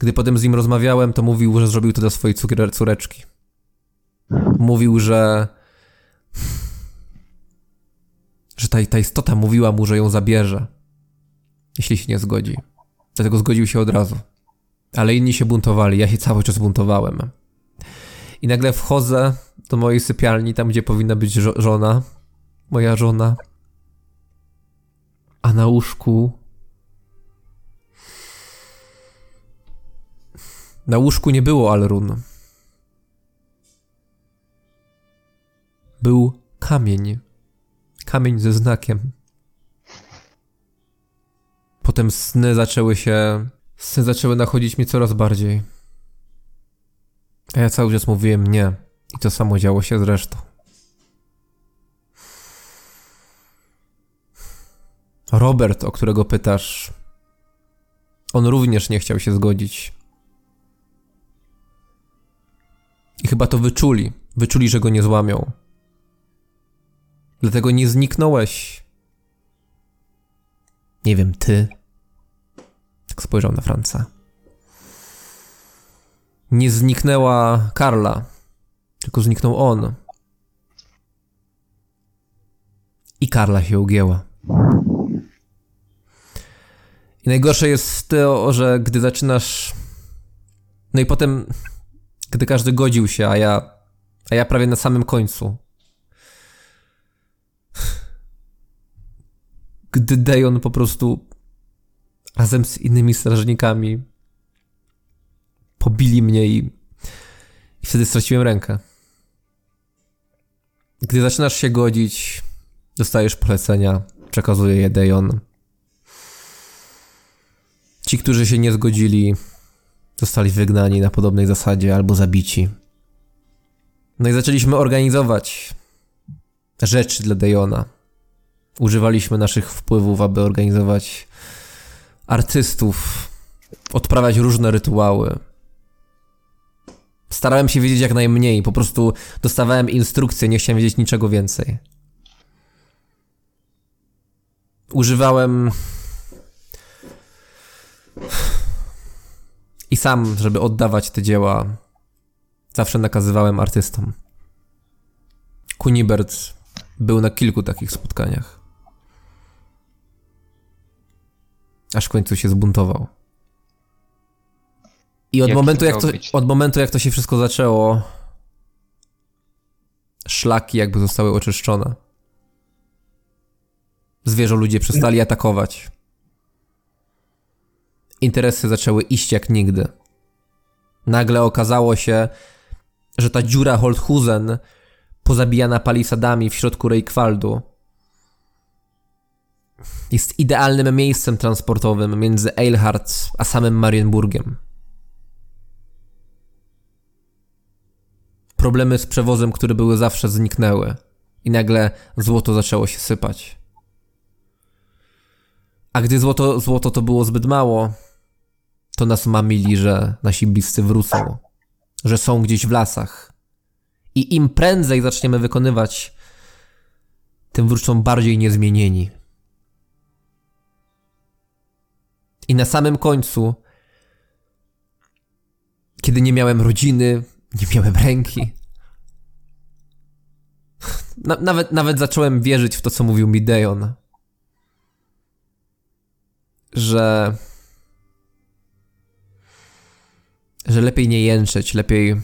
Gdy potem z nim rozmawiałem, to mówił, że zrobił to dla swojej córeczki. Mówił, że. że ta, ta istota mówiła mu, że ją zabierze. Jeśli się nie zgodzi. Dlatego zgodził się od razu. Ale inni się buntowali, ja się cały czas buntowałem. I nagle wchodzę do mojej sypialni, tam gdzie powinna być żo- żona. Moja żona. A na łóżku. Na łóżku nie było Alrun. Był kamień. Kamień ze znakiem. Potem sny zaczęły się. Sny zaczęły nachodzić mi coraz bardziej. A ja cały czas mówiłem nie. I to samo działo się zresztą. Robert, o którego pytasz, on również nie chciał się zgodzić. I chyba to wyczuli. Wyczuli, że go nie złamią. Dlatego nie zniknąłeś. Nie wiem, ty. Tak spojrzał na Franca. Nie zniknęła Karla, tylko zniknął on. I Karla się ugięła. I najgorsze jest to, że gdy zaczynasz. No i potem, gdy każdy godził się, a ja. A ja prawie na samym końcu. Gdy Dejon po prostu razem z innymi strażnikami pobili mnie i, i wtedy straciłem rękę. Gdy zaczynasz się godzić, dostajesz polecenia, przekazuje je Dejon. Ci, którzy się nie zgodzili, zostali wygnani na podobnej zasadzie albo zabici. No i zaczęliśmy organizować rzeczy dla Dejona. Używaliśmy naszych wpływów, aby organizować artystów, odprawiać różne rytuały. Starałem się wiedzieć jak najmniej, po prostu dostawałem instrukcje, nie chciałem wiedzieć niczego więcej. Używałem i sam, żeby oddawać te dzieła, zawsze nakazywałem artystom. Kunibert był na kilku takich spotkaniach. Aż w końcu się zbuntował. I od Jaki momentu, jak to, być? od momentu, jak to się wszystko zaczęło, szlaki jakby zostały oczyszczone. Zwierzę ludzie przestali atakować. Interesy zaczęły iść jak nigdy. Nagle okazało się, że ta dziura Holthusen, pozabijana palisadami w środku Reykjaldu, jest idealnym miejscem transportowym między Eilhart a samym Marienburgiem. Problemy z przewozem, które były zawsze, zniknęły i nagle złoto zaczęło się sypać. A gdy złoto, złoto to było zbyt mało, to nas mamili, że nasi bliscy wrócą, że są gdzieś w lasach. I im prędzej zaczniemy wykonywać, tym wrócą bardziej niezmienieni. I na samym końcu, kiedy nie miałem rodziny, nie miałem ręki, na, nawet, nawet zacząłem wierzyć w to, co mówił mi Dejon. Że. Że lepiej nie jęczeć, lepiej.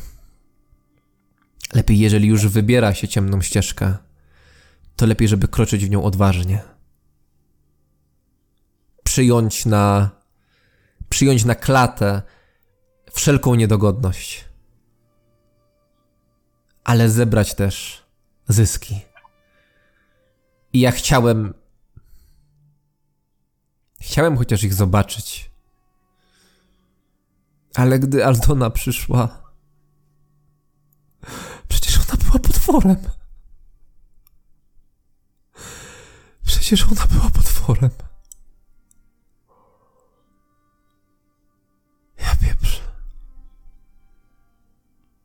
Lepiej, jeżeli już wybiera się ciemną ścieżkę, to lepiej, żeby kroczyć w nią odważnie. Przyjąć na. Przyjąć na klatę wszelką niedogodność. Ale zebrać też zyski. I ja chciałem. Chciałem chociaż ich zobaczyć. Ale gdy Aldona przyszła. Przecież ona była potworem. Przecież ona była potworem. Ja pieprzę.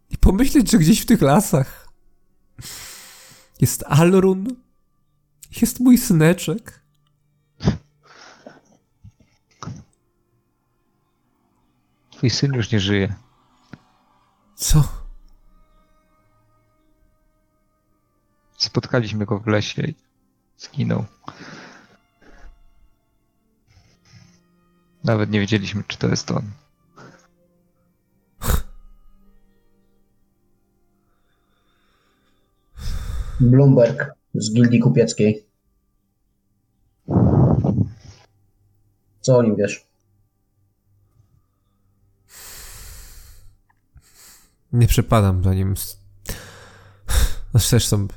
I pomyśleć, że gdzieś w tych lasach jest Alrun, jest mój syneczek. Twój syn już nie żyje. Co? Spotkaliśmy go w lesie i zginął. Nawet nie wiedzieliśmy, czy to jest on. Bloomberg z Gildii Kupieckiej. Co o nim wiesz? Nie przepadam za nim. Znaczy zresztą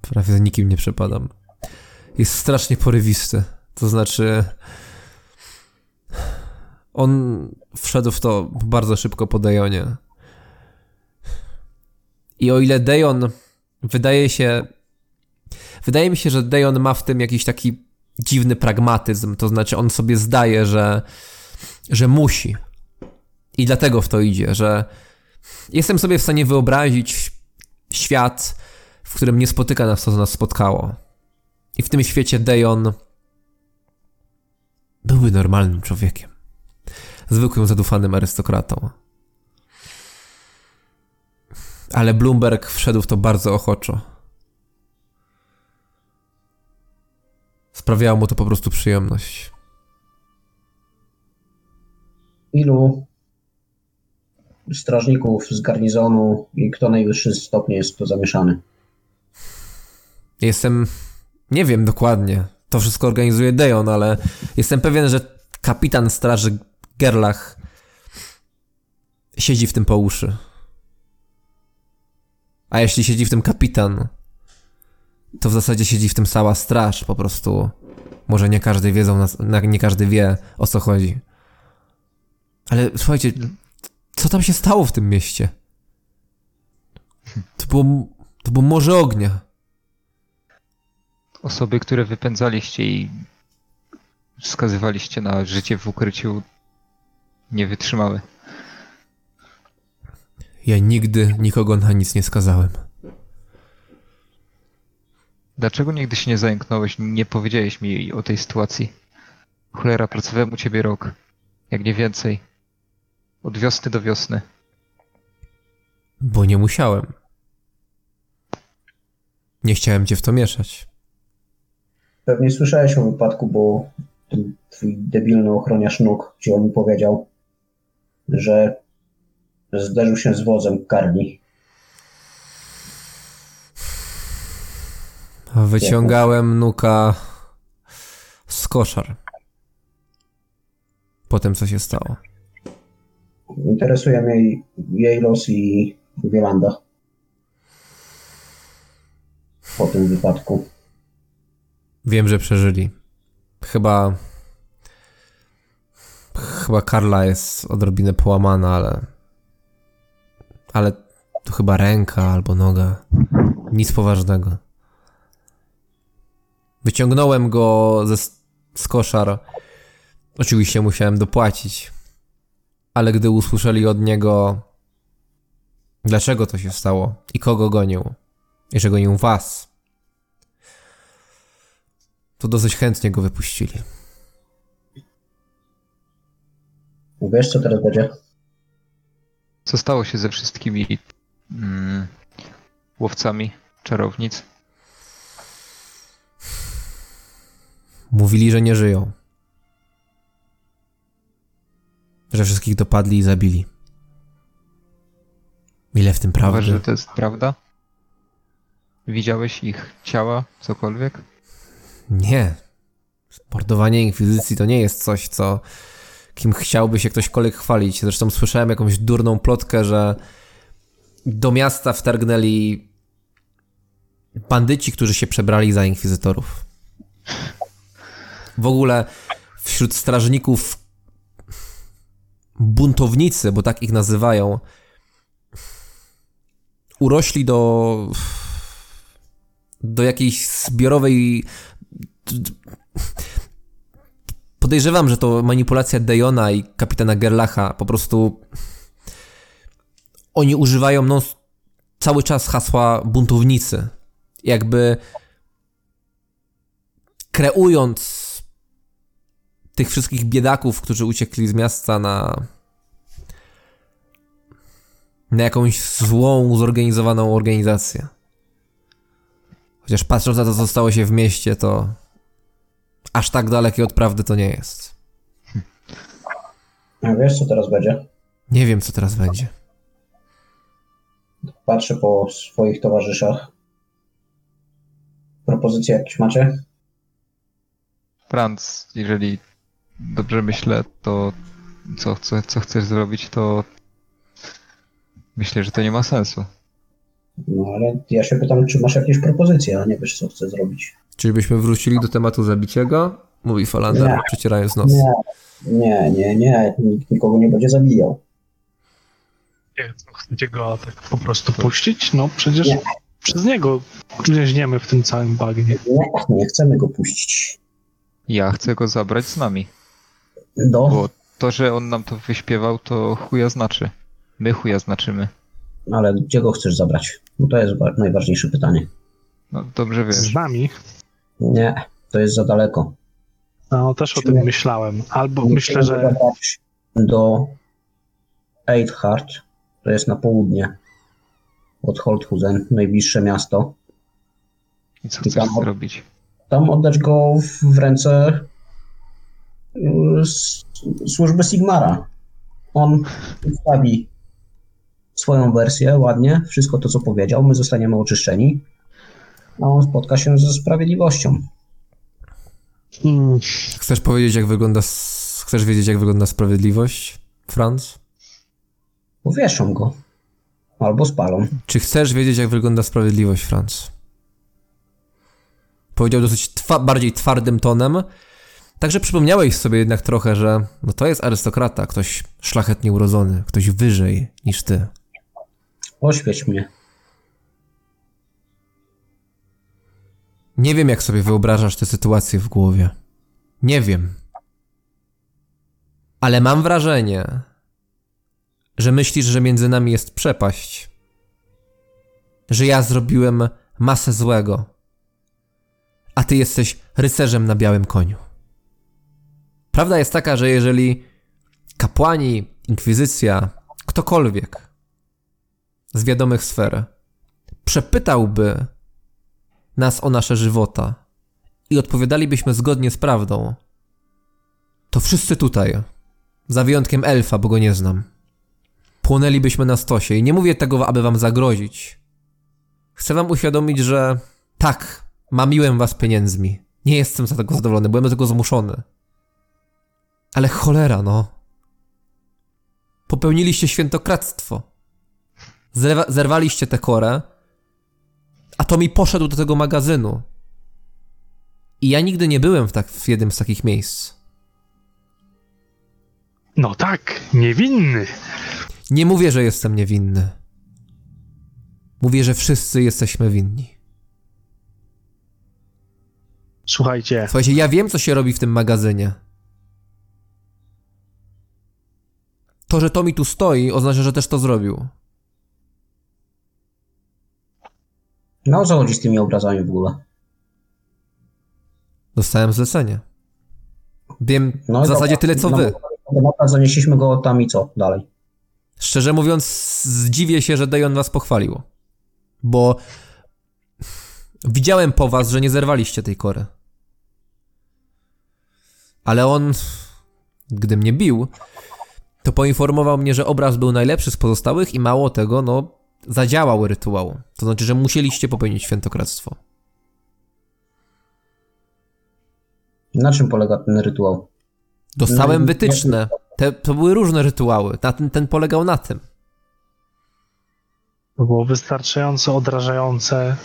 prawie za nikim nie przepadam. Jest strasznie porywisty. To znaczy On wszedł w to bardzo szybko po Dejonie. I o ile Dejon wydaje się. Wydaje mi się, że Dejon ma w tym jakiś taki dziwny pragmatyzm. To znaczy, on sobie zdaje, że, że musi. I dlatego w to idzie, że jestem sobie w stanie wyobrazić świat, w którym nie spotyka nas to, co nas spotkało. I w tym świecie Dejon byłby normalnym człowiekiem. Zwykłym, zadufanym arystokratą. Ale Bloomberg wszedł w to bardzo ochoczo. Sprawiało mu to po prostu przyjemność. Ilu strażników z garnizonu i kto najwyższy stopnie jest tu zamieszany? Jestem. Nie wiem dokładnie. To wszystko organizuje Dejon, ale jestem pewien, że kapitan straży Gerlach siedzi w tym po uszy. A jeśli siedzi w tym kapitan, to w zasadzie siedzi w tym cała straż. Po prostu może nie każdy wiedzą, nie każdy wie o co chodzi. Ale słuchajcie, co tam się stało w tym mieście? To było, to było morze ognia. Osoby, które wypędzaliście i wskazywaliście na życie w ukryciu, nie wytrzymały. Ja nigdy nikogo na nic nie skazałem. Dlaczego nigdy się nie zająknąłeś, nie powiedziałeś mi o tej sytuacji? Cholera, pracowałem u ciebie rok, jak nie więcej. Od wiosny do wiosny. Bo nie musiałem. Nie chciałem cię w to mieszać. Pewnie słyszałeś o wypadku, bo ten twój debilny ochroniarz nóg ci o nim powiedział, że zderzył się z wozem karni. Wyciągałem nuka z koszar. Potem co się stało? Interesuje mnie jej los i Wielanda. Po tym wypadku. Wiem, że przeżyli. Chyba. Chyba Karla jest odrobinę połamana, ale. Ale to chyba ręka albo noga. Nic poważnego. Wyciągnąłem go ze, z koszar. Oczywiście musiałem dopłacić. Ale gdy usłyszeli od niego, dlaczego to się stało i kogo gonił, i że gonił was, to dosyć chętnie go wypuścili. Wiesz, co teraz będzie? Co stało się ze wszystkimi mm, łowcami czarownic? Mówili, że nie żyją. Że wszystkich dopadli i zabili. Ile w tym prawdy? Uważasz, że to jest prawda? Widziałeś ich ciała, cokolwiek? Nie. Mordowanie inkwizycji to nie jest coś, co kim chciałby się ktośkolwiek chwalić. Zresztą słyszałem jakąś durną plotkę, że do miasta wtargnęli bandyci, którzy się przebrali za inkwizytorów. W ogóle wśród strażników buntownicy, bo tak ich nazywają, urośli do do jakiejś zbiorowej podejrzewam, że to manipulacja Dejona i kapitana Gerlacha. Po prostu oni używają no, cały czas hasła buntownicy. Jakby kreując tych wszystkich biedaków, którzy uciekli z miasta na na jakąś złą, zorganizowaną organizację. Chociaż patrząc na to, co stało się w mieście, to aż tak dalekie od prawdy to nie jest. A wiesz, co teraz będzie? Nie wiem, co teraz będzie. Patrzę po swoich towarzyszach. Propozycje jakieś macie? Franz, jeżeli dobrze myślę, to co, co, co chcesz zrobić, to myślę, że to nie ma sensu. No ale ja się pytam, czy masz jakieś propozycje, a nie wiesz, co chcę zrobić. Czyli byśmy wrócili do tematu zabiciego? mówi Falander, Nie. przecierając nos. Nie, nie, nie, nie, nikt nikogo nie będzie zabijał. Nie, co, chcecie go tak po prostu puścić? No przecież Nie. przez niego grzęźniemy w tym całym bagnie. Nie, nie chcemy go puścić. Ja chcę go zabrać z nami, Do, bo to, że on nam to wyśpiewał, to chuja znaczy. My chuja znaczymy. ale gdzie go chcesz zabrać? No to jest najważniejsze pytanie. No dobrze wiesz. Z nami? Nie, to jest za daleko. No też o tym Nie. myślałem. Albo Nie myślę, że zabrać do Eidhart, to jest na południe od Holthusen, najbliższe miasto. I co I chcesz tam- zrobić? Tam oddać go w, w ręce s- służby Sigmara. On przedstawi swoją wersję ładnie, wszystko to, co powiedział, my zostaniemy oczyszczeni, a on spotka się ze sprawiedliwością. mm, Chcesz powiedzieć, jak wygląda... Chcesz wiedzieć, jak wygląda sprawiedliwość, Franz? Powieszą go. Albo spalą. Czy chcesz wiedzieć, jak wygląda sprawiedliwość, Franz? Powiedział dosyć twa bardziej twardym tonem. Także przypomniałeś sobie jednak trochę, że no to jest arystokrata, ktoś szlachetnie urodzony, ktoś wyżej niż ty. Oświeć mnie. Nie wiem, jak sobie wyobrażasz tę sytuację w głowie. Nie wiem. Ale mam wrażenie, że myślisz, że między nami jest przepaść. Że ja zrobiłem masę złego, a ty jesteś rycerzem na białym koniu. Prawda jest taka, że jeżeli kapłani, inkwizycja, ktokolwiek z wiadomych sfer przepytałby nas o nasze żywota i odpowiadalibyśmy zgodnie z prawdą, to wszyscy tutaj, za wyjątkiem elfa, bo go nie znam, płonęlibyśmy na stosie. I nie mówię tego, aby wam zagrozić. Chcę wam uświadomić, że tak, mamiłem was pieniędzmi. Nie jestem za tego zadowolony, byłem do tego zmuszony. Ale cholera, no. Popełniliście świętokradztwo. Zerwa- zerwaliście tę korę, a to mi poszedł do tego magazynu. I ja nigdy nie byłem w, tak, w jednym z takich miejsc. no tak, niewinny. Nie mówię, że jestem niewinny. Mówię, że wszyscy jesteśmy winni. Słuchajcie, Słuchajcie, ja wiem, co się robi w tym magazynie. To, że Tommy tu stoi, oznacza, że też to zrobił. No co chodzi z tymi obrazami w ogóle? Dostałem zlecenie. Wiem No w zasadzie dobra. tyle, co No, wy. Dobra, zanieśliśmy go tam i co dalej? Szczerze mówiąc, zdziwię się, że Dejon was pochwalił. Bo widziałem po was, że nie zerwaliście tej kory. Ale on, gdy mnie bił, to poinformował mnie, że obraz był najlepszy z pozostałych i mało tego, no, zadziałał rytuał. To znaczy, że musieliście popełnić świętokradztwo. Na czym polega ten rytuał? Dostałem No, wytyczne. Te, to były różne rytuały. Na ten, ten polegał na tym. to było wystarczająco odrażające,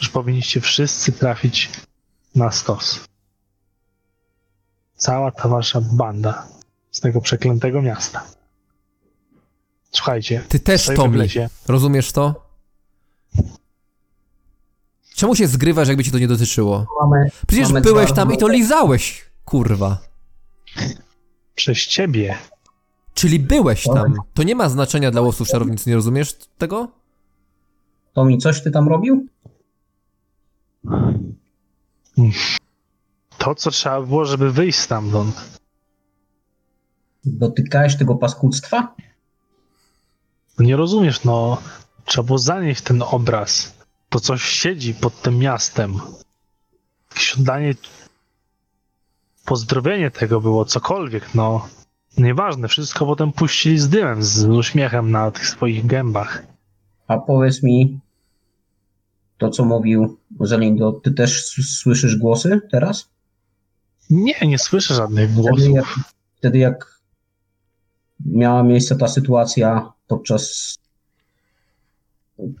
że powinniście wszyscy trafić na stos. Cała ta wasza banda z tego przeklętego miasta. Słuchajcie, Ty też, lesie. Rozumiesz to? Czemu się zgrywasz, jakby cię to nie dotyczyło? Mamy, Przecież mamy byłeś tam i to lizałeś, kurwa. Przez ciebie. Czyli byłeś tam. To nie ma znaczenia dla łowców czarownic, nie rozumiesz tego? Tomi, coś ty tam robił? To, co trzeba było, żeby wyjść stamtąd. Dotykałeś tego paskudztwa? Nie rozumiesz, no. Trzeba było zanieść ten obraz. To coś siedzi pod tym miastem. Oddanie. Pozdrowienie tego było, cokolwiek, no. Nieważne, wszystko potem puścili z dymem, z uśmiechem na tych swoich gębach. A powiedz mi, to co mówił Zelindo, ty też słyszysz głosy teraz? Nie, nie słyszę żadnych Wtedy głosów. jak, wtedy jak miała miejsce ta sytuacja podczas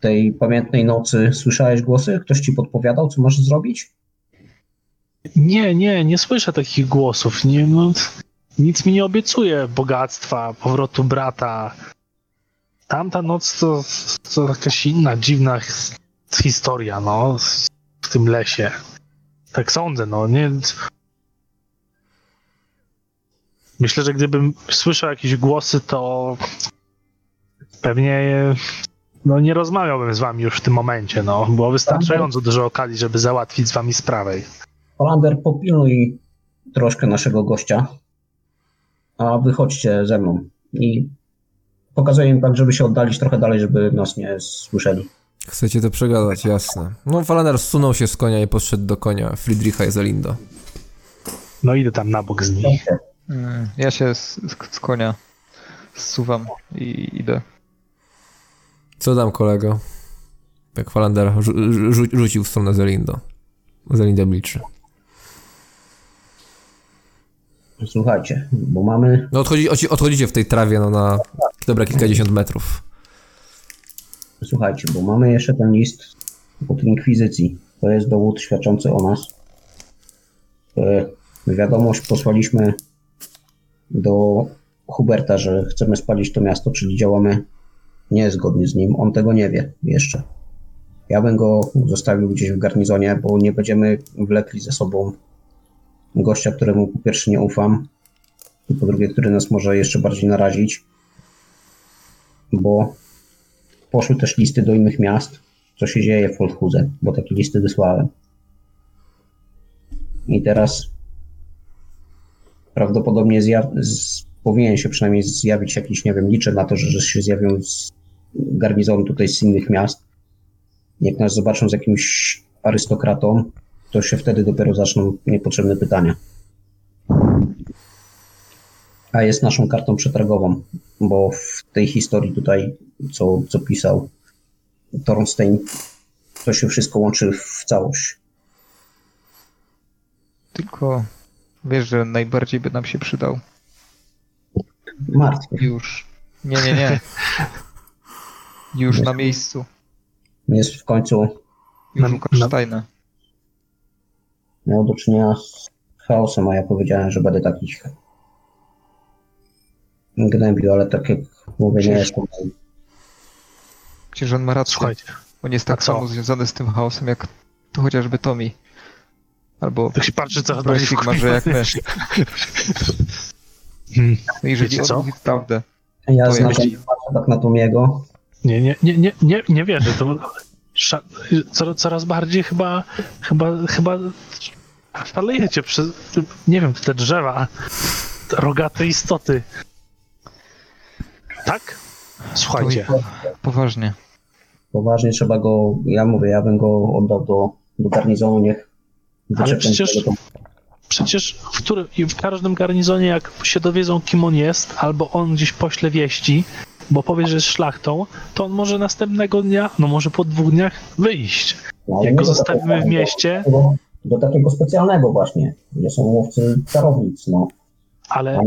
tej pamiętnej nocy, słyszałeś głosy? Ktoś ci podpowiadał, co masz zrobić? Nie, nie, nie słyszę takich głosów. Nie, no, nic mi nie obiecuje bogactwa, powrotu brata. Tamta noc to, to jakaś inna, dziwna his- historia, no, w tym lesie. Tak sądzę, no, nie... Myślę, że gdybym słyszał jakieś głosy, to pewnie no, nie rozmawiałbym z wami już w tym momencie, no. Było wystarczająco dużo okazji, żeby załatwić z wami sprawę. Holander, popilnuj troszkę naszego gościa, a wy chodźcie ze mną i pokazuję im tak, żeby się oddalić trochę dalej, żeby nas nie słyszeli. Chcecie to przegadać, jasne. No, Falander zsunął się z konia i podszedł do konia Friedricha Jezelindo. No idę tam na bok z nich. Mm, Ja się z, z konia zsuwam i idę. Co tam, kolego? Jak Falander rzu- rzu- rzucił w stronę Zelindo. Zelindo milczy. Słuchajcie, bo mamy No odchodzi, odchodzi- odchodzicie w tej trawie no, na dobra kilkadziesiąt metrów. Słuchajcie, bo mamy jeszcze ten list od Inkwizycji. To jest dowód świadczący o nas. Wiadomość posłaliśmy do Huberta, że chcemy spalić to miasto, czyli działamy niezgodnie z nim. On tego nie wie jeszcze. Ja bym go zostawił gdzieś w garnizonie, bo nie będziemy wlekli ze sobą gościa, któremu po pierwsze nie ufam, i po drugie, który nas może jeszcze bardziej narazić, bo Poszły też listy do innych miast, co się dzieje w Folthuze, bo takie listy wysłałem. I teraz prawdopodobnie zjaw- z, powinien się przynajmniej zjawić jakiś, nie wiem, liczę na to, że, że się zjawią z garnizonu tutaj z innych miast. Jak nas zobaczą z jakimś arystokratą, to się wtedy dopiero zaczną niepotrzebne pytania. A jest naszą kartą przetargową, bo w tej historii tutaj, co, co pisał Thornstein, to się wszystko łączy w całość. Tylko wiesz, że najbardziej by nam się przydał. Martwy. Już. Nie, nie, nie. Już na miejscu. Jest w końcu Już Na- Karsztajna. miał do czynienia z chaosem, a ja powiedziałem, że będę takich gnębił, ale tak jak mówię, nie jestem. Przecież on ma rację. Słuchajcie, On jest tak samo związany z tym chaosem, jak to chociażby Tommy. Albo tak się patrzy bardziej w Sigma, że jak my. Hmm. Jeżeli on co? mówi prawdę, Ja znam tak na Tomiego. Nie, nie, nie, nie, nie, nie wierzę. To coraz, coraz bardziej chyba, chyba, chyba szalejecie przez, nie wiem, te drzewa, te rogate istoty. Tak? Słuchajcie, poważnie. Poważnie trzeba go, ja mówię, ja bym go oddał do, do garnizonu, niech wyczepią przecież- przecież w, którym, i w każdym garnizonie, jak się dowiedzą, kim on jest, albo on gdzieś pośle wieści, bo powie, że jest szlachtą, to on może następnego dnia, no może po dwóch dniach wyjść. No, ale Jak go zostawimy w mieście, Do, do takiego specjalnego właśnie, gdzie są łowcy czarownic, no. ale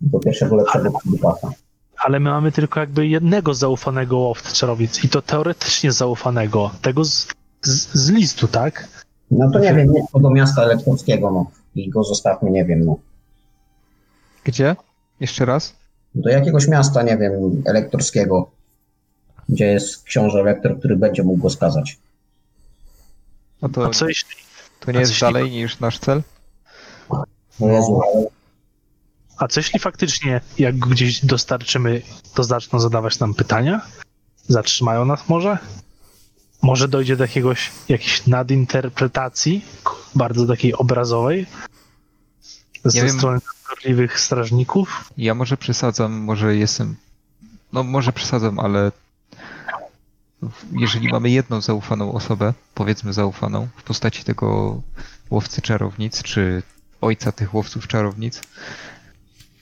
do pierwszego lepszego kandydata. Ale my mamy tylko jakby jednego zaufanego łowcy czarownic i to teoretycznie zaufanego. Tego z, z, z listu, tak? No to nie wiem, nie do miasta elektrowskiego, no. I go zostawmy, nie wiem, no. Gdzie? Jeszcze raz? Do jakiegoś miasta, nie wiem, elektorskiego, gdzie jest książę elektor, który będzie mógł go skazać. No to, A co jeśli, to nie a jest dalej niż nasz cel? No Jezu, ale a co jeśli faktycznie jak go gdzieś dostarczymy, to zaczną zadawać nam pytania? Zatrzymają nas może? Może dojdzie do jakiegoś, jakiejś nadinterpretacji, bardzo takiej obrazowej, ze strony gorliwych strażników? Ja może przesadzam, może jestem. No może przesadzam, ale jeżeli mamy jedną zaufaną osobę, powiedzmy zaufaną, w postaci tego łowcy czarownic, czy ojca tych łowców czarownic,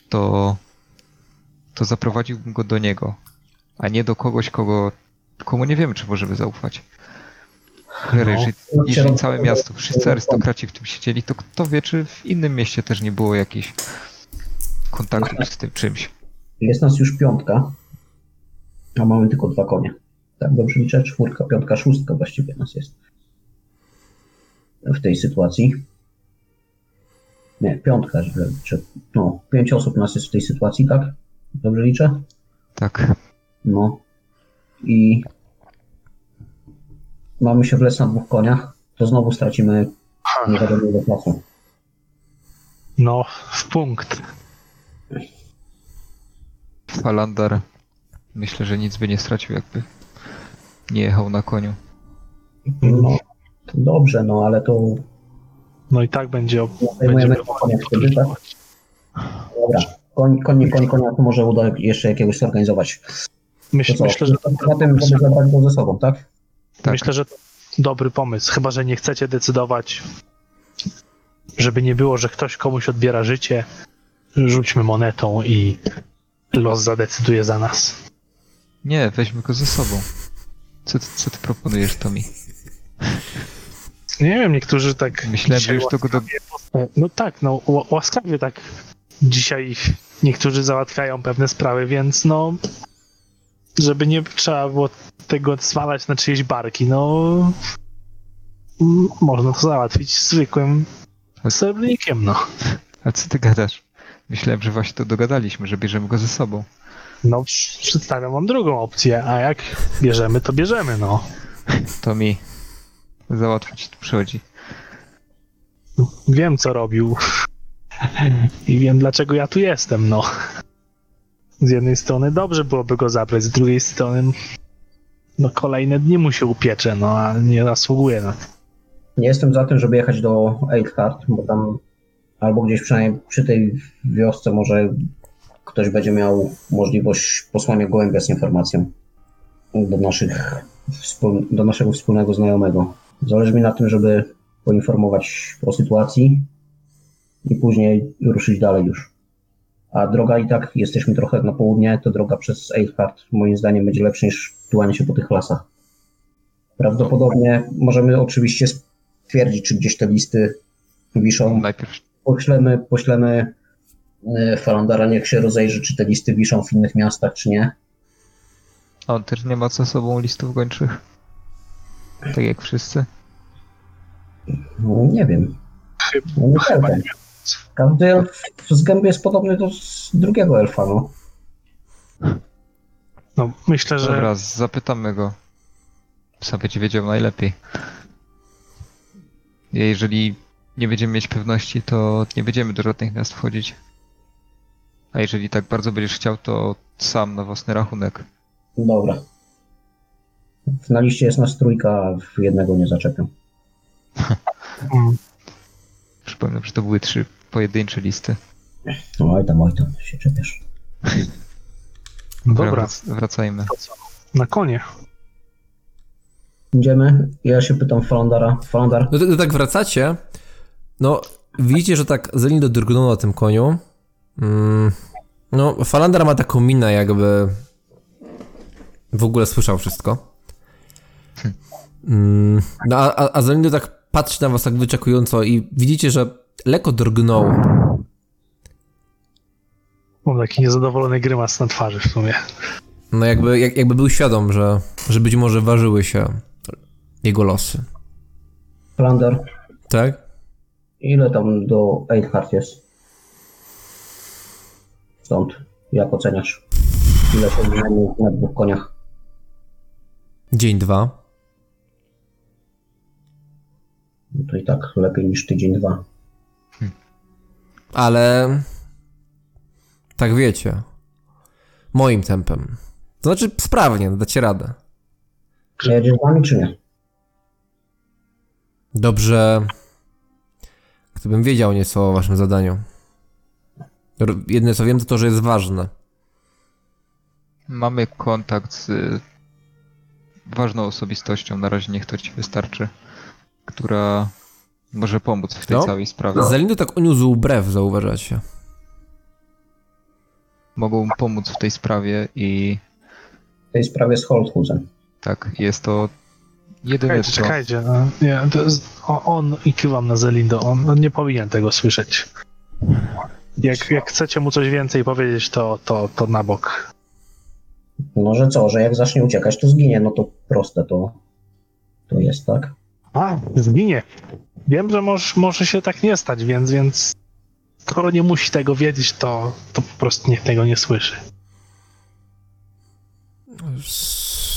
to, to zaprowadziłbym go do niego, a nie do kogoś, kogo, komu nie wiemy, czy możemy zaufać. Cholera, No. jeżeli, jeżeli całe miasto, wszyscy arystokraci w tym siedzieli, to kto wie, czy w innym mieście też nie było jakichś kontaktów z tym czymś. jest nas już piątka, a mamy tylko dwa konie. Tak, dobrze liczę? Czwórka, piątka, szóstka właściwie nas jest w tej sytuacji. Nie, piątka, że, czy, no, pięć osób nas jest w tej sytuacji, tak? Dobrze liczę? Tak. No. I mamy się wlec na dwóch koniach, to znowu stracimy nie wiadomo ile czasu. No, w punkt. Falandar myślę, że nic by nie stracił, jakby nie jechał na koniu. No, to dobrze, no ale to No i tak będzie. zajmujemy będzie konia wtedy, tak? Dobra. Koń, koń, koń, konia, to może uda jeszcze jakiegoś zorganizować. Myśl, co? myślę, że to Poza tym, go ze sobą, tak? Tak. Myślę, że to dobry pomysł. Chyba, że nie chcecie decydować, żeby nie było, że ktoś komuś odbiera życie. Rzućmy monetą i los zadecyduje za nas. Nie, weźmy go ze sobą. Co ty, co ty proponujesz, Tomi? Nie wiem, niektórzy tak. Myślałem, że już to go do... No tak, no łaskawie tak. Dzisiaj niektórzy załatwiają pewne sprawy, więc no. Żeby nie trzeba było tego zwalać na czyjeś barki, no. Można to załatwić zwykłym srebrnikiem, no. A co ty gadasz? Myślałem, że właśnie to dogadaliśmy, że bierzemy go ze sobą. No, przedstawiam wam drugą opcję, a jak bierzemy, to bierzemy, no. Tomi, załatwić tu przychodzi. Wiem, co robił. I wiem, dlaczego ja tu jestem, no. Z jednej strony dobrze byłoby go zabrać, z drugiej strony no kolejne dni mu się upiecze, no, a nie zasługuje na. Nie jestem za tym, żeby jechać do Eidhart, bo tam albo gdzieś przynajmniej przy tej wiosce może ktoś będzie miał możliwość posłania gołębia z informacją do, naszych, do naszego wspólnego znajomego. Zależy mi na tym, żeby poinformować o sytuacji i później ruszyć dalej już. A droga i tak, jesteśmy trochę na południe, to droga przez Eidhart moim zdaniem będzie lepsza niż tułanie się po tych lasach. Prawdopodobnie możemy oczywiście stwierdzić, czy gdzieś te listy wiszą. Najpierw Poślemy, poślemy e, Falandara, niech się rozejrzy, czy te listy wiszą w innych miastach, czy nie. A on też nie ma ze sobą listów gończych? Tak jak wszyscy? Nie wiem. Chyba, No, nie chyba nie. Każdy elf z gęby jest podobny do drugiego elfa, no. No, myślę, że Dobra, zapytamy go. Sam będzie wiedział najlepiej. Jeżeli nie będziemy mieć pewności, to nie będziemy do żadnych miast wchodzić. A jeżeli tak bardzo będziesz chciał, to sam na własny rachunek. Dobra. Na liście jest nas trójka, a w jednego nie zaczepią. mm, Przypomnę, że to były trzy pojedyncze listy. No, oj tam, oj tam, się czepiasz. dobra, Wrac- wracajmy. to co? Na konie. Idziemy. Ja się pytam Falandara. Falandar, No to, to tak wracacie. No, widzicie, że tak Zelindo drgnął na tym koniu. Mm, no, Falandar ma taką minę, jakby w ogóle słyszał wszystko. Mm, no, a, a- a Zelindo tak patrzy na was tak wyczekująco i widzicie, że lekko drgnął. Mam taki niezadowolony grymas na twarzy w sumie. No, jakby, jak, jakby był świadom, że, że być może ważyły się jego losy. Falandar, Tak? ile tam do Eidhart jest? Stąd, jak oceniasz? Ile się zmieni na dwóch koniach? Dzień dwa. No to i tak lepiej niż tydzień, dwa. Ale tak wiecie, moim tempem. To znaczy sprawnie, dacie radę. Czy jedziesz z nami, czy nie? Dobrze, gdybym wiedział nieco o waszym zadaniu. Jedne co wiem, to to, że jest ważne. Mamy kontakt z ważną osobistością, na razie niech to ci wystarczy, która może pomóc w tej No. całej sprawie. Zelindo tak uniósł brew, zauważacie. Mogą pomóc w tej sprawie i W tej sprawie z Holthusem. tak, jest to jedyne Czekajcie, co... czekajcie. No, nie, to jest, o, on i kiwam na Zelindo, on, on nie powinien tego słyszeć. Jak, jak chcecie mu coś więcej powiedzieć, to, to, to na bok. No, że co, że jak zacznie uciekać, to zginie, no to proste to, to jest, tak? A, zginie. Wiem, że może, może się tak nie stać, więc, więc skoro nie musi tego wiedzieć, to, to po prostu niech tego nie słyszy.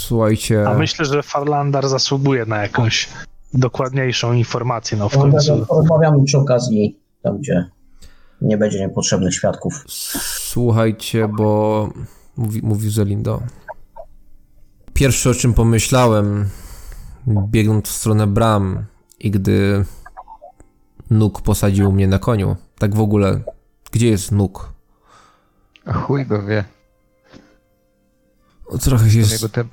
Słuchajcie. A myślę, że Farlandar zasługuje na jakąś dokładniejszą informację, no w końcu. Rozmawiamy przy okazji tam, gdzie nie będzie niepotrzebnych świadków. Słuchajcie, bo mówi, mówił Zelindo. Pierwsze o czym pomyślałem, biegnąc w stronę bram i gdy nóg posadził mnie na koniu, tak w ogóle, gdzie jest nóg? A chuj go wie. Trochę się, z, te...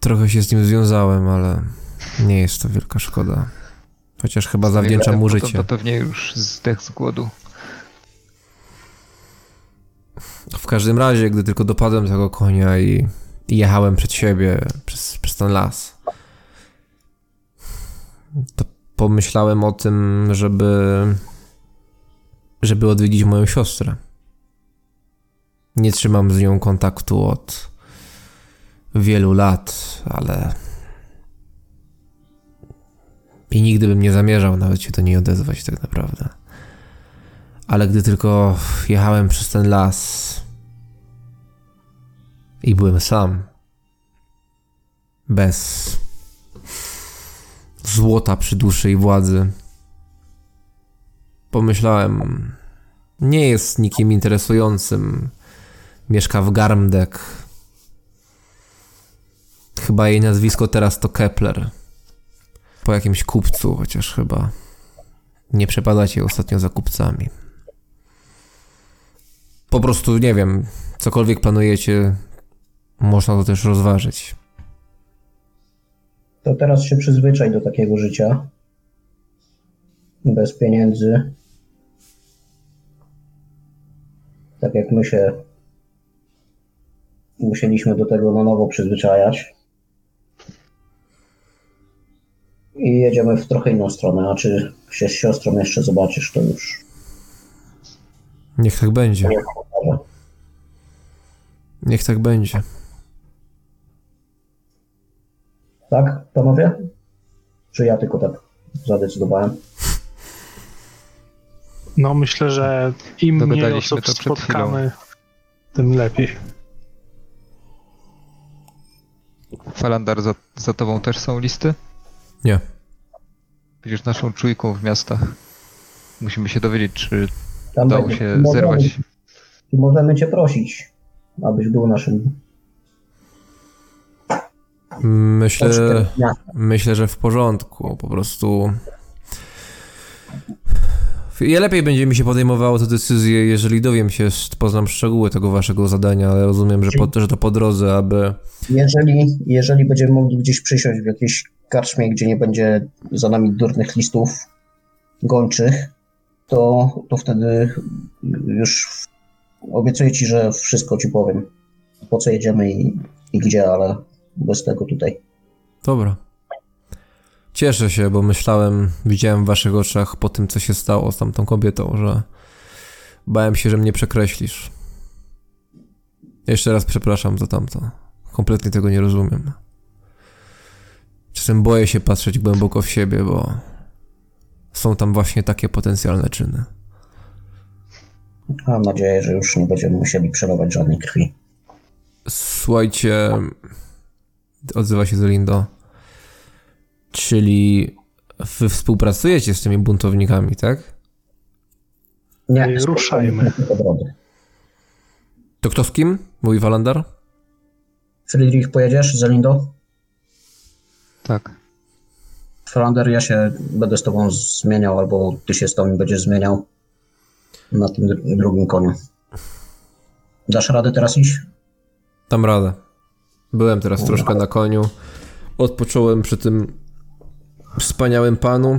trochę się z nim związałem, ale nie jest to wielka szkoda. Chociaż chyba zawdzięczam mu życie. To pewnie już zdech z głodu. W każdym razie, gdy tylko dopadłem tego konia i, jechałem przed siebie, przez, przez ten las, pomyślałem o tym, żeby, żeby odwiedzić moją siostrę. Nie trzymam z nią kontaktu od wielu lat, ale i nigdy bym nie zamierzał nawet się do niej odezwać tak naprawdę. Ale gdy tylko jechałem przez ten las i byłem sam, bez złota przy duszy i władzy, pomyślałem, nie jest nikim interesującym, mieszka w Garmdek. Chyba jej nazwisko teraz to Kepler. Po jakimś kupcu, chociaż chyba nie przepadacie ostatnio za kupcami. Po prostu nie wiem, cokolwiek planujecie, można to też rozważyć. To teraz się przyzwyczaj do takiego życia. Bez pieniędzy. Tak jak my się musieliśmy do tego na nowo przyzwyczajać. I jedziemy w trochę inną stronę, a czy się z siostrą jeszcze zobaczysz, to już Niech tak będzie. Niech tak będzie. Tak, panowie? Czy ja tylko tak zadecydowałem? No myślę, że im mniej osób to przed spotkamy, tym lepiej. Falandar, za, za tobą też są listy? Nie. Będziesz naszą czujką w miastach. Musimy się dowiedzieć, czy Tam udało będzie- się możemy- zerwać. Możemy cię prosić, abyś był naszym Myślę, myślę, że w porządku. Po prostu. Ja lepiej będzie mi się podejmowało te decyzje, jeżeli dowiem się, poznam szczegóły tego waszego zadania, ale rozumiem, że, po, że to po drodze, aby. Jeżeli, jeżeli będziemy mogli gdzieś przysiąść w jakiejś karczmie, gdzie nie będzie za nami durnych listów gończych, to, to wtedy już obiecuję ci, że wszystko ci powiem. Po co jedziemy i, i gdzie, ale bez tego tutaj. Dobra. Cieszę się, bo myślałem, widziałem w waszych oczach po tym, co się stało z tamtą kobietą, że bałem się, że mnie przekreślisz. Jeszcze raz przepraszam za tamto. Kompletnie tego nie rozumiem. Czasem boję się patrzeć głęboko w siebie, bo są tam właśnie takie potencjalne czyny. Mam nadzieję, że już nie będziemy musieli przelewać żadnej krwi. Słuchajcie, odzywa się Zelindo. Czyli wy współpracujecie z tymi buntownikami, tak? Nie, Ej, ruszajmy. To kto z kim? Mówi Walandar? Friedrich, pojedziesz za Lindo? Tak. Flander, ja się będę z tobą zmieniał, albo ty się z tobą będziesz zmieniał na tym dr- drugim koniu. Dasz radę teraz iść? Dam radę. Byłem teraz troszkę na koniu. Odpocząłem przy tym wspaniałym panu.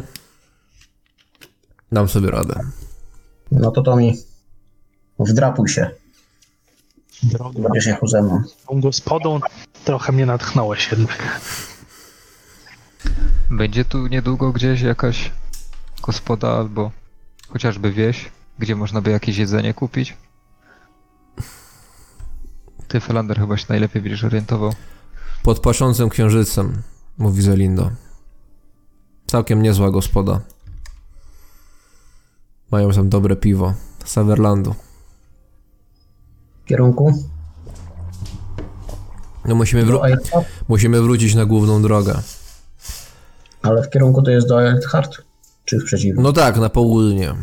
Dam sobie radę. No to to mi wdrapuj się, Drogą będziesz jechał ze mną. tą gospodą trochę mnie natchnąłeś jednak. Będzie tu niedługo gdzieś jakaś gospoda albo chociażby wieś, gdzie można by jakieś jedzenie kupić? Ty, Falander, chyba się najlepiej będziesz orientował. Pod płaczącym księżycem, mówi Zelindo. Całkiem niezła gospoda. Mają tam dobre piwo. Saverlandu. W kierunku? No musimy, wró- musimy wrócić na główną drogę. Ale w kierunku to jest do Eilhart? Czy w przeciwnym? No tak, na południe.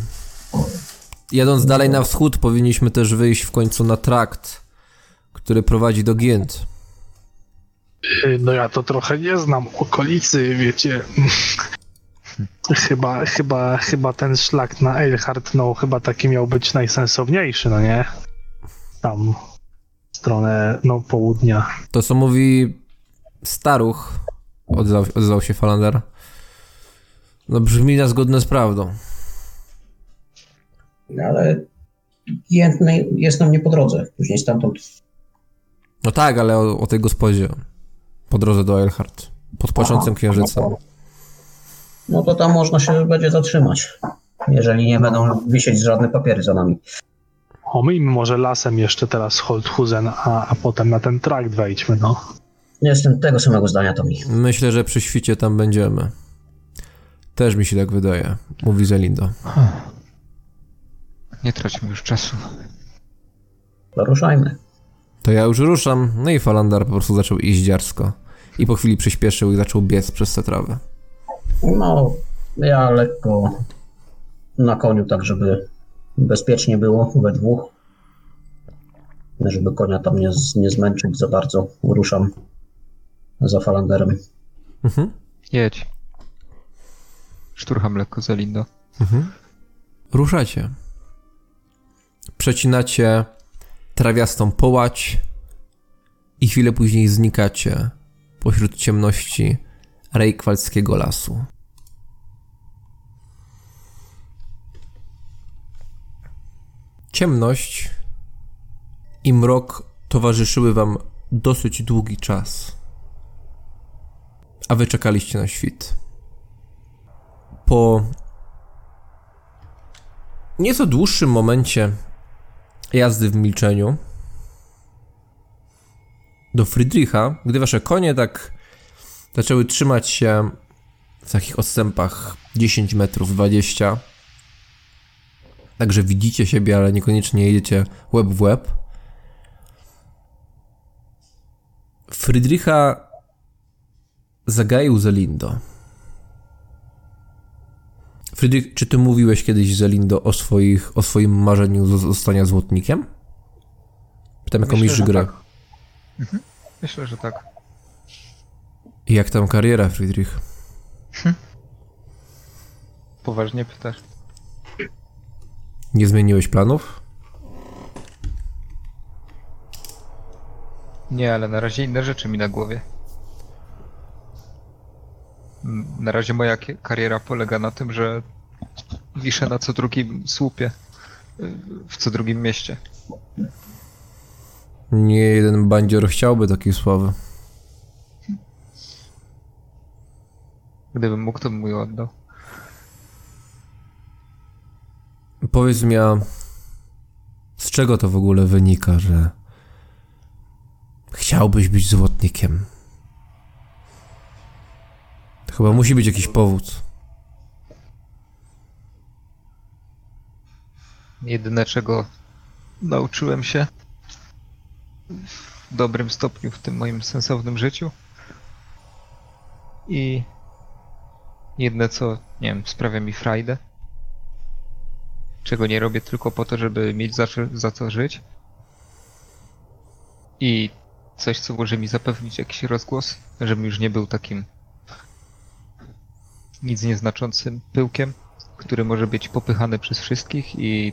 Jadąc dalej na wschód, powinniśmy też wyjść w końcu na trakt, który prowadzi do Gięt. Y, No ja to trochę nie znam okolicy, wiecie. Chyba, chyba, chyba ten szlak na Eilhart, no chyba taki miał być najsensowniejszy, no nie? Tam w stronę, no południa. To, co mówi staruch, odzwał się Falander, no brzmi na zgodne z prawdą. Ale Jętny jest nam nie po drodze. Później stamtąd No tak, ale o, o tej gospodzie. Po drodze do Eilhart. Pod płaczącym księżycem. No to tam można się będzie zatrzymać. Jeżeli nie będą wisieć żadne papiery za nami. O, my im może lasem jeszcze teraz Holthusen, a, a potem na ten trakt wejdźmy, no. Jestem tego samego zdania, Tomi. Myślę, że przy świcie tam będziemy. Też mi się tak wydaje, mówi Zelindo. Nie traćmy już czasu. To ruszajmy. To ja już ruszam, no i Falander po prostu zaczął iść dziarsko. I po chwili przyspieszył i zaczął biec przez te trawy. No, ja lekko na koniu, tak żeby bezpiecznie było we dwóch. Żeby konia tam nie, nie zmęczyć za bardzo. Ruszam za falanderem. Mhm. Jedź. Szturcham lekko za Lindo. Ruszacie. Przecinacie trawiastą połać i chwilę później znikacie pośród ciemności rejkwalskiego lasu. Ciemność i mrok towarzyszyły wam dosyć długi czas, a wy czekaliście na świt. Po nieco dłuższym momencie jazdy w milczeniu do Friedricha, gdy wasze konie tak zaczęły trzymać się w takich odstępach 10 metrów, 20. Także widzicie siebie, ale niekoniecznie jedziecie łeb w łeb. Friedricha zagaił Zelindo. Czy ty mówiłeś kiedyś Zelindo o, swoich, o swoim marzeniu zo- zostania złotnikiem? Pytam jako Myślę, gry. tak. Myślę, że tak. I jak tam kariera, Friedrich? Poważnie pytasz. Nie zmieniłeś planów? Nie, ale na razie inne rzeczy mi na głowie. Na razie moja kariera polega na tym, że wiszę na co drugim słupie. W co drugim mieście. Nie jeden bandzior chciałby takiej sławy. Gdybym mógł, to bym mój oddał. Powiedz mi, a z czego to w ogóle wynika, że chciałbyś być złotnikiem? Chyba musi być jakiś powód. Jedyne czego nauczyłem się w dobrym stopniu w tym moim sensownym życiu. I jedne co, nie wiem, sprawia mi frajdę. Czego nie robię tylko po to, żeby mieć za, za co żyć. I coś, co może mi zapewnić jakiś rozgłos, żebym już nie był takim nic nieznaczącym pyłkiem, który może być popychany przez wszystkich i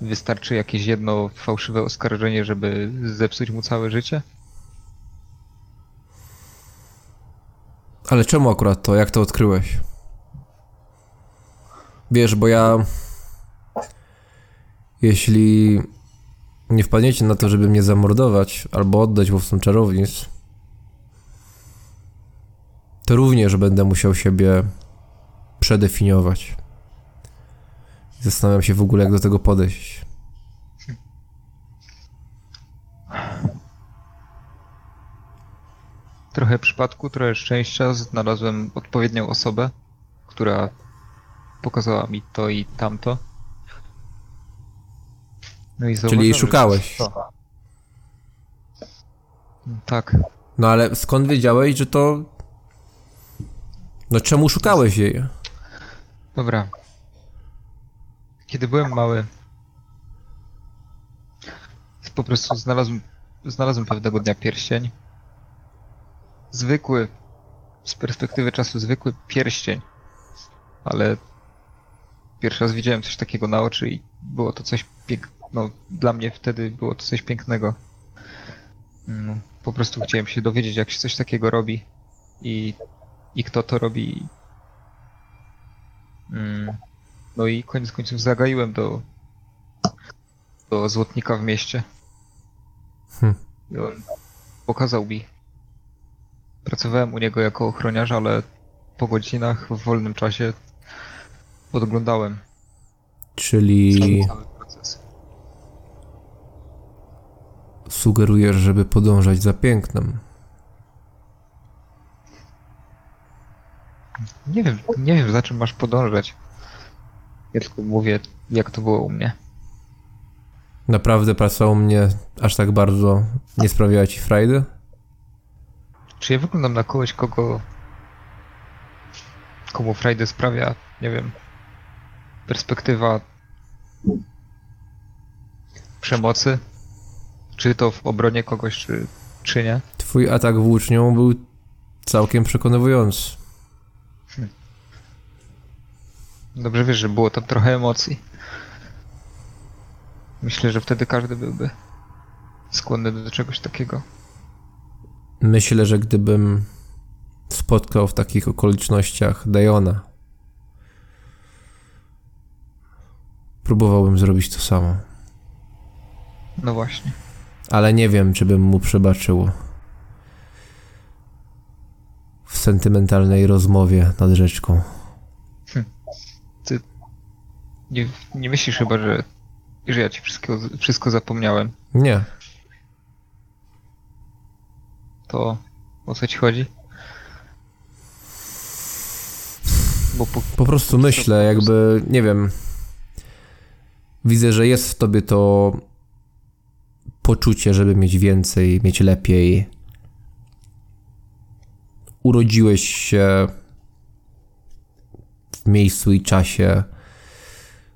Wystarczy jakieś jedno fałszywe oskarżenie, żeby zepsuć mu całe życie? Ale czemu akurat to? Jak to odkryłeś? Wiesz, bo ja. Jeśli nie wpadniecie na to, żeby mnie zamordować albo oddać łowcom czarownic, to również będę musiał siebie przedefiniować. Zastanawiam się w ogóle, jak do tego podejść. Trochę przypadku, trochę szczęścia, znalazłem odpowiednią osobę, która pokazała mi to i tamto. No i zauważyłem, że- szukałeś. To. Tak. No ale skąd wiedziałeś, że to... No czemu szukałeś jej? Dobra. Kiedy byłem mały, po prostu znalazłem, znalazłem pewnego dnia pierścień. Zwykły, z perspektywy czasu zwykły pierścień. Ale pierwszy raz widziałem coś takiego na oczy i było to coś pięk... No, dla mnie wtedy było to coś pięknego. No, po prostu chciałem się dowiedzieć, jak się coś takiego robi i, i kto to robi. Mm. No i koniec końców zagaiłem do, do złotnika w mieście. Hm. I on pokazał mi. Pracowałem u niego jako ochroniarz, ale po godzinach w wolnym czasie podglądałem Czyli sugerujesz, żeby podążać za pięknem. Nie wiem, nie wiem za czym masz podążać. Ja tylko mówię, jak to było u mnie. Naprawdę praca u mnie aż tak bardzo nie sprawiała ci frajdy? Czy ja wyglądam na kogoś, kogo. komu frajdę sprawia, nie wiem, perspektywa przemocy? Czy to w obronie kogoś, czy, czy nie? Twój atak włócznią był całkiem przekonywujący. Dobrze wiesz, że było tam trochę emocji. Myślę, że wtedy każdy byłby skłonny do czegoś takiego. Myślę, że gdybym spotkał w takich okolicznościach Dajona, próbowałbym zrobić to samo. No właśnie. Ale nie wiem, czy bym mu przebaczył w sentymentalnej rozmowie nad rzeczką. Nie, nie myślisz chyba, że, że ja ci wszystko, wszystko zapomniałem. Nie, To o co ci chodzi? Bo po, po prostu myślę, jakby, nie wiem. Widzę, że jest w tobie to poczucie, żeby mieć więcej, mieć lepiej. Urodziłeś się w miejscu i czasie,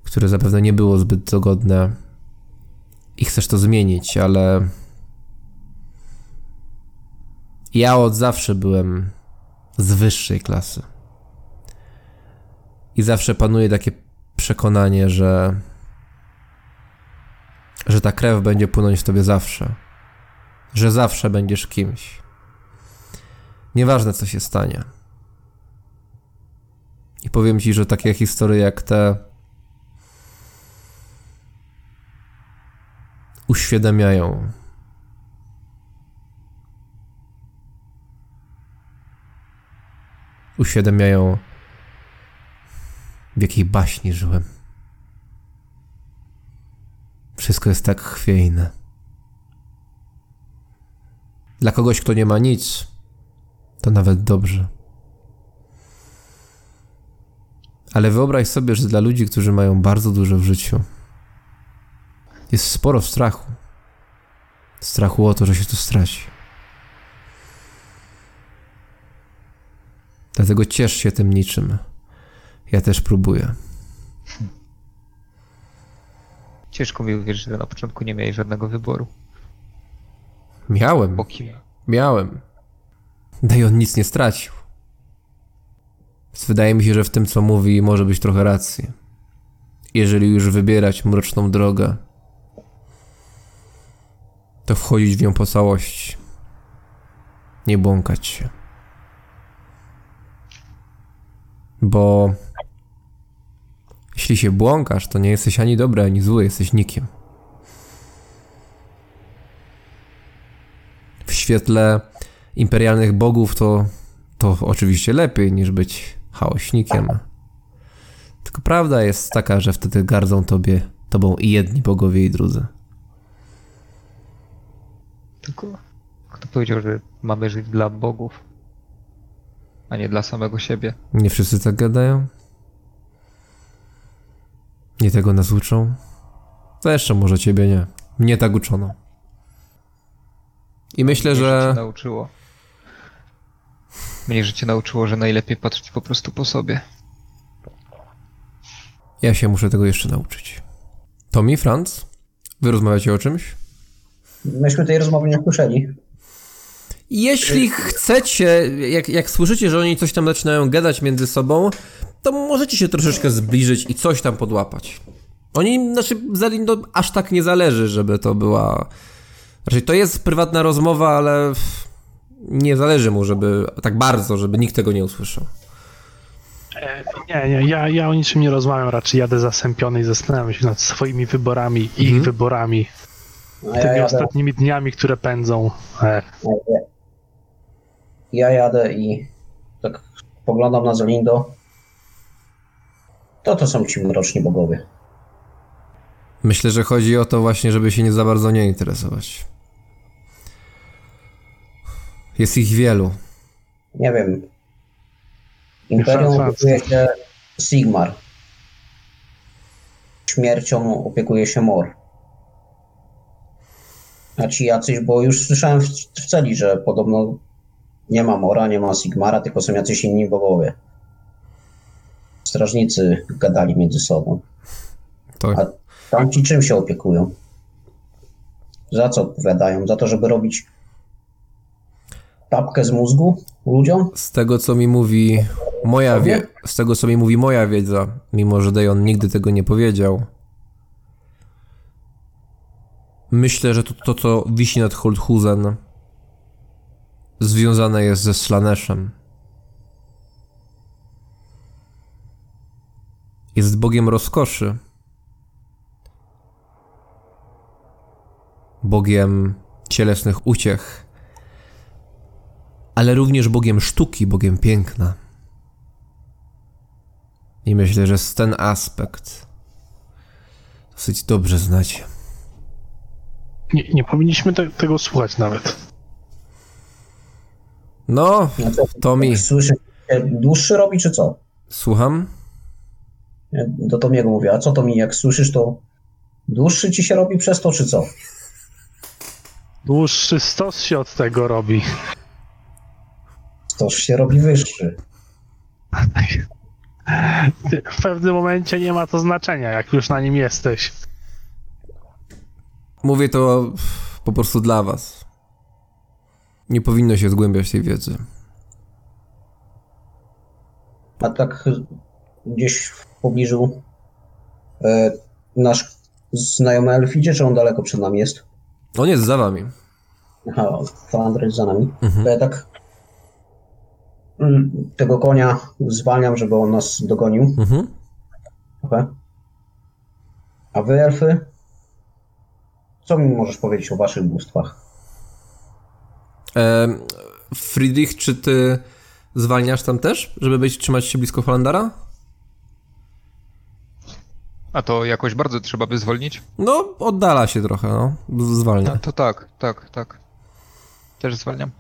które zapewne nie było zbyt dogodne i chcesz to zmienić, ale ja od zawsze byłem z wyższej klasy. I zawsze panuje takie przekonanie, że że ta krew będzie płynąć w tobie zawsze. Że zawsze będziesz kimś. Nieważne co się stanie. I powiem ci, że takie historie jak te uświadamiają. Uświadamiają, w jakiej baśni żyłem. Wszystko jest tak chwiejne. Dla kogoś, kto nie ma nic, to nawet dobrze. Ale wyobraź sobie, że dla ludzi, którzy mają bardzo dużo w życiu, jest sporo strachu. Strachu o to, że się to straci. Dlatego ciesz się tym niczym. Ja też próbuję. ciężko mi uwierzyć, że na początku nie miałeś żadnego wyboru. Miałem, miałem. Daj on nic nie stracił. Więc wydaje mi się, że w tym, co mówi, może być trochę racji. Jeżeli już wybierać mroczną drogę, to wchodzić w nią po całości. Nie błąkać się. Bo jeśli się błąkasz, to nie jesteś ani dobry, ani zły, jesteś nikim. W świetle imperialnych bogów to, to oczywiście lepiej niż być chaośnikiem. Tylko prawda jest taka, że wtedy gardzą tobie, tobą i jedni bogowie i drudzy. Tylko kto powiedział, że mamy żyć dla bogów, a nie dla samego siebie? Nie wszyscy tak gadają? Nie tego nas uczą? To jeszcze może ciebie nie. Mnie tak uczono. I myślę, Mnie że... życie nauczyło. Mnie życie nauczyło, że najlepiej patrzeć po prostu po sobie. Ja się muszę tego jeszcze nauczyć. Tommy, Franz? Wy rozmawiacie o czymś? Myśmy tej rozmowy nie słyszeli. Jeśli chcecie, jak, jak słyszycie, że oni coś tam zaczynają gadać między sobą, to możecie się troszeczkę zbliżyć i coś tam podłapać. Oni, znaczy, Zelindo aż tak nie zależy, żeby to była... Znaczy, to jest prywatna rozmowa, ale nie zależy mu, żeby tak bardzo, żeby nikt tego nie usłyszał. E, Nie, nie, ja, ja o niczym nie rozmawiam, raczej jadę zasępiony i zastanawiam się nad swoimi wyborami, ich Mhm. wyborami, A ja tymi jadę, ostatnimi dniami, które pędzą. E, ja jadę i tak poglądam na Zelindo. To to są ci mroczni bogowie. Myślę, że chodzi o to właśnie, żeby się nie za bardzo nie interesować. Jest ich wielu. Nie wiem. Imperium opiekuje się Sigmar. Śmiercią opiekuje się Mor. A ci jacyś, bo już słyszałem w, w celi, że podobno nie ma Mora, nie ma Sigmara, tylko są jacyś inni bogowie. Strażnicy gadali między sobą. To, A tam ci czym się opiekują? Za co odpowiadają? Za to, żeby robić tapkę z mózgu ludziom? z tego, co mi mówi moja wie, z tego, co mi mówi moja wiedza, mimo że Dejon nigdy tego nie powiedział, myślę, że to, to co wisi nad Holdhusen, związane jest ze Slaneszem. Jest bogiem rozkoszy. Bogiem cielesnych uciech ale również Bogiem sztuki, Bogiem piękna. I myślę, że ten aspekt dosyć dobrze znacie. Nie, nie powinniśmy te, tego słuchać nawet. No, co, Tommy, jak Słyszy, się dłuższy robi, czy co? słucham? Ja Do Tomiego mówię, a co Tomi, jak słyszysz, to dłuższy ci się robi przez to, czy co? Dłuższy stos się od tego robi. Toż się robi wyższy. W pewnym momencie nie ma to znaczenia, jak już na nim jesteś. Mówię to po prostu dla was. Nie powinno się zgłębiać tej wiedzy. A tak gdzieś w pobliżu e, nasz znajomy elf idzie, czy on daleko przed nami jest? On jest za wami. Aha, Falandra jest za nami. Mhm. Ja tak mm, tego konia zwalniam, żeby on nas dogonił. Mhm. Trochę. A wy, elfy? Co mi możesz powiedzieć o waszych bóstwach? E, Friedrich, czy ty zwalniasz tam też, żeby być, trzymać się blisko Falandara? A to jakoś bardzo trzeba by zwolnić? No, oddala się trochę, no. Zwalnia. No to tak, tak, tak. Też zwalniam.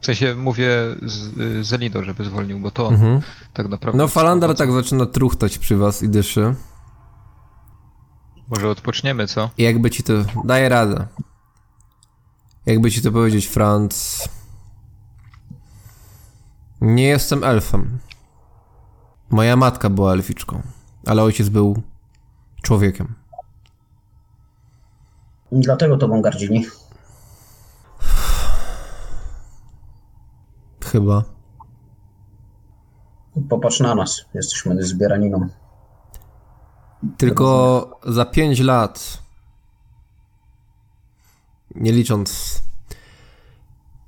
W sensie mówię z, Zelido, żeby zwolnił, bo to on Mhm. tak naprawdę... No, Falandar tak zaczyna truchtać przy was i dyszy. Może odpoczniemy, co? I jakby ci to... Daję radę. Jakby ci to powiedzieć, Franz... Nie jestem elfem. Moja matka była elficzką, ale ojciec był człowiekiem. Dlatego tobą gardzili. Chyba. Popatrz na nas. Jesteśmy zbieraniną. Tylko za pięć lat, nie licząc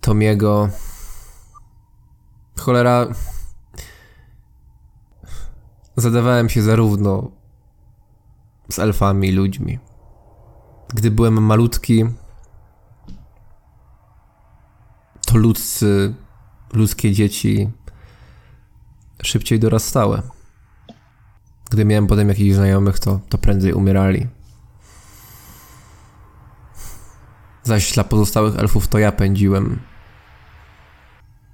Tomiego, cholera, zadawałem się zarówno z elfami i ludźmi. Gdy byłem malutki, to ludzcy, ludzkie dzieci szybciej dorastały. Gdy miałem potem jakichś znajomych, to, to prędzej umierali. Zaś dla pozostałych elfów to ja pędziłem.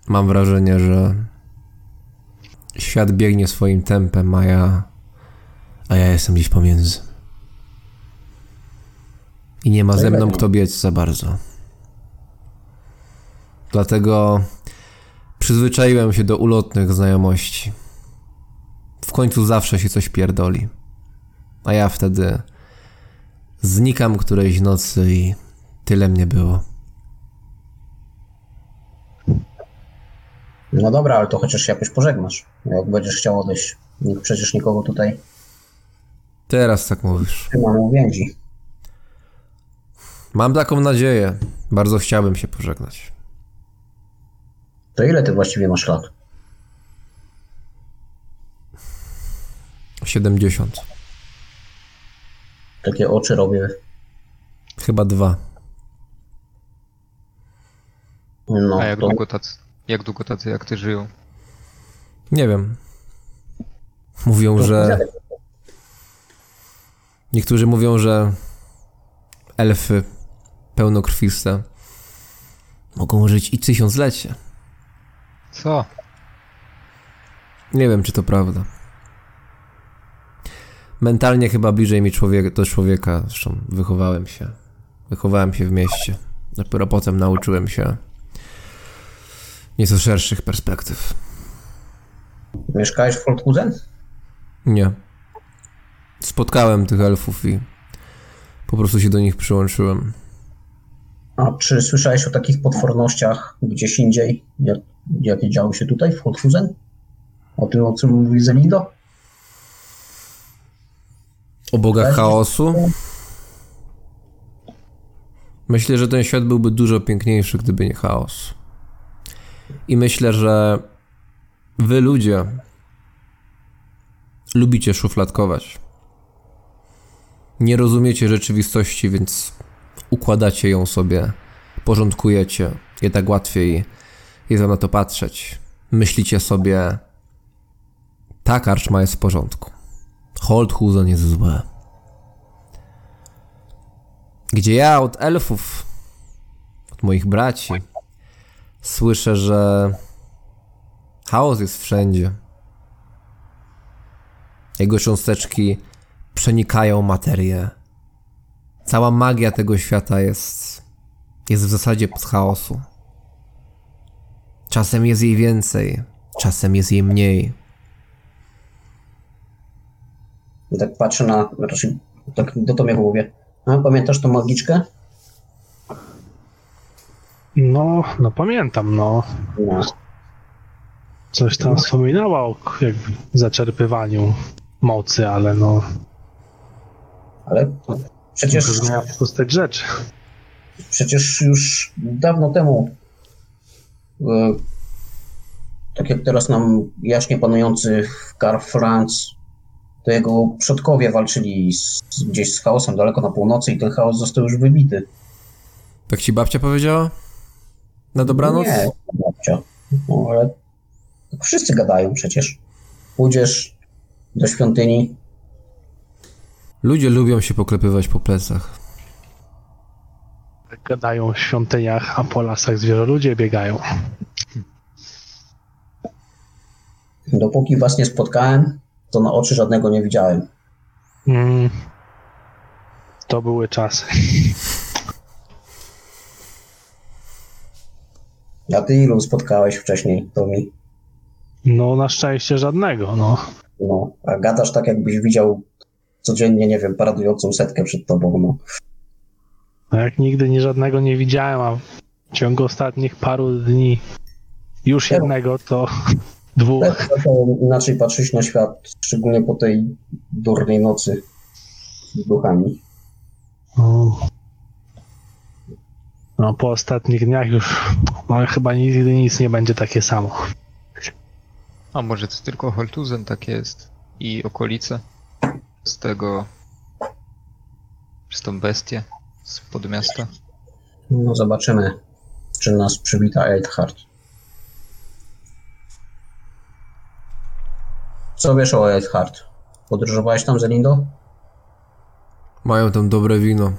Mam wrażenie, że świat biegnie swoim tempem, a ja, a ja jestem gdzieś pomiędzy. I nie ma ze mną kto biec za bardzo. Dlatego przyzwyczaiłem się do ulotnych znajomości. W końcu zawsze się coś pierdoli. A ja wtedy znikam którejś nocy i tyle mnie było. No dobra, ale to chociaż się jakoś pożegnasz. Jak będziesz chciał odejść. Nikt przecież nikogo tutaj Teraz tak mówisz. nie mamy więzi. Mam taką nadzieję. Bardzo chciałbym się pożegnać. To ile ty właściwie masz lat? 70. Takie oczy robię. Chyba dwa. No, A jak to długo tacy, jak długo tacy jak ty żyją? Nie wiem. Mówią, że. Niektórzy mówią, że elfy pełnokrwiste mogą żyć i tysiąclecie. Co? Nie wiem, czy to prawda. Mentalnie chyba bliżej mi człowiek, do człowieka. Zresztą wychowałem się. Wychowałem się w mieście. Dopiero potem nauczyłem się nieco szerszych perspektyw. Mieszkałeś w Holthusen? Nie. Spotkałem tych elfów i po prostu się do nich przyłączyłem. A czy słyszałeś o takich potwornościach gdzieś indziej, jak, jakie działy się tutaj w Holthusen? O tym, o czym mówi Zelindo? O bogach chaosu? Myślę, że ten świat byłby dużo piękniejszy, gdyby nie chaos. I myślę, że wy ludzie lubicie szufladkować. Nie rozumiecie rzeczywistości, więc układacie ją sobie, porządkujecie. Je tak łatwiej jest wam na to patrzeć. Myślicie sobie, ta karczma jest w porządku. Holdhusen jest złe. Gdzie ja od elfów, od moich braci, słyszę, że chaos jest wszędzie. Jego cząsteczki przenikają materię. Cała magia tego świata jest, jest w zasadzie z chaosu. Czasem jest jej więcej, czasem jest jej mniej. I tak patrzę na, raczej tak do Tomiego mówię. A pamiętasz tą magiczkę? No, no pamiętam, no. No. Coś tam wspominała o jakby zaczerpywaniu mocy, ale no, Ale przecież, brzmiała pustek rzeczy. przecież już dawno temu, e, tak jak teraz nam jaśnie panujący w Karl Franz, to jego przodkowie walczyli z, gdzieś z chaosem daleko na północy i ten chaos został już wybity. Tak ci babcia powiedziała? Na dobranoc? Nie, babcia. No, ale tak wszyscy gadają przecież. Pójdziesz do świątyni, Ludzie lubią się poklepywać po plecach. Gadają w świątyniach, a po lasach zwierzę ludzie biegają. dopóki was nie spotkałem, to na oczy żadnego nie widziałem. Mm, to były czasy. A ty ilu spotkałeś wcześniej, to mi. No, na szczęście żadnego, no. No, a gadasz tak, jakbyś widział codziennie, nie wiem, paradującą setkę przed tobą. No. No Jak nigdy nie żadnego nie widziałem, a w ciągu ostatnich paru dni już jednego, to dwóch. Tak, trochę inaczej patrzeć na świat, szczególnie po tej durnej nocy z duchami. No, no po ostatnich dniach już no, chyba nigdy nic nie będzie takie samo. A może to tylko Holtuzen tak jest i okolice z tego przez tą bestię z podmiasta. No zobaczymy, czy nas przywita Eidhart. Co wiesz o Eidhart? Podróżowałeś tam z Elindo? Mają tam dobre wino.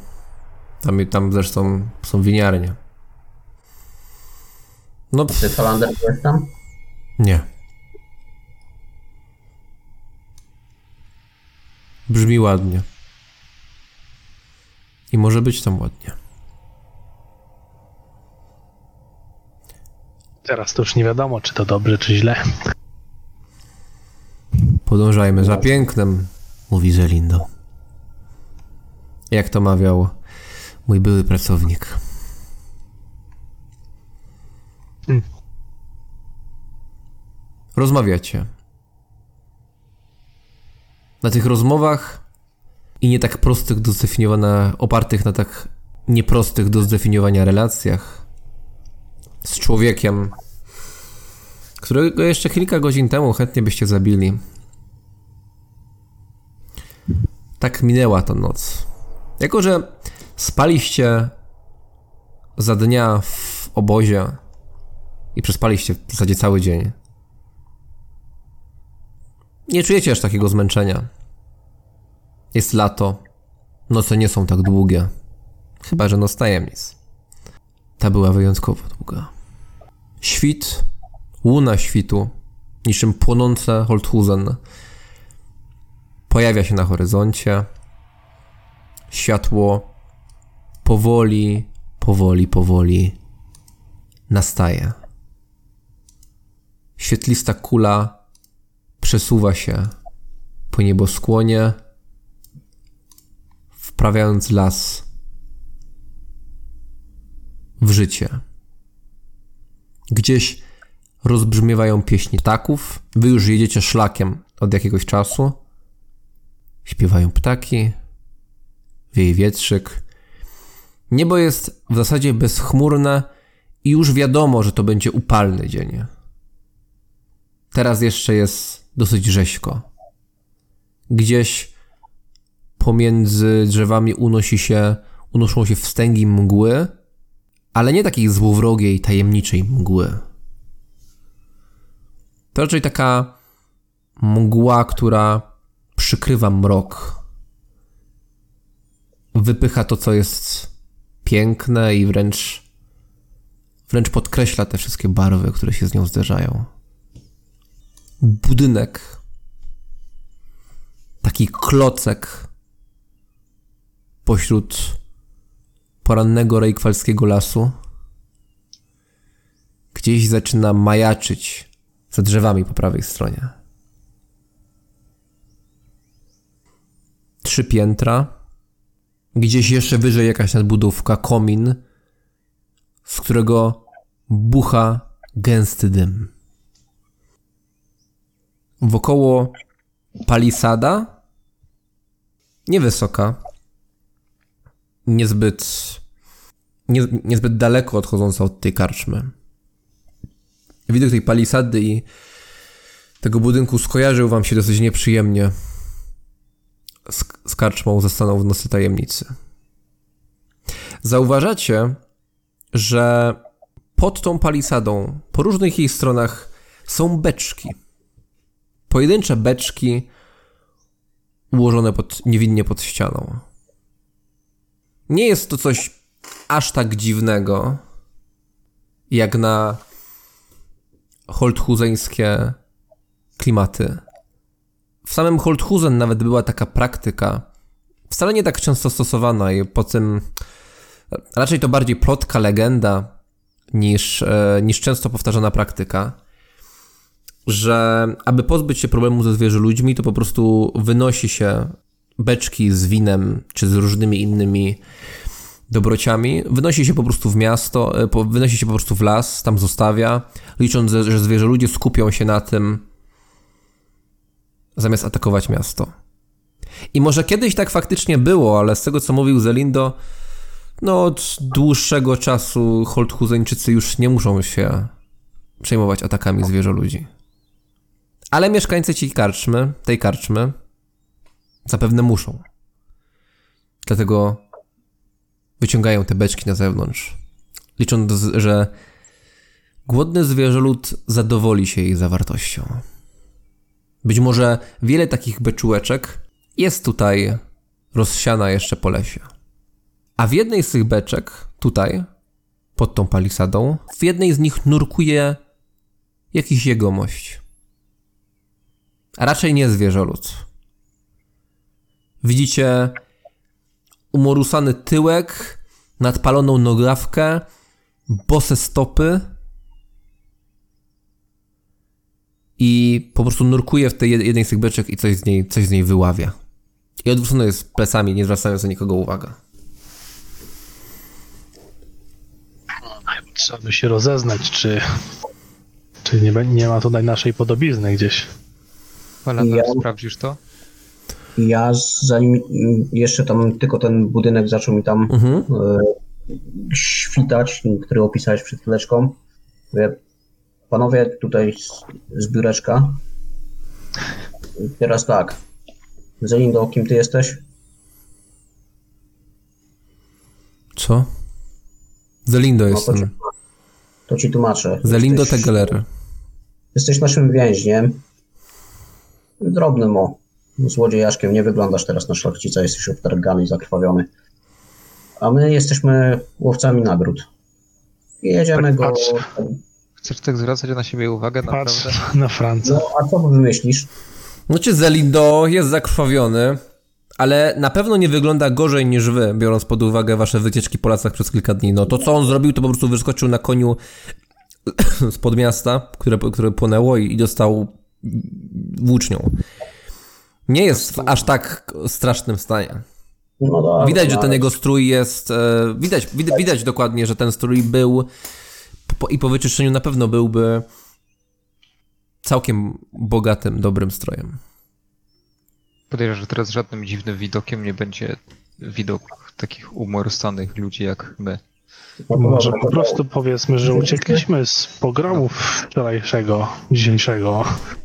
Tam, tam zresztą są winiarnie. No, Ty, pff, Falander, byłeś tam? nie. Brzmi ładnie. I może być tam ładnie. Teraz to już nie wiadomo, czy to dobrze, czy źle. Podążajmy za pięknem, mówi Zelindo. Jak to mawiał mój były pracownik. Hmm. Rozmawiacie. Na tych rozmowach i nie tak prostych do zdefiniowania, opartych na tak nieprostych do zdefiniowania relacjach z człowiekiem, którego jeszcze kilka godzin temu chętnie byście zabili. Tak minęła ta noc. Jako, że spaliście za dnia w obozie i przespaliście w zasadzie cały dzień, nie czujecie aż takiego zmęczenia. Jest lato, noce nie są tak długie, chyba że noc tajemnic. Ta była wyjątkowo długa. Świt, łuna świtu, niczym płonące Holthusen, pojawia się na horyzoncie. Światło powoli, powoli, powoli nastaje. Świetlista kula przesuwa się po nieboskłonie, wprawiając las w życie. Gdzieś rozbrzmiewają pieśni ptaków. Wy już jedziecie szlakiem od jakiegoś czasu. Śpiewają ptaki, wieje wietrzyk. Niebo jest w zasadzie bezchmurne i już wiadomo, że to będzie upalny dzień. Teraz jeszcze jest dosyć rzeźko. Gdzieś pomiędzy drzewami unosi się, unoszą się wstęgi mgły, ale nie takiej złowrogiej, tajemniczej mgły. To raczej taka mgła, która przykrywa mrok. Wypycha to, co jest piękne i wręcz, wręcz podkreśla te wszystkie barwy, które się z nią zderzają. Budynek, taki klocek pośród porannego rejkwalskiego lasu, gdzieś zaczyna majaczyć za drzewami po prawej stronie. Trzy piętra, gdzieś jeszcze wyżej jakaś nadbudówka, komin, z którego bucha gęsty dym. Wokoło palisada, niewysoka, niezbyt, nie, niezbyt daleko odchodząca od tej karczmy. Widok tej palisady i tego budynku skojarzył wam się dosyć nieprzyjemnie z, z karczmą zastaną w nocy tajemnicy. Zauważacie, że pod tą palisadą, po różnych jej stronach są beczki. Pojedyncze beczki ułożone pod, niewinnie pod ścianą. Nie jest to coś aż tak dziwnego, jak na holthuzeńskie klimaty. W samym Holthusen nawet była taka praktyka, wcale nie tak często stosowana i po tym raczej to bardziej plotka, legenda niż, e, niż często powtarzana praktyka, że aby pozbyć się problemu ze zwierzę ludźmi, to po prostu wynosi się beczki z winem czy z różnymi innymi dobrociami, wynosi się po prostu w miasto, e, wynosi się po prostu w las, tam zostawia, licząc, że zwierzę ludzie skupią się na tym, zamiast atakować miasto. I może kiedyś tak faktycznie było, ale z tego co mówił Zelindo, no od dłuższego czasu Holthuzeńczycy już nie muszą się przejmować atakami zwierzę ludzi. Ale mieszkańcy tej karczmy, tej karczmy zapewne muszą. Dlatego wyciągają te beczki na zewnątrz, licząc, że głodny zwierzolud zadowoli się jej zawartością. Być może wiele takich beczułeczek jest tutaj rozsiana jeszcze po lesie. A w jednej z tych beczek, tutaj, pod tą palisadą, w jednej z nich nurkuje jakiś jegomość. A raczej nie zwierzolud. Widzicie umorusany tyłek, nadpaloną nogawkę, bose stopy i po prostu nurkuje w tej jed- jednej z tych beczek i coś z niej, coś z niej wyławia. I odwrócony jest plecami, nie zwracając na nikogo uwagi. Trzeba by się rozeznać, czy, czy nie, nie ma tutaj naszej podobizny gdzieś. Walender, Ja- sprawdzisz to? Ja zanim jeszcze tam tylko ten budynek zaczął mi tam Mhm. e, świtać, który opisałeś przed chwileczką. Mówię, panowie, tutaj z, z biureczka. Teraz tak. Zelindo, kim ty jesteś? Co? Zelindo No, to, jestem. ci, to ci tłumaczę. Zelindo Jesteś- Tegelery. Jesteś naszym więźniem. Drobnym o. Złodziejaszkiem. Nie wyglądasz teraz na szlachcica, jesteś obtargany i zakrwawiony. A my jesteśmy łowcami nagród. I jedziemy Tak, go... Chcesz tak zwracać na siebie uwagę, Patrz naprawdę? na Franca. No, a co wymyślisz? No czy Zelindo jest zakrwawiony, ale na pewno nie wygląda gorzej niż wy, biorąc pod uwagę wasze wycieczki po lasach przez kilka dni. No to co on zrobił, to po prostu wyskoczył na koniu spod miasta, które, które płonęło i, i dostał włócznią. Nie jest w aż tak strasznym stanie. No dobra, Widać, że no, ten ale- jego strój jest. E, widać, widać, widać dokładnie, że ten strój był po, i po wyczyszczeniu na pewno byłby całkiem bogatym, dobrym strojem. Podejrzewam, że teraz żadnym dziwnym widokiem nie będzie widok takich umorstanych ludzi jak my. Może po prostu powiedzmy, że uciekliśmy z pogromu wczorajszego, dzisiejszego.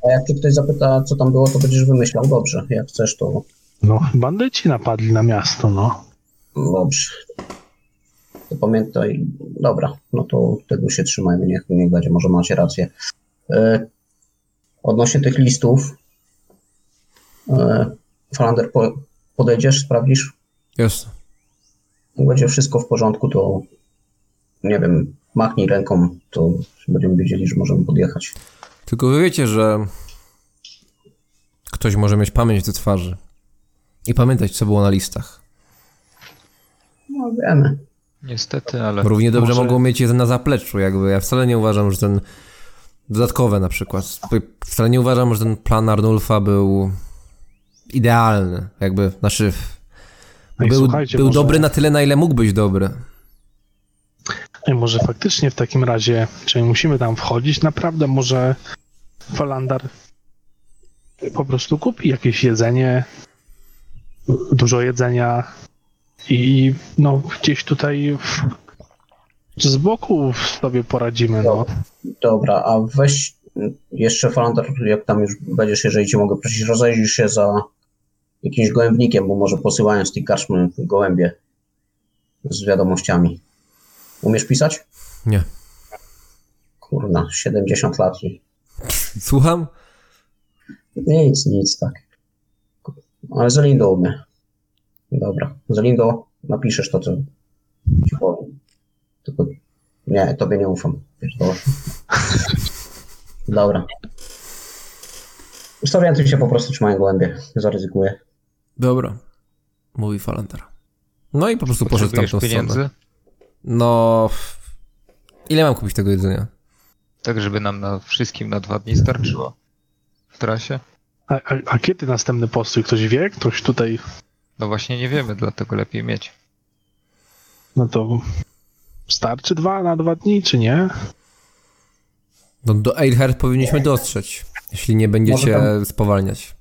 A jak cię ktoś zapyta, co tam było, to będziesz wymyślał. Dobrze, jak chcesz, to No, bandyci napadli na miasto, no. dobrze. To pamiętaj. Dobra, no to tego się trzymajmy, niech, niech będzie, może macie rację. E, odnośnie tych listów, e, Falander, po, podejdziesz, sprawdzisz? Jest. Jak będzie wszystko w porządku, to nie wiem, machnij ręką, to będziemy wiedzieli, że możemy podjechać. Tylko wy wiecie, że ktoś może mieć pamięć do twarzy i pamiętać, co było na listach. No wiemy. Niestety, ale Równie dobrze Może- mogą mieć jeden na zapleczu, jakby. Ja wcale nie uważam, że ten dodatkowe na przykład. Wcale nie uważam, że ten plan Arnulfa był idealny. Jakby, znaczy, No i był, był może- dobry na tyle, na ile mógł być dobry. Ej, może faktycznie w takim razie, czy musimy tam wchodzić? Naprawdę może Falandar po prostu kupi jakieś jedzenie, dużo jedzenia i no gdzieś tutaj w, z boku sobie poradzimy, no. Dobra, a weź jeszcze Falander, jak tam już będziesz, jeżeli cię mogę prosić, rozejrzyj się za jakimś gołębnikiem, bo może posyłają z tej karczmy gołębie z wiadomościami. Umiesz pisać? Nie. Kurna, 70 lat i Słucham? nic, nic, tak. Ale Zelindo umie. Dobra, Zelindo, napiszesz to, co ci powiem. Tylko nie, tobie nie ufam. Pierdolę. Dobra. Zorientuj się po prostu, czy mają gołębie. Zaryzykuję. Dobra. Mówi Falanter. No i po prostu poszedł potrzebujesz tamtą pieniędzy, stronę. No... Ile mam kupić tego jedzenia? tak żeby nam na wszystkim na dwa dni starczyło w trasie. A, a, a kiedy następny postój? Ktoś wie? Ktoś tutaj, No właśnie nie wiemy, dlatego lepiej mieć. no to starczy dwa na dwa dni, czy nie? No do Eilhart powinniśmy dostrzeć, jeśli nie będziecie Może spowalniać.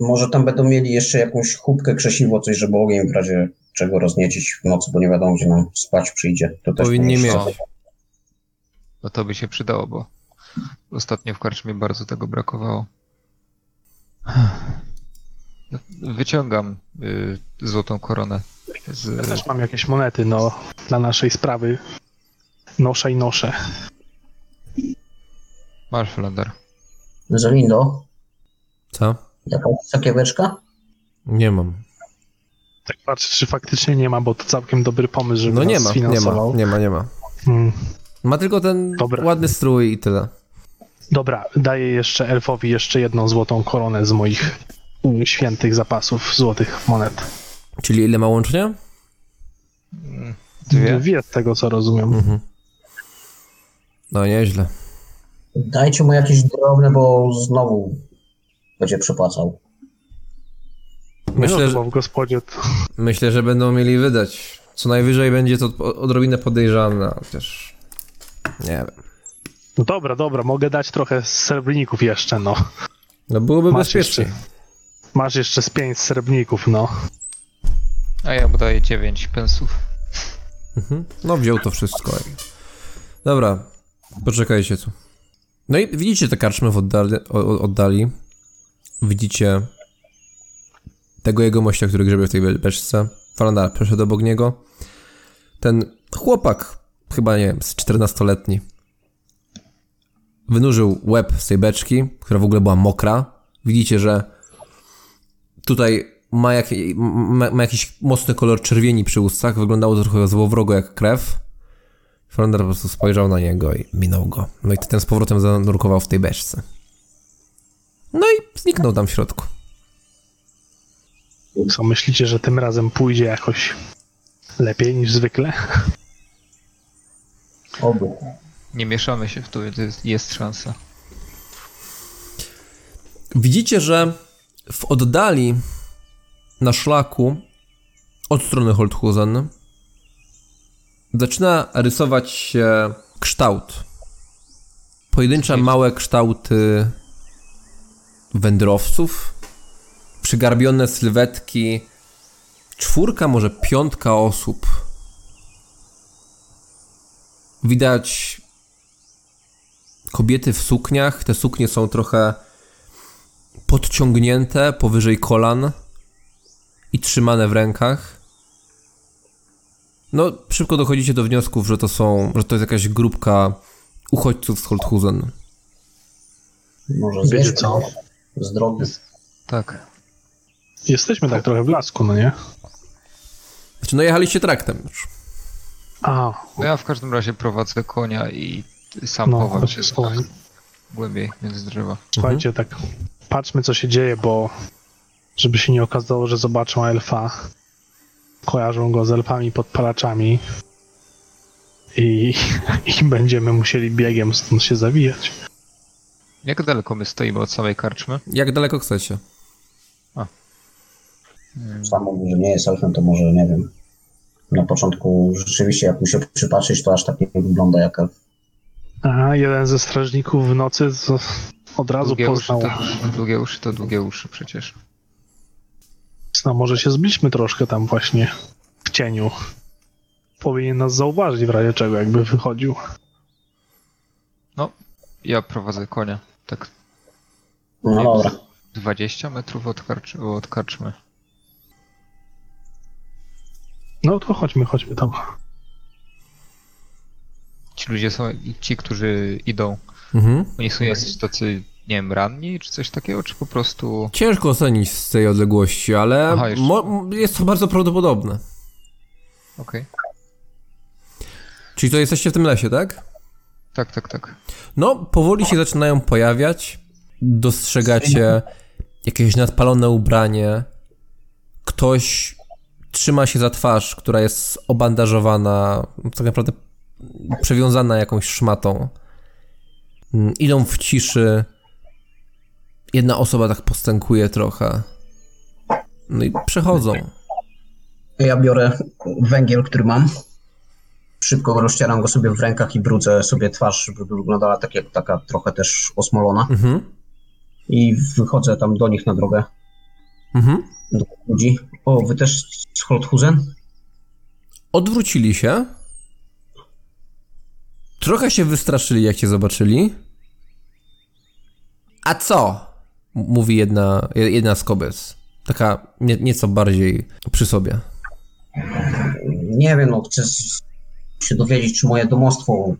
Może tam będą mieli jeszcze jakąś chubkę, krzesiwo, coś, żeby ogień w razie czego rozniecić w nocy, bo nie wiadomo, gdzie nam spać przyjdzie. To też Powinni mieć. No to by się przydało, bo ostatnio w karczmie bardzo tego brakowało. Wyciągam y, złotą koronę. Ja Z, też mam jakieś monety, no, dla naszej sprawy. Noszę i noszę. masz, Flander. Zelindo, Co? jakaś sakieweczka? Nie mam. Tak patrzę, czy faktycznie nie ma, bo to całkiem dobry pomysł, żeby No nie nas ma, nie ma, nie ma, nie ma. Hmm. Ma tylko ten Dobra. ładny strój i tyle. Dobra, daję jeszcze elfowi jeszcze jedną złotą koronę z moich świętych zapasów złotych monet. Czyli ile ma łącznie? Dwie. Dwie z tego, co rozumiem. Mhm. No nieźle. Dajcie mu jakieś drobne, bo znowu będzie przepłacał. Myślę, no, że, chyba w gospodzie to... myślę, że będą mieli wydać. Co najwyżej będzie to odrobinę podejrzane, ale chociaż... Nie wiem. No dobra, dobra, mogę dać trochę srebrników jeszcze, no. No byłoby Masz bezpiecznie. jeszcze, masz jeszcze z pięć srebrników, no. A ja mu daję 9 pensów. Mhm. No wziął to wszystko. Dobra, poczekajcie tu. No i widzicie te karczmy w oddali, oddali. Widzicie tego jegomościa, który grzebie w tej be- beczce. Farandar przeszedł obok niego. Ten chłopak, chyba nie wiem, z 14-letni, wynurzył łeb z tej beczki, która w ogóle była mokra. Widzicie, że tutaj ma, jak, ma, ma jakiś mocny kolor czerwieni przy ustach, wyglądało to trochę złowrogo jak krew. Flander po prostu spojrzał na niego i minął go. No i ten z powrotem zanurkował w tej beczce. No i zniknął tam w środku. Co, myślicie, że tym razem pójdzie jakoś lepiej niż zwykle? Oby. Nie mieszamy się w to, to jest, jest szansa. Widzicie, że w oddali na szlaku od strony Holthusen zaczyna rysować się kształt. Pojedyncze małe kształty wędrowców, przygarbione sylwetki, czwórka, może piątka osób. Widać kobiety w sukniach. Te suknie są trochę podciągnięte powyżej kolan i trzymane w rękach. No, szybko dochodzicie do wniosków, że to są, że to jest jakaś grupka uchodźców z Holthusen. Może Wiecie co? z drogi. Tak. Jesteśmy tak trochę w lasku, no nie? Znaczy, no jechaliście traktem już. A, No ja w każdym razie prowadzę konia i sam no, chowam się tak głębiej między drzewa. Słuchajcie, tak patrzmy co się dzieje, bo żeby się nie okazało, że zobaczą elfa, kojarzą go z elfami podpalaczami i, i będziemy musieli biegiem stąd się zawijać. Jak daleko my stoimy od samej karczmy? Jak daleko chcecie? Sam mówi, że nie jest elfem, to może nie wiem. Na początku rzeczywiście, jak mu się przypatrzyć, to aż tak nie wygląda jak elf. A jeden ze strażników w nocy z, od razu Długie uszy, poznał. to, długie uszy to długie uszy przecież. No może się zbliżmy troszkę tam właśnie w cieniu. Powinien nas zauważyć w razie czego, jakby wychodził. Ja prowadzę konia. Tak No dobra. 20 metrów od, karcz od karczmy. No to chodźmy, chodźmy tam. Ci ludzie są, ci, którzy idą, Mhm. oni są jacyś tacy, nie wiem, ranni czy coś takiego, czy po prostu... Ciężko ocenić z tej odległości, ale Aha, jest to bardzo prawdopodobne. Okej. Czyli to jesteście w tym lesie, tak? Tak, tak, tak. No, powoli się zaczynają pojawiać. Dostrzegacie jakieś nadpalone ubranie. Ktoś trzyma się za twarz, która jest obandażowana, tak naprawdę przewiązana jakąś szmatą. Mm, Idą w ciszy. Jedna osoba tak postękuje trochę. No i przechodzą. Ja biorę węgiel, który mam. Szybko rozcieram go sobie w rękach i brudzę sobie twarz, żeby wyglądała tak jak taka trochę też osmolona. Mhm. I wychodzę tam do nich na drogę, Mhm. do ludzi. O, wy też z Holthusen? Odwrócili się. Trochę się wystraszyli, jak cię zobaczyli. A co? Mówi jedna, jedna z kobiet. Taka nie, nieco bardziej przy sobie. Nie wiem, no chcę się dowiedzieć, czy moje domostwo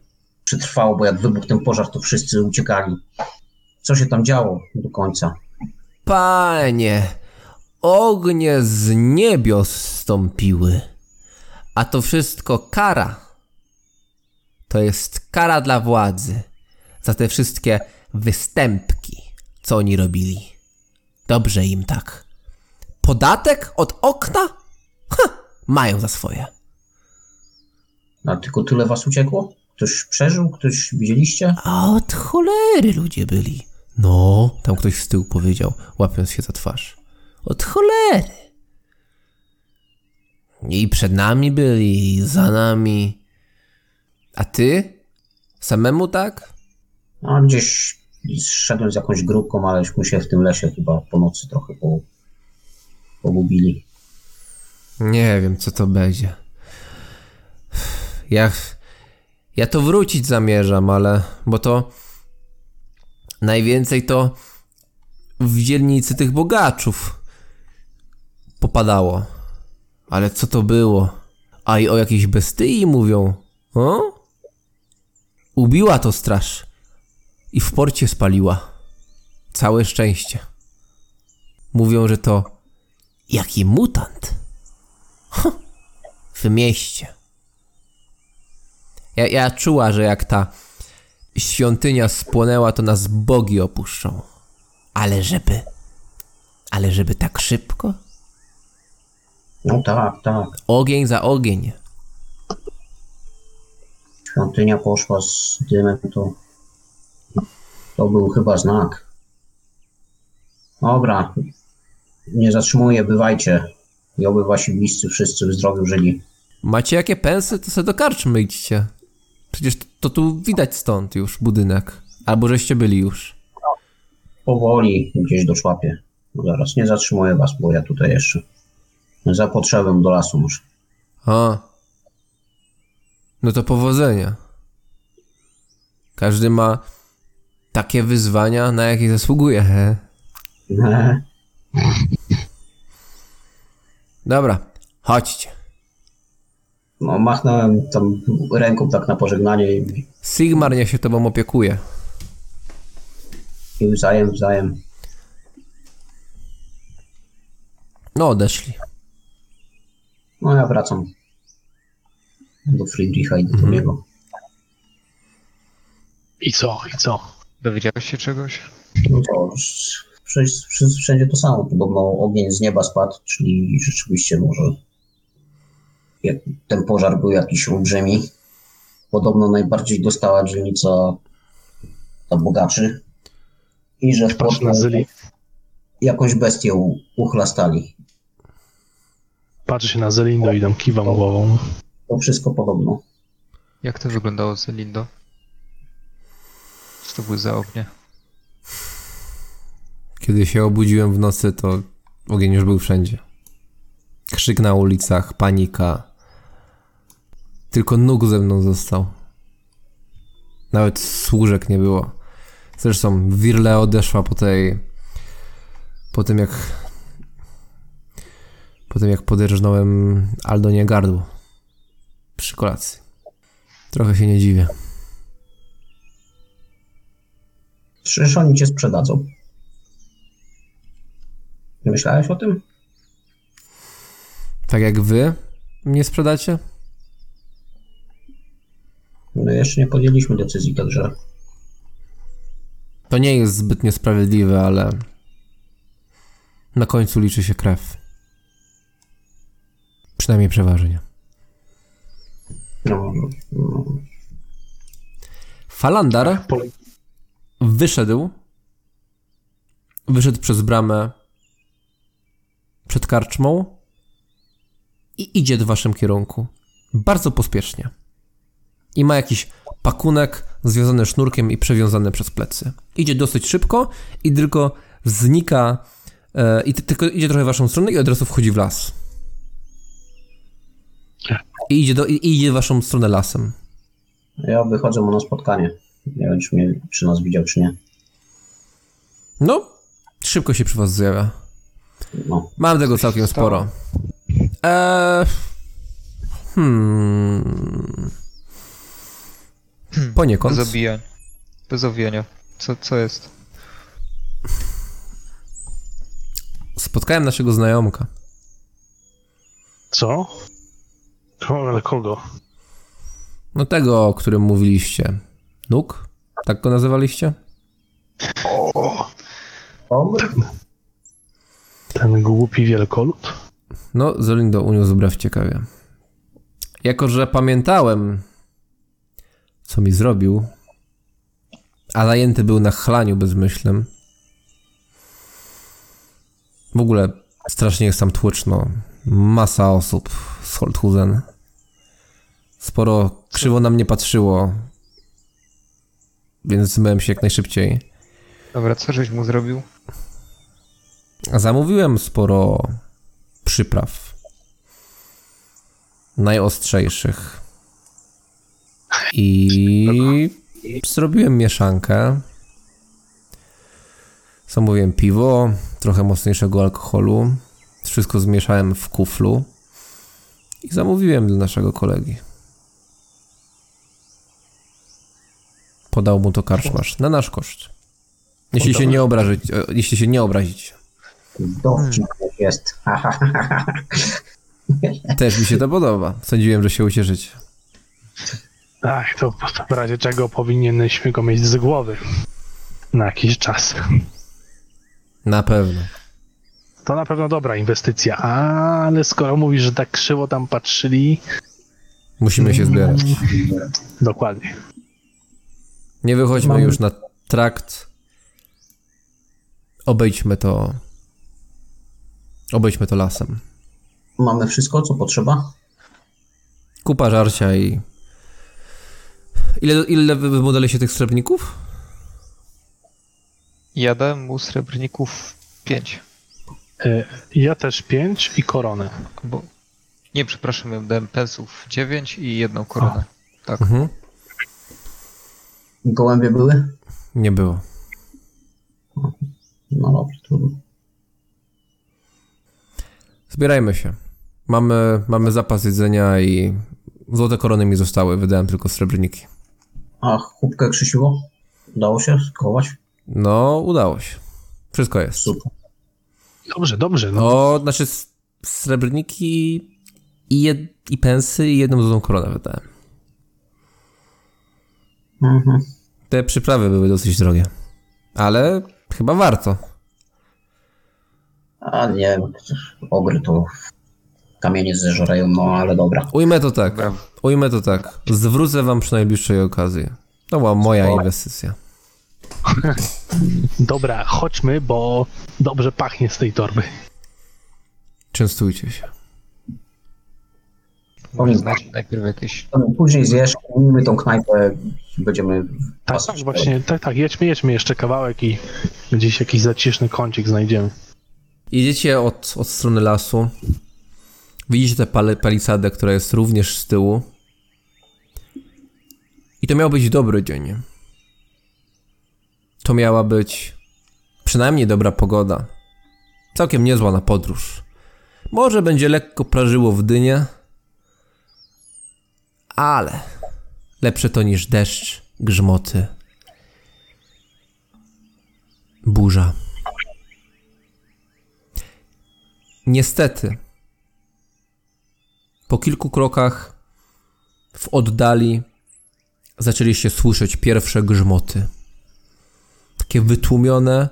przetrwało, bo jak wybuchł ten pożar, to wszyscy uciekali. Co się tam działo do końca? Panie, ognie z niebios stąpiły. A to wszystko kara. To jest kara dla władzy za te wszystkie występki, co oni robili. Dobrze im tak. Podatek od okna? Ha, mają za swoje. A tylko tyle was uciekło? Ktoś przeżył? Ktoś widzieliście? A od cholery ludzie byli. No, tam ktoś z tyłu powiedział, łapiąc się za twarz. Od cholery. I przed nami byli, i za nami. A ty? Samemu tak? A gdzieś szedłem z jakąś grupką, aleśmy się w tym lesie chyba po nocy trochę po, pogubili. Nie wiem, co to będzie. Ja, ja to wrócić zamierzam, ale. Bo to. Najwięcej to w dzielnicy tych bogaczów popadało. Ale co to było? A i o jakiejś bestyi mówią. O? Ubiła to straż. I w porcie spaliła. Całe szczęście. Mówią, że to jaki mutant. W mieście. Ja, ja czuła, że jak ta świątynia spłonęła, to nas bogi opuszczą. Ale żeby. Ale żeby tak szybko? No tak, tak. Ogień za ogień. Świątynia poszła z dymem, to, to był chyba znak. Dobra, nie zatrzymuję, bywajcie. I oby wasi bliscy wszyscy w zdrowiu żyli. Macie jakie pensy, to sobie do karczmy idźcie. Przecież to, to tu widać stąd już budynek. Albo żeście byli już. Powoli gdzieś doczłapię. No zaraz, nie zatrzymuję was, bo ja tutaj jeszcze za potrzebę do lasu muszę. A. No to powodzenia. Każdy ma takie wyzwania, na jakie zasługuje, he? Dobra, chodźcie. No machnąłem tam ręką tak na pożegnanie i, Sigmar niech się tobą opiekuje. i wzajem, wzajem. No, odeszli. No ja wracam do Friedricha i do Tomiego. I co, i co? Dowiedziałeś się czegoś? No to wszędzie, to samo. Podobno ogień z nieba spadł, czyli rzeczywiście może ten pożar był jakiś olbrzymi. Podobno najbardziej dostała dzielnica ta bogaczy i że Zyli. jakąś bestię u- uchlastali. Patrzy się na Zelindo i tam kiwam głową. To wszystko podobno. Jak to wyglądało z Lindo? Co to były za ognie? Kiedy się obudziłem w nocy, to ogień już był wszędzie. Krzyk na ulicach, panika. Tylko nóg ze mną został. Nawet służek nie było. Zresztą Wirle odeszła po tej... Po tym jak... Po tym jak poderżnąłem Aldonie gardło. Przy kolacji. Trochę się nie dziwię. Przecież oni cię sprzedadzą. Nie myślałeś o tym? Tak jak wy mnie sprzedacie? No jeszcze nie podjęliśmy decyzji, także To nie jest zbyt niesprawiedliwe, ale na końcu liczy się krew. Przynajmniej przeważnie. no, no, Falandar Pole- wyszedł. Wyszedł przez bramę przed karczmą i idzie w waszym kierunku. Bardzo pospiesznie. I ma jakiś pakunek związany sznurkiem i przewiązany przez plecy. Idzie dosyć szybko i tylko znika e, i ty, tylko idzie trochę w waszą stronę i od razu wchodzi w las. I idzie, do, i idzie w waszą stronę lasem. ja wychodzę mu na spotkanie. Nie wiem, czy, mnie, czy nas widział, czy nie. No, szybko się przy was zjawia. No, Mam tego całkiem sporo. Eee, hmm. Poniekąd. Bez obijań. Bez owijania. Co, co jest? Spotkałem naszego znajomka. Co? Ale kogo? No tego, o którym mówiliście. Nuk? Tak go nazywaliście? Omr? Ten głupi wielkolud? No, Zolindo uniósł brew ciekawie. jako że pamiętałem, co mi zrobił, a zajęty był na chlaniu bezmyślnym, w ogóle strasznie jest tam tłoczno. Masa osób z Holthusen. Sporo krzywo na mnie patrzyło, więc zmyłem się jak najszybciej. Dobra, co żeś mu zrobił? Zamówiłem sporo przypraw. Najostrzejszych. I zrobiłem mieszankę. Zamówiłem piwo, trochę mocniejszego alkoholu. Wszystko zmieszałem w kuflu. I zamówiłem dla naszego kolegi. Podał mu to karczmasz na nasz koszt. Jeśli się nie obrazić, e, jeśli się nie obrazić. Dowcip jest. Też mi się to podoba. Sądziłem, że się ucieszycie. Tak, to w razie czego powinieneśmy go mieć z głowy. Na jakiś czas. Na pewno. To na pewno dobra inwestycja, ale skoro mówisz, że tak krzywo tam patrzyli, Musimy się zbierać. dokładnie. Nie wychodźmy Mam- już na trakt. Obejdźmy to. Obejdźmy to lasem. Mamy wszystko, co potrzeba? Kupa żarcia i. Ile, ile wy wymodeliście tych srebrników? Jadę mu srebrników 5. Y, Ja też pięć i koronę. Bo... Nie, przepraszam, ja dałem pensów 9 i jedną koronę. Tak. Mhm. Gołębie były? Nie było. No dobrze, trudno. Zbierajmy się. Mamy, mamy zapas jedzenia i złote korony mi zostały. Wydałem tylko srebrniki. A chłopkę Krzysiu? Udało się skować? No, udało się. Wszystko jest. Super. Dobrze, dobrze. No. No, znaczy srebrniki i, jed, i pensy i jedną złotą koronę wydałem. Mhm. Te przyprawy były dosyć drogie. Ale chyba warto. A nie ogry to kamienie zeżerają, no ale dobra. Ujmę to tak. Dobra. Ujmę to tak. Zwrócę wam przy najbliższej okazji. To była moja inwestycja. Dobra, chodźmy, bo dobrze pachnie z tej torby. Częstujcie się. Znać najpierw jakieś... Później zjesz, umijmy tą knajpę będziemy... Tak, tak, właśnie, tak, tak, jedźmy, jedźmy jeszcze kawałek i gdzieś jakiś zaciszny kącik znajdziemy. Idziecie od, od strony lasu. Widzicie tę pal- palisadę, która jest również z tyłu. I to miał być dobry dzień. To miała być przynajmniej dobra pogoda. Całkiem niezła na podróż. Może będzie lekko prażyło w dynie, ale lepsze to niż deszcz, grzmoty, burza. Niestety, po kilku krokach w oddali zaczęliście słyszeć pierwsze grzmoty. Takie wytłumione,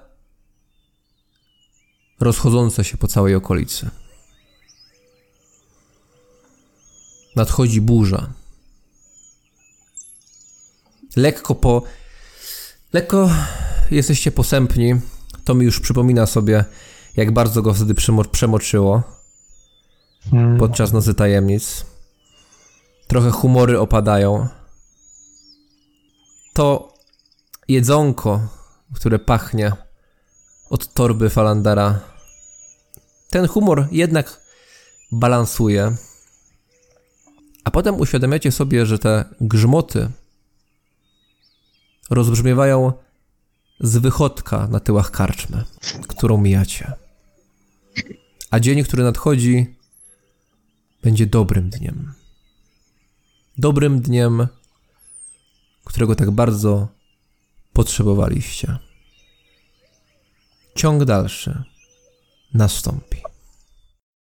rozchodzące się po całej okolicy. Nadchodzi burza. Lekko po. Lekko jesteście posępni. To mi już przypomina sobie, jak bardzo go wtedy przemo- przemoczyło Mm. podczas nocy tajemnic. Trochę humory opadają. To jedzonko, które pachnie od torby Falandara. Ten humor jednak balansuje. A potem uświadamiacie sobie, że te grzmoty rozbrzmiewają z wychodka na tyłach karczmy, którą mijacie. A dzień, który nadchodzi, będzie dobrym dniem. Dobrym dniem, którego tak bardzo potrzebowaliście. Ciąg dalszy nastąpi.